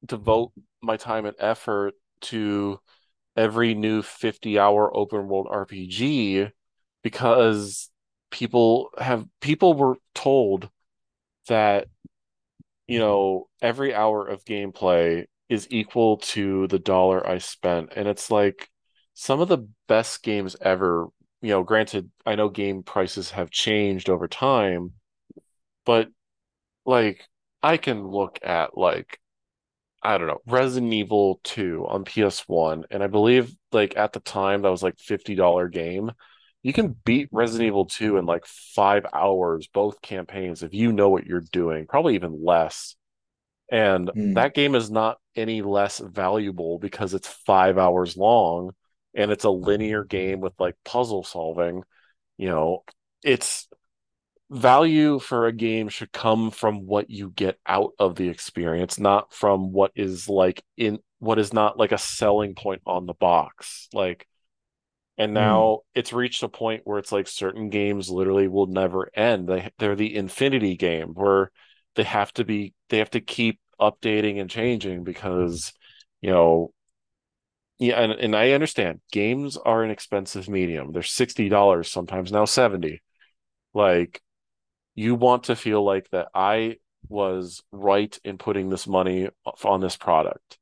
devote my time and effort to every new 50 hour open world RPG because people have people were told that you know every hour of gameplay is equal to the dollar I spent. And it's like some of the best games ever you know, granted, I know game prices have changed over time, but like I can look at like I don't know, Resident Evil 2 on PS1, and I believe like at the time that was like $50 game. You can beat Resident Evil 2 in like five hours, both campaigns, if you know what you're doing, probably even less. And Mm. that game is not any less valuable because it's five hours long and it's a linear game with like puzzle solving. You know, it's value for a game should come from what you get out of the experience, not from what is like in what is not like a selling point on the box. Like, and hmm. now it's reached a point where it's like certain games literally will never end. They they're the infinity game where they have to be they have to keep updating and changing because you know yeah and, and I understand games are an expensive medium. They're $60 sometimes now 70. Like you want to feel like that I was right in putting this money on this product.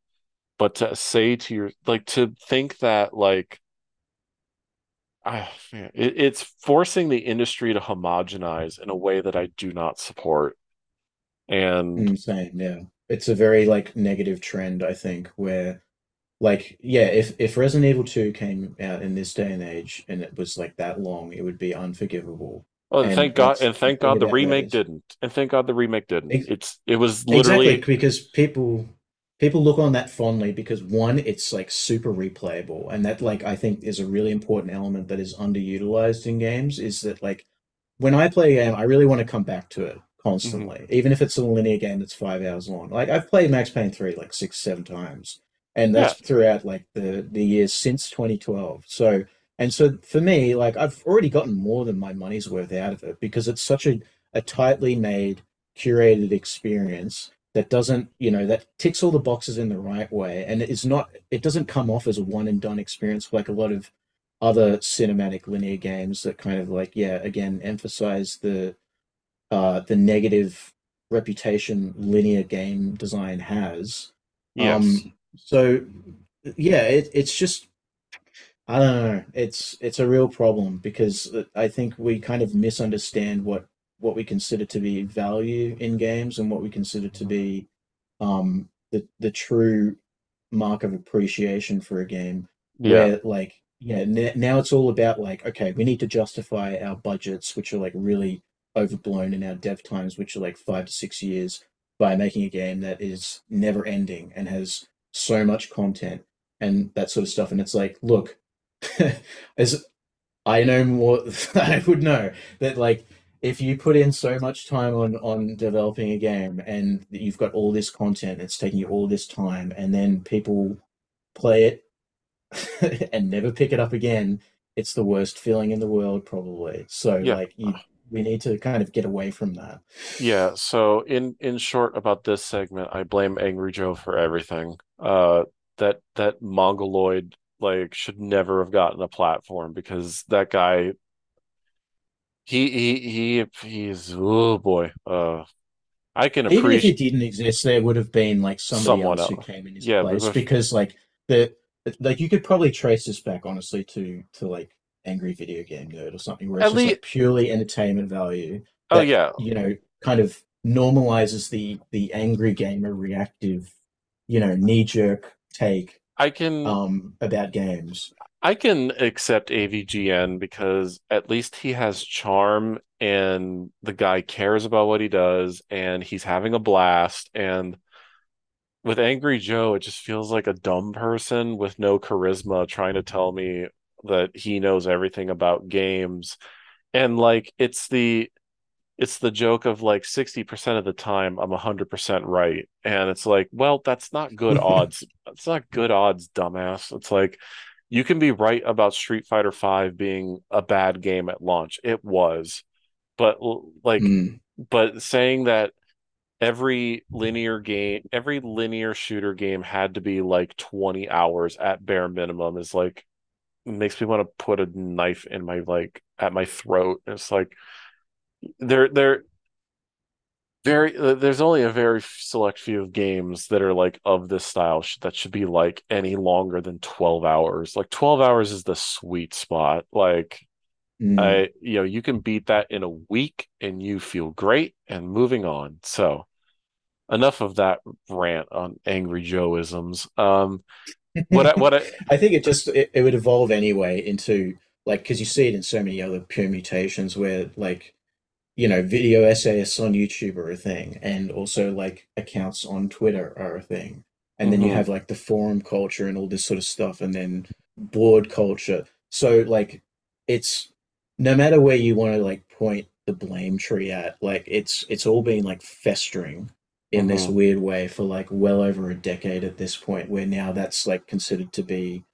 But to say to your like to think that like man, it, it's forcing the industry to homogenize in a way that I do not support. And mm, Insane, yeah. It's a very like negative trend, I think, where like yeah, if if Resident Evil 2 came out in this day and age and it was like that long, it would be unforgivable. Oh, and And thank God and thank God the remake didn't. And thank God the remake didn't. It's it was literally exactly because people people look on that fondly because one, it's like super replayable, and that like I think is a really important element that is underutilized in games, is that like when I play a game, I really want to come back to it Mhm. constantly, even if it's a linear game that's five hours long. Like I've played Max Payne 3 like six, seven times, and yeah, that's throughout like the the years since 2012. So, and so for me, like I've already gotten more than my money's worth out of it because it's such a, a tightly made, curated experience that doesn't, you know, that ticks all the boxes in the right way, and it's not, it doesn't come off as a one and done experience like a lot of other cinematic linear games that kind of like, yeah, again, emphasize the uh, the negative reputation linear game design has. yes. Um, so yeah, it, it's just I don't know. It's it's a real problem because uh, I think we kind of misunderstand what what we consider to be value in games and what we consider to be um, the the true mark of appreciation for a game. Yeah. Where like yeah, n now it's all about like okay, we need to justify our budgets, which are like really overblown, and our dev times, which are like five to six years, by making a game that is never ending and has so much content and that sort of stuff. And it's like, look, as I know more I would know that like if you put in so much time on on developing a game and you've got all this content, it's taking you all this time, and then people play it and never pick it up again, it's the worst feeling in the world, probably. So Yeah. like you we need to kind of get away from that. Yeah, so in in short about this segment, I blame Angry Joe for everything. Uh that that mongoloid like should never have gotten a platform because that guy he he he he's oh boy. Uh I can Even if he didn't exist, there would have been like somebody someone else who came in his Yeah, place because like the like you could probably trace this back honestly to to like Angry Video Game Nerd or something where it's least like purely entertainment value oh yeah, you know kind of normalizes the the angry gamer reactive you know knee jerk take I can um about games. I can accept AVGN because at least he has charm and the guy cares about what he does and he's having a blast. And with Angry Joe, it just feels like a dumb person with no charisma trying to tell me that he knows everything about games. And like it's the it's the joke of like 60% of the time I'm 100% right. And it's like, well, that's not good odds. It's not good odds, dumbass. It's like you can be right about Street Fighter 5 being a bad game at launch. It was. But like Mm. but saying that every linear game, every linear shooter game had to be like 20 hours at bare minimum is like makes me want to put a knife in my like at my throat. It's like they're they're very uh, there's only a very select few of games that are like of this style that should be like any longer than 12 hours. Like 12 hours is the sweet spot. Like Mm. I, you know, you can beat that in a week and you feel great and moving on. So enough of that rant on angry Joeisms. Um, what I, what I, I think it just it, it would evolve anyway into like because you see it in so many other permutations where like you know video essayists on YouTube are a thing, and also like accounts on Twitter are a thing, and then you Mhm, have like the forum culture and all this sort of stuff, and then board culture. So like it's no matter where you want to like point the blame tree at, like it's it's all been like festering in this mhm, weird way for like well over a decade at this point, where now that's like considered to be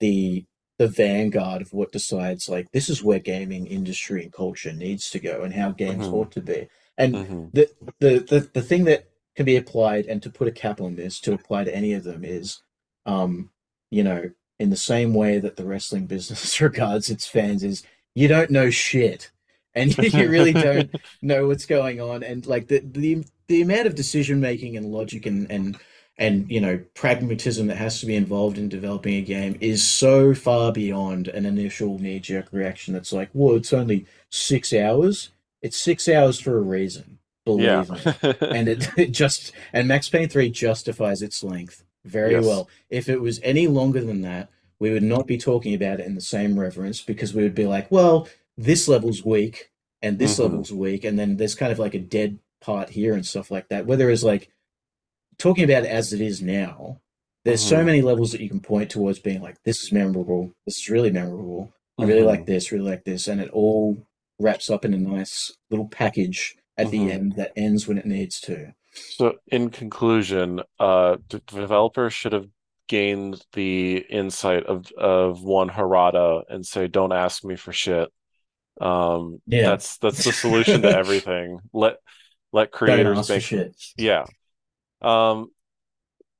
the the vanguard of what decides like this is where gaming industry and culture needs to go and how games mhm, ought to be. And mhm, the the the, the thing that can be applied and to put a cap on this to apply to any of them is um you know in the same way that the wrestling business regards its fans is you don't know shit. And you really don't know what's going on. And like the the the amount of decision making and logic and and and you know pragmatism that has to be involved in developing a game is so far beyond an initial knee-jerk reaction that's like well it's only six hours. It's six hours for a reason yeah. believe me. And it, it just and max payne 3 justifies its length very Yes. well. If it was any longer than that we would not be talking about it in the same reverence because we would be like well this level's weak and this hmm level's weak and then there's kind of like a dead part here and stuff like that. Where there is like talking about it as it is now, there's so hmm many levels that you can point towards being like, this is memorable, this is really memorable, I really like hmm this, really like this, and it all wraps up in a nice little package at the hmm end that ends when it needs to. So, in conclusion, uh, the developers should have gained the insight of of one Harada and say, "Don't ask me for shit." Um, Yeah. that's that's the solution to everything. Let let creators make, shit. yeah. Um,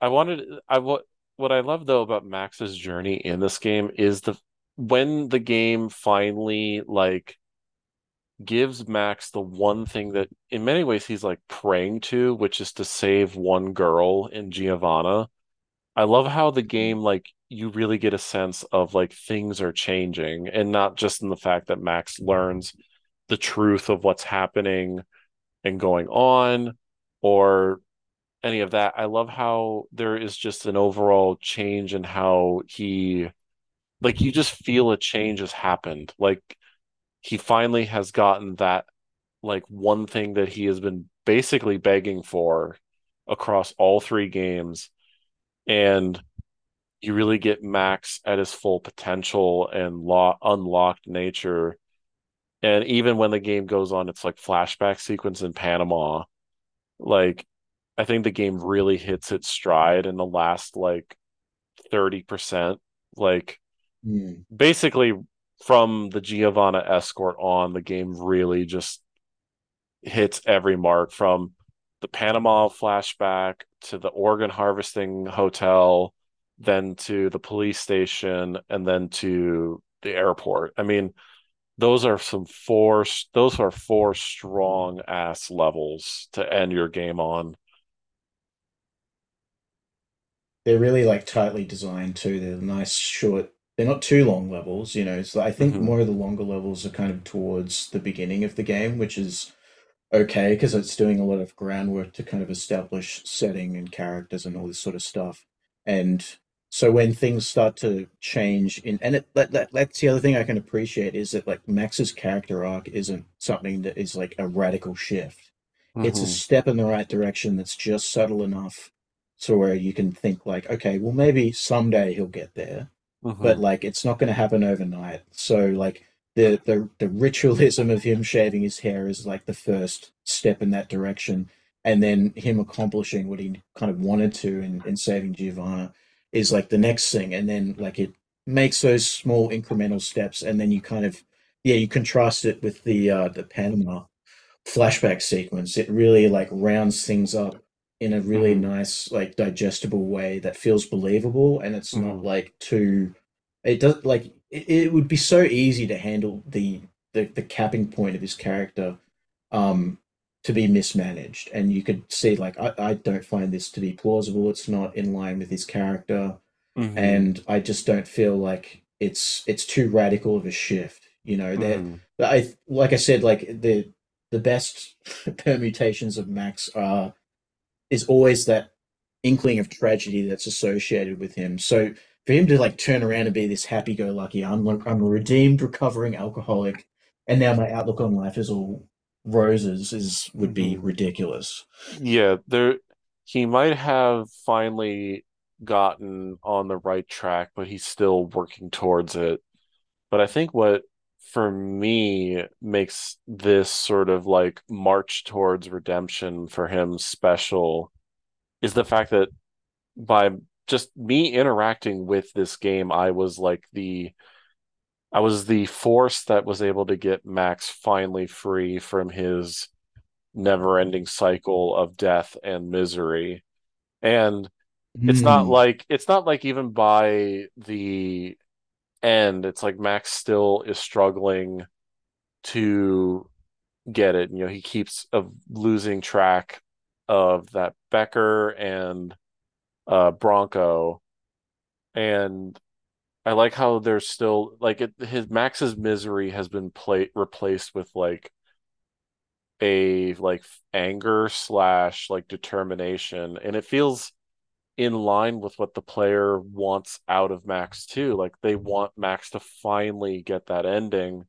I wanted I what what I love though about Max's journey in this game is the when the game finally like gives Max the one thing that in many ways he's like praying to, which is to save one girl in Giovanna. I love how the game like you really get a sense of like things are changing and not just in the fact that Max learns the truth of what's happening and going on or any of that. I love how there is just an overall change in how he like you just feel a change has happened. Like he finally has gotten that like one thing that he has been basically begging for across all three games and you really get Max at his full potential and law unlocked nature. And even when the game goes on, it's like flashback sequence in Panama. Like I think the game really hits its stride in the last like 30%. Like Hmm. basically from the Giovanna escort on, the game really just hits every mark from the Panama flashback to the organ harvesting hotel, then to the police station, and then to the airport. I mean, those are some four those are four strong ass levels to end your game on. They're really like tightly designed too. They're nice, short. They're not too long levels, you know. So I think hmm more of the longer levels are kind of towards the beginning of the game, which is okay because it's doing a lot of groundwork to kind of establish setting and characters and all this sort of stuff. And so when things start to change in and it that, that that's the other thing I can appreciate is that like Max's character arc isn't something that is like a radical shift. It's a hmm step in the right direction that's just subtle enough to where you can think like, okay, well maybe someday he'll get there but hmm like it's not going to happen overnight. So like the the the ritualism of him shaving his hair is like the first step in that direction, and then him accomplishing what he kind of wanted to in, in saving Giovanna is like the next thing, and then like it makes those small incremental steps, and then you kind of yeah you contrast it with the uh the Panama flashback sequence. It really like rounds things up in a really hmm nice, like digestible way that feels believable and it's not hmm like too it does like it, it would be so easy to handle the, the the capping point of his character um to be mismanaged. And you could see like I, I don't find this to be plausible. It's not in line with his character. Hmm and I just don't feel like it's it's too radical of a shift You know, they're hmm I like I said, like the the best permutations of Max are is always that inkling of tragedy that's associated with him. So for him to like turn around and be this happy-go-lucky, I'm I'm a redeemed, recovering alcoholic, and now my outlook on life is all roses, is would be hmm ridiculous. Yeah, there he might have finally gotten on the right track, but he's still working towards it. But I think what for me makes this sort of like march towards redemption for him special is the fact that by just me interacting with this game, I was like the I was the force that was able to get Max finally free from his never-ending cycle of death and misery. And it's not Hmm. like it's not like even by the end, it's like Max still is struggling to get it. You know, he keeps of losing track of that Becker and uh Branco and I like how there's still like it, his Max's misery has been play, replaced with like a like anger slash like determination, and it feels in line with what the player wants out of Max too. Like they want Max to finally get that ending,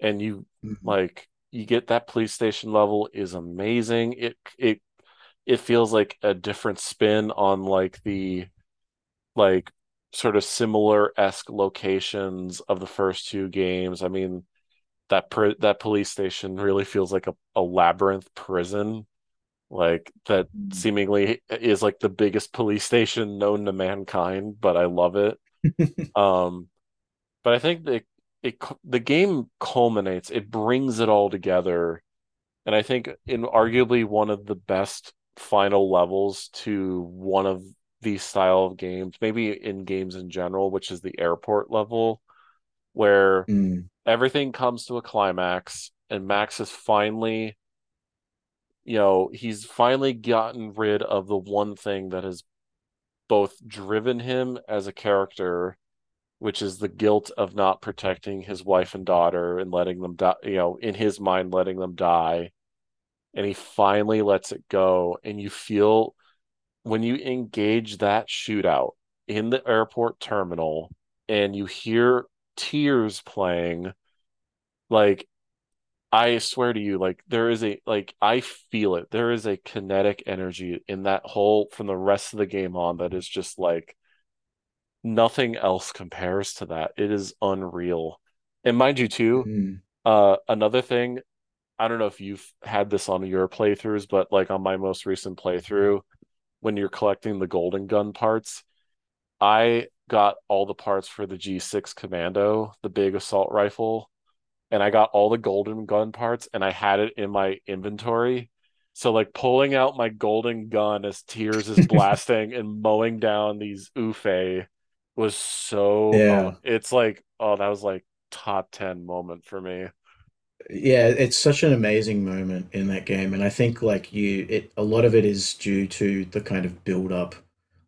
and you Mhm. like you get that police station level is amazing. It it it feels like a different spin on like the like sort of similar esque locations of the first two games. I mean, that pr- that police station really feels like a, a labyrinth prison, like that seemingly is like the biggest police station known to mankind. But I love it. Um, but I think that it the game culminates. It brings it all together, and I think in arguably one of the best final levels to one of these style of games, maybe in games in general, which is the airport level, where Mm. everything comes to a climax and Max is finally, you know, he's finally gotten rid of the one thing that has both driven him as a character, which is the guilt of not protecting his wife and daughter and letting them die, you know, in his mind, letting them die. And he finally lets it go. And you feel when you engage that shootout in the airport terminal and you hear tears playing, like I swear to you, like there is a like I feel it. There is a kinetic energy in that whole from the rest of the game on that is just like nothing else compares to that. It is unreal. And mind you too, Mm. uh another thing, I don't know if you've had this on your playthroughs, but like on my most recent playthrough, when you're collecting the golden gun parts, I got all the parts for the G6 Commando, the big assault rifle, and I got all the golden gun parts and I had it in my inventory. So like pulling out my golden gun as Tears is blasting and mowing down these UFE was so Yeah. it's like oh that was like top 10 moment for me. Yeah, it's such an amazing moment in that game, and I think like you, it a lot of it is due to the kind of build up.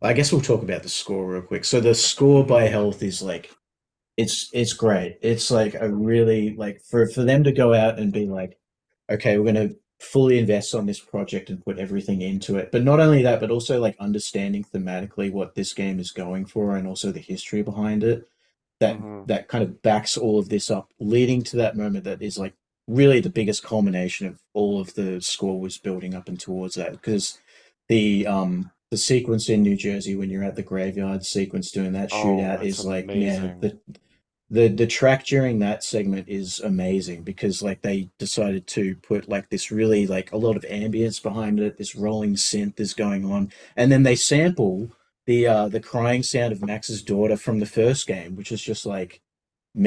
I guess we'll talk about the score real quick. So the score by HEALTH is like it's it's great. It's like a really like for for them to go out and be like, okay, we're going to fully invest on this project and put everything into it. But not only that, but also like understanding thematically what this game is going for and also the history behind it that hmm that kind of backs all of this up, leading to that moment that is like really the biggest culmination of all of the score was building up and towards that. Because the um the sequence in New Jersey when you're at the graveyard sequence doing that Oh, shootout it's is like, amazing. the the the track during that segment is amazing because like they decided to put like this really like a lot of ambience behind it this rolling synth is going on and then they sample the uh the crying sound of max's daughter from the first game which is just like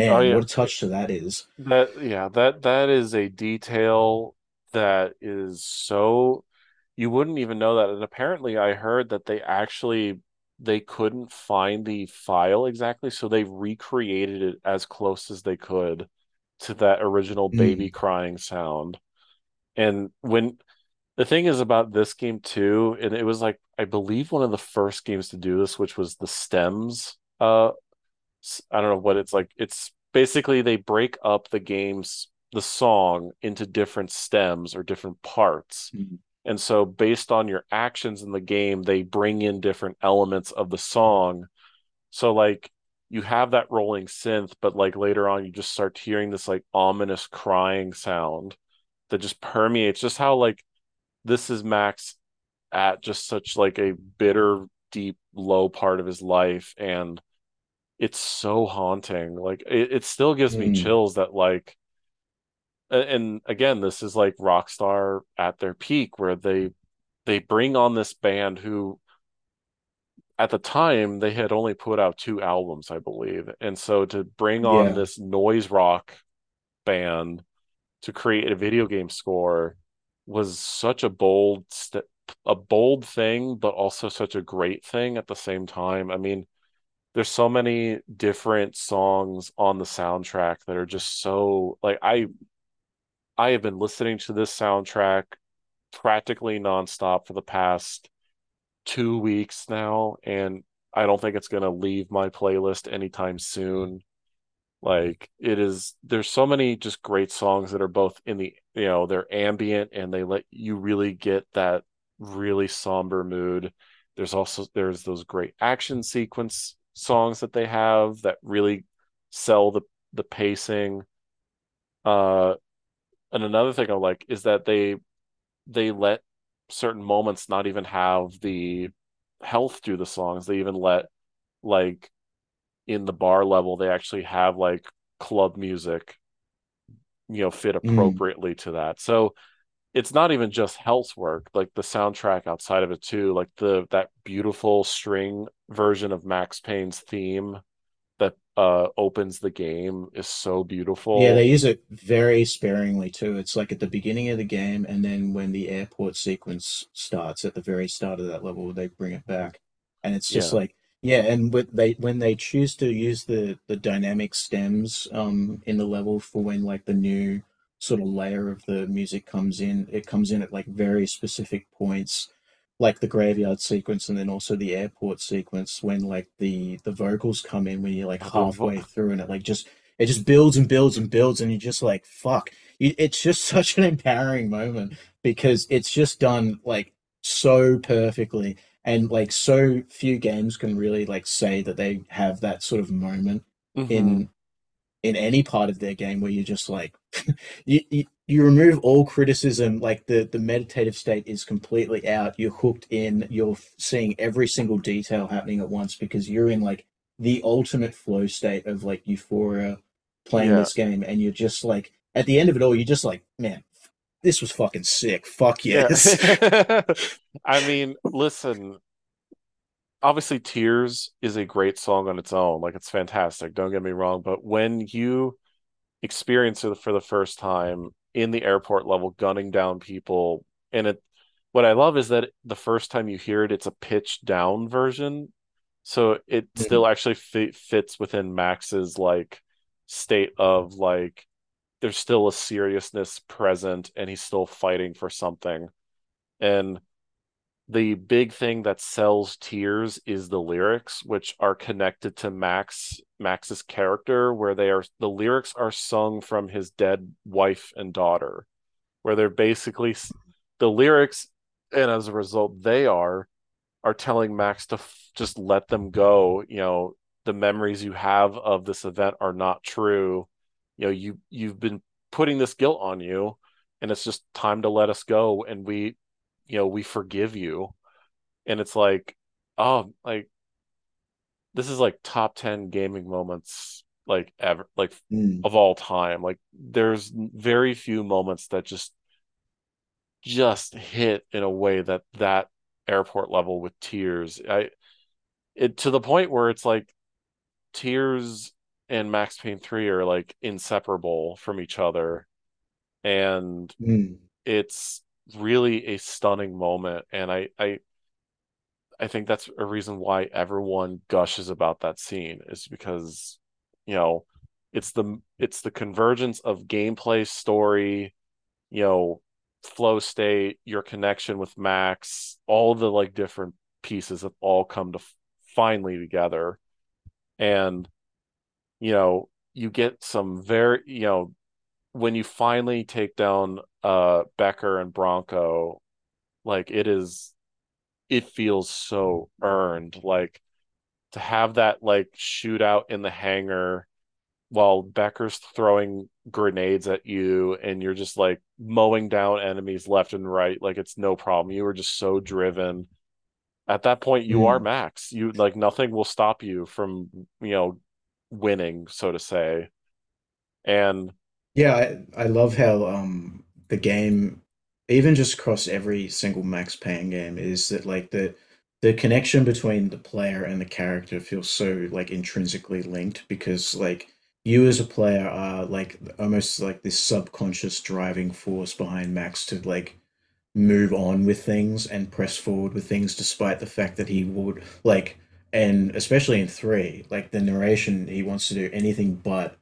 Oh man yeah. what a touch to that is That yeah, that that is a detail that is so you wouldn't even know that. And apparently I heard that they actually they couldn't find the file exactly, so they recreated it as close as they could to that original baby mm, crying sound. And when the thing is about this game too, and it was like I believe one of the first games to do this, which was the stems uh I don't know what it's like. It's basically they break up the game's the song into different stems or different parts. Mhm. And so based on your actions in the game, they bring in different elements of the song. So like you have that rolling synth, but like later on you just start hearing this like ominous crying sound that just permeates just how like this is Max at just such like a bitter, deep, low part of his life and it's so haunting. Like it, it still gives me Mm. chills that like and again, this is like Rockstar at their peak where they they bring on this band who at the time they had only put out two albums, I believe. And so to bring on Yeah. this noise rock band to create a video game score was such a bold st a bold thing, but also such a great thing at the same time. I mean, there's so many different songs on the soundtrack that are just so like I I have been listening to this soundtrack practically nonstop for the past two weeks now, and I don't think it's gonna leave my playlist anytime soon. Like it is, there's so many just great songs that are both in the, you know, they're ambient and they let you really get that really somber mood. There's also there's those great action sequence songs that they have that really sell the the pacing. Uh, and another thing I like is that they they let certain moments not even have the HEALTH do the songs. They even let like in the bar level they actually have like club music, you know, fit Mm. appropriately to that. So it's not even just HEALTH's work, like the soundtrack outside of it too, like the that beautiful string version of Max Payne's theme uh opens the game is so beautiful. Yeah, they use it very sparingly too. It's like at the beginning of the game, and then when the airport sequence starts at the very start of that level, they bring it back, and it's just Yeah. like yeah. And with they when they choose to use the the dynamic stems um in the level for when like the new sort of layer of the music comes in, it comes in at like very specific points, like the graveyard sequence, and then also the airport sequence when like the the vocals come in when you're like Oh, halfway through, and it like just it just builds and builds and builds, and you're just like, fuck. You, it's just such an empowering moment because it's just done like so perfectly. And like so few games can really like say that they have that sort of moment Mhm. in in any part of their game where you're just like you, you you remove all criticism like the the meditative state is completely out you're hooked in you're seeing every single detail happening at once because you're in like the ultimate flow state of like euphoria playing Yeah. this game and you're just like at the end of it all you're just like man this was fucking sick fuck yes Yeah. I mean, listen, obviously Tears is a great song on its own. Like it's fantastic, don't get me wrong, but when you experience it for the first time in the airport level gunning down people and it what I love is that the first time you hear it it's a pitched down version. So it Mm. still actually fi fits within Max's like state of like there's still a seriousness present and he's still fighting for something. And the big thing that sells Tears is the lyrics, which are connected to Max Max's character, where they are the lyrics are sung from his dead wife and daughter, where they're basically the lyrics, and as a result, they are are telling Max to f- just let them go. You know, the memories you have of this event are not true. You know, you you've been putting this guilt on you, and it's just time to let us go, and we you know, we forgive you. And it's like, oh, like this is like top 10 gaming moments like ever like Mm. of all time. Like there's very few moments that just just hit in a way that that airport level with tears. I it to the point where it's like tears and Max Payne 3 are like inseparable from each other. And Mm. it's really a stunning moment and I I I think that's a reason why everyone gushes about that scene is because you know it's the it's the convergence of gameplay story you know flow state your connection with Max all the like different pieces have all come to finally together. And you know you get some very you know when you finally take down uh Becker and Branco, like it is it feels so earned. Like to have that like shootout in the hangar while Becker's throwing grenades at you and you're just like mowing down enemies left and right like it's no problem. You were just so driven. At that point you Mm. are max. You like nothing will stop you from, you know, winning, so to say. And Yeah, I, I love how um the game, even just across every single Max Payne game, is that like the the connection between the player and the character feels so like intrinsically linked because like you as a player are like almost like this subconscious driving force behind Max to like move on with things and press forward with things despite the fact that he would like and especially in three like the narration he wants to do anything but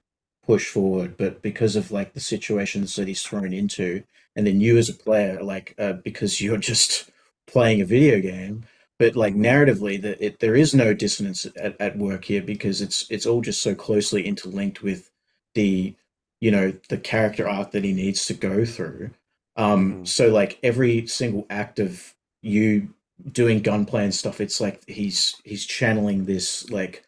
push forward but because of like the situations that he's thrown into and then you as a player like uh, because you're just playing a video game but like mhm, narratively that it there is no dissonance at, at work here because it's it's all just so closely interlinked with the you know the character arc that he needs to go through. Um, mhm, so like every single act of you doing gunplay and stuff, it's like he's he's channeling this like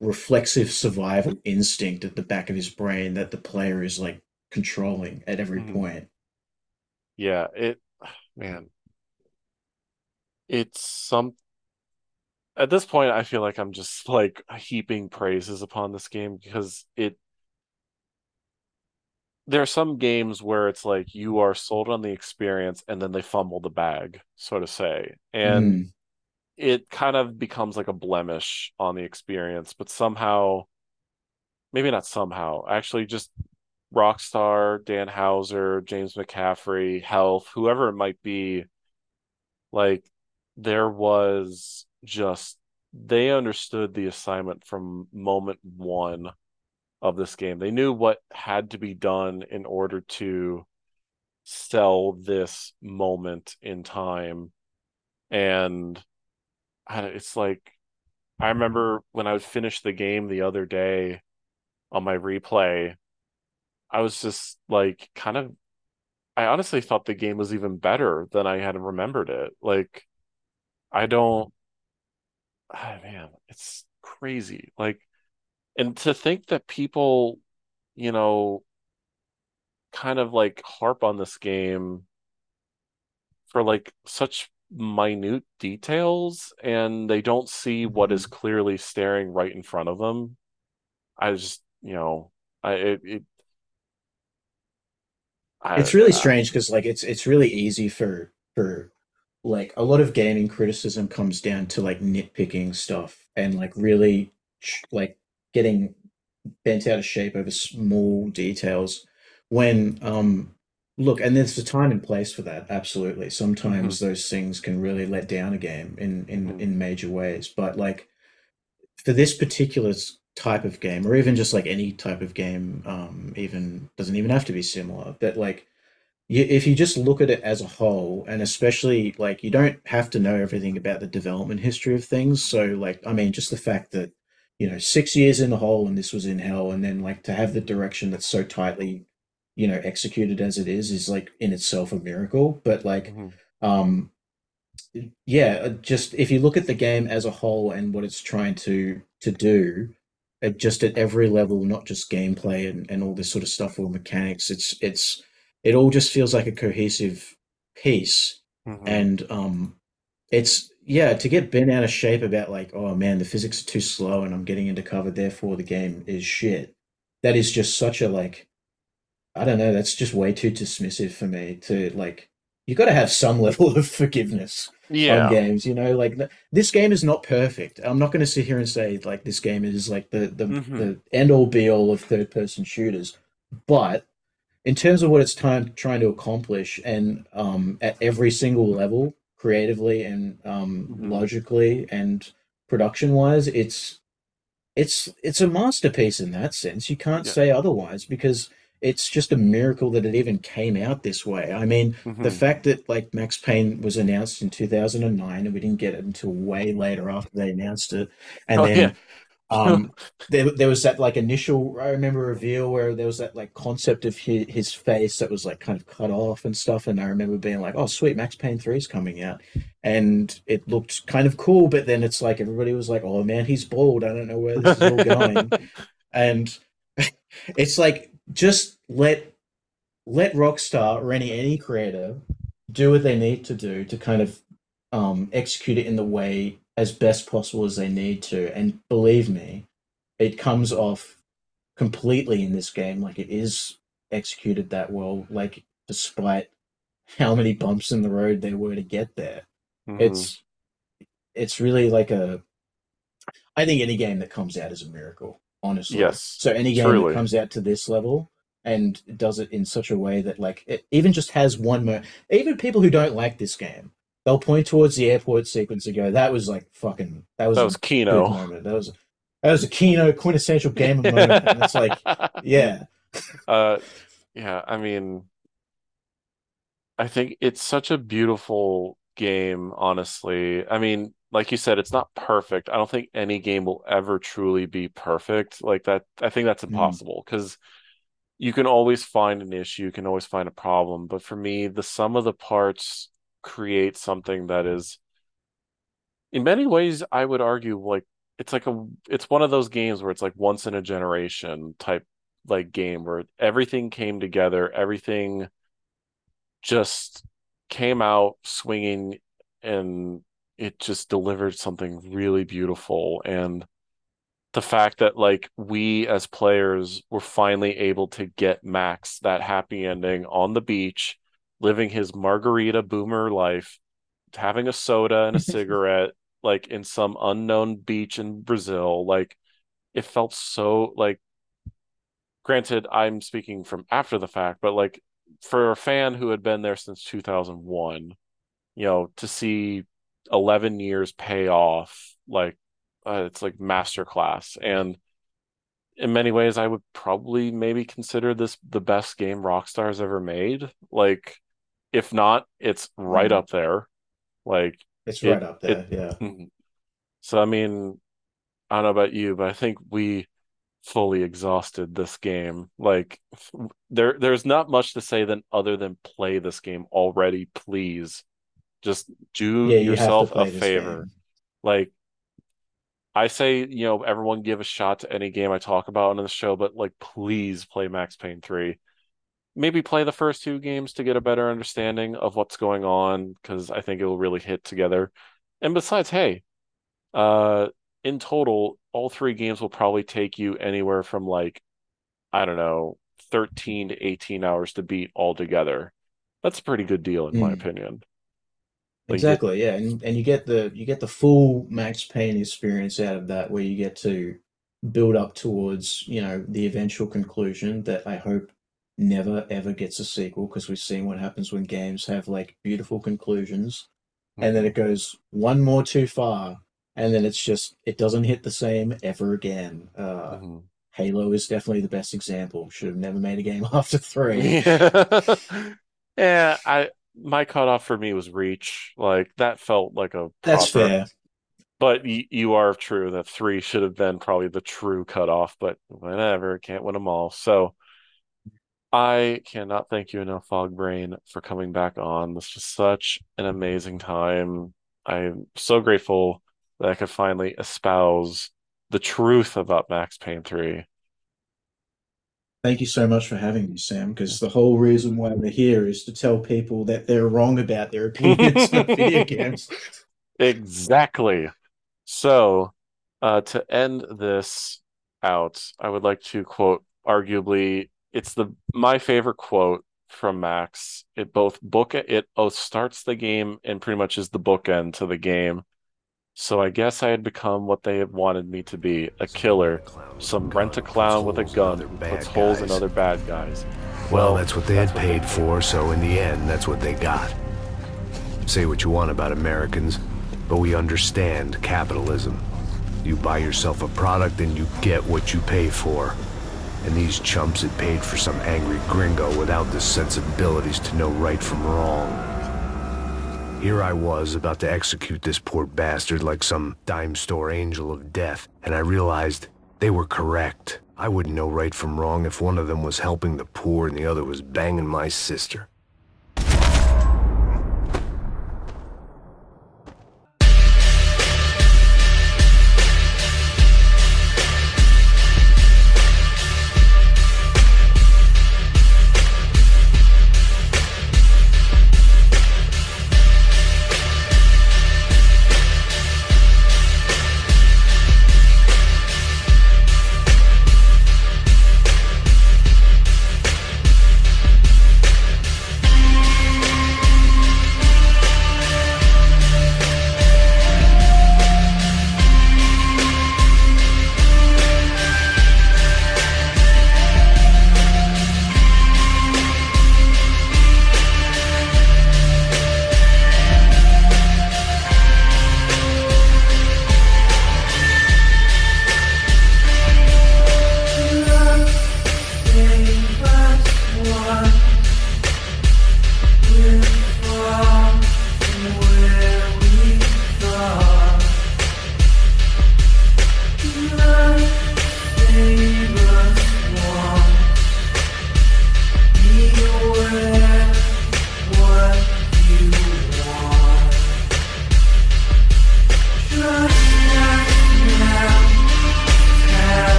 reflexive survival instinct at the back of his brain that the player is like controlling at every mhm. point. yeah, it man, it's some at this point I feel like I'm just like heaping praises upon this game because it there are some games where it's like you are sold on the experience and then they fumble the bag, so to say. And Mm, it kind of becomes like a blemish on the experience, but somehow, maybe not somehow, actually just Rockstar, Dan Houser, James McCaffrey, HEALTH, whoever it might be, like there was just they understood the assignment from moment one of this game. They knew what had to be done in order to sell this moment in time. And it's like, I remember when I would finish the game the other day on my replay, I was just like, kind of, I honestly thought the game was even better than I had remembered it. Like, I don't, ah, man, it's crazy. Like, and to think that people, you know, kind of like harp on this game for like such minute details and they don't see what is mm. clearly staring right in front of them. I just, you know, I it, it I, It's really I strange because like it's it's really easy for for like a lot of gaming criticism comes down to like nitpicking stuff and like really like getting bent out of shape over small details when um look and there's a time and place for that absolutely sometimes those things can really let down a game in in mhm, in major ways but like for this particular type of game or even just like any type of game um even doesn't even have to be similar but like you, if you just look at it as a whole, and especially like you don't have to know everything about the development history of things. So, like, I mean, just the fact that, you know, six years in the hole and this was in hell, and then like to have the direction that's so tightly, you know, executed as it is, is like in itself a miracle. But like, mhm. um, yeah, uh, just if you look at the game as a whole and what it's trying to to do, uh, just at every level, not just gameplay and, and all this sort of stuff or mechanics, it's it's it all just feels like a cohesive piece. mhm. And um it's yeah, to get bent out of shape about like, oh man, the physics are too slow and I'm getting into cover, therefore the game is shit. That is just such a like I don't know, that's just way too dismissive for me to like you got to have some level of forgiveness on Yeah. games, you know, like th- this game is not perfect. I'm not going to sit here and say like this game is like the the hmm the end all be all of third person shooters, but in terms of what it's time trying to accomplish and um at every single level creatively and um hmm logically and production wise, it's it's it's a masterpiece in that sense. You can't Yeah. say otherwise because it's just a miracle that it even came out this way. I mean, the hmm fact that like Max Payne was announced in 2009 and we didn't get it until way later after they announced it, and Oh yeah. then Um, there, there was that like initial, I remember reveal where there was that like concept of his, his face that was like kind of cut off and stuff. And I remember being like, oh, sweet, Max Payne 3 is coming out. And it looked kind of cool, but then it's like everybody was like, oh man, he's bald. I don't know where this is all going. and it's like, just let let Rockstar or any any creator do what they need to do to kind of um, execute it in the way as best possible as they need to. And believe me, it comes off completely in this game. Like it is executed that well. Like despite how many bumps in the road there were to get there, mm-hmm. it's it's really like a. I think any game that comes out is a miracle. Honestly, yes. So any game truly. that comes out to this level and does it in such a way that like it even just has one mo- even people who don't like this game they'll point towards the airport sequence and go that was like fucking that was that was Kino moment that was that was a Kino quintessential gamer moment and it's like yeah uh yeah I mean I think it's such a beautiful game honestly I mean like you said, it's not perfect. I don't think any game will ever truly be perfect. Like that, I think that's mm. impossible because mm you can always find an issue, you can always find a problem. But for me, the sum of the parts create something that is, in many ways, I would argue like it's like a it's one of those games where it's like once in a generation type like game where everything came together, everything just came out swinging and it just delivered something really beautiful and the fact that like we as players were finally able to get Max that happy ending on the beach, living his margarita boomer life, having a soda and a cigarette, like in some unknown beach in Brazil. Like it felt so like granted, I'm speaking from after the fact, but like for a fan who had been there since 2001, you know, to see 11 years pay off, like uh, it's like masterclass. And in many ways i would probably maybe consider this the best game rockstar's ever made. Like if not it's right mm-hmm. up there. Like it's right it, up there it, yeah. Mm-hmm. so i mean i don't know about you but i think we fully exhausted this game. Like there there's not much to say than other than play this game already please. Just do yeah, yourself you a favor. game. like I say, you know, everyone give a shot to any game I talk about on the show, but like, please play Max Payne 3. Maybe play the first two games to get a better understanding of what's going on, because I think it will really hit together. And besides, hey, uh, in total, all three games will probably take you anywhere from like, I don't know, 13 to 18 hours to beat all together. That's a pretty good deal, in mm. my hmm. Exactly, yeah, and and you get the you get the full Max Payne experience out of that, where you get to build up towards you know the eventual conclusion that I hope never ever gets a sequel because we've seen what happens when games have like beautiful conclusions, and then mm-hmm. it goes one more too far, and then it's just it doesn't hit the same ever again. Uh, mm-hmm. Halo is definitely the best example. Should have never made a game after three. Yeah, yeah I my cutoff for me was Reach. Like that felt like a that's fair. But y- you are true that three should have been probably the true cutoff. But whatever, can't win them all. So I cannot thank you enough, Fogbrain, for coming back on. This was such an amazing time. I'm so grateful that I could finally espouse the truth about Max Payne 3. Thank you so much for having me, Sam, because the whole reason why we're here is to tell people that they're wrong about their opinions on video games. Exactly. So, uh, to end this out, I would like to quote arguably it's the my favorite quote from Max. It both book it oh starts the game and pretty much is the bookend to the game. So I guess I had become what they had wanted me to be a killer, some rent a clown with a gun who puts holes in other bad guys. Well, that's what they had paid for, so in the end, that's what they got. Say what you want about Americans, but we understand capitalism. You buy yourself a product and you get what you pay for. And these chumps had paid for some angry gringo without the sensibilities to know right from wrong. Here I was about to execute this poor bastard like some dime store angel of death, and I realized they were correct. I wouldn't know right from wrong if one of them was helping the poor and the other was banging my sister.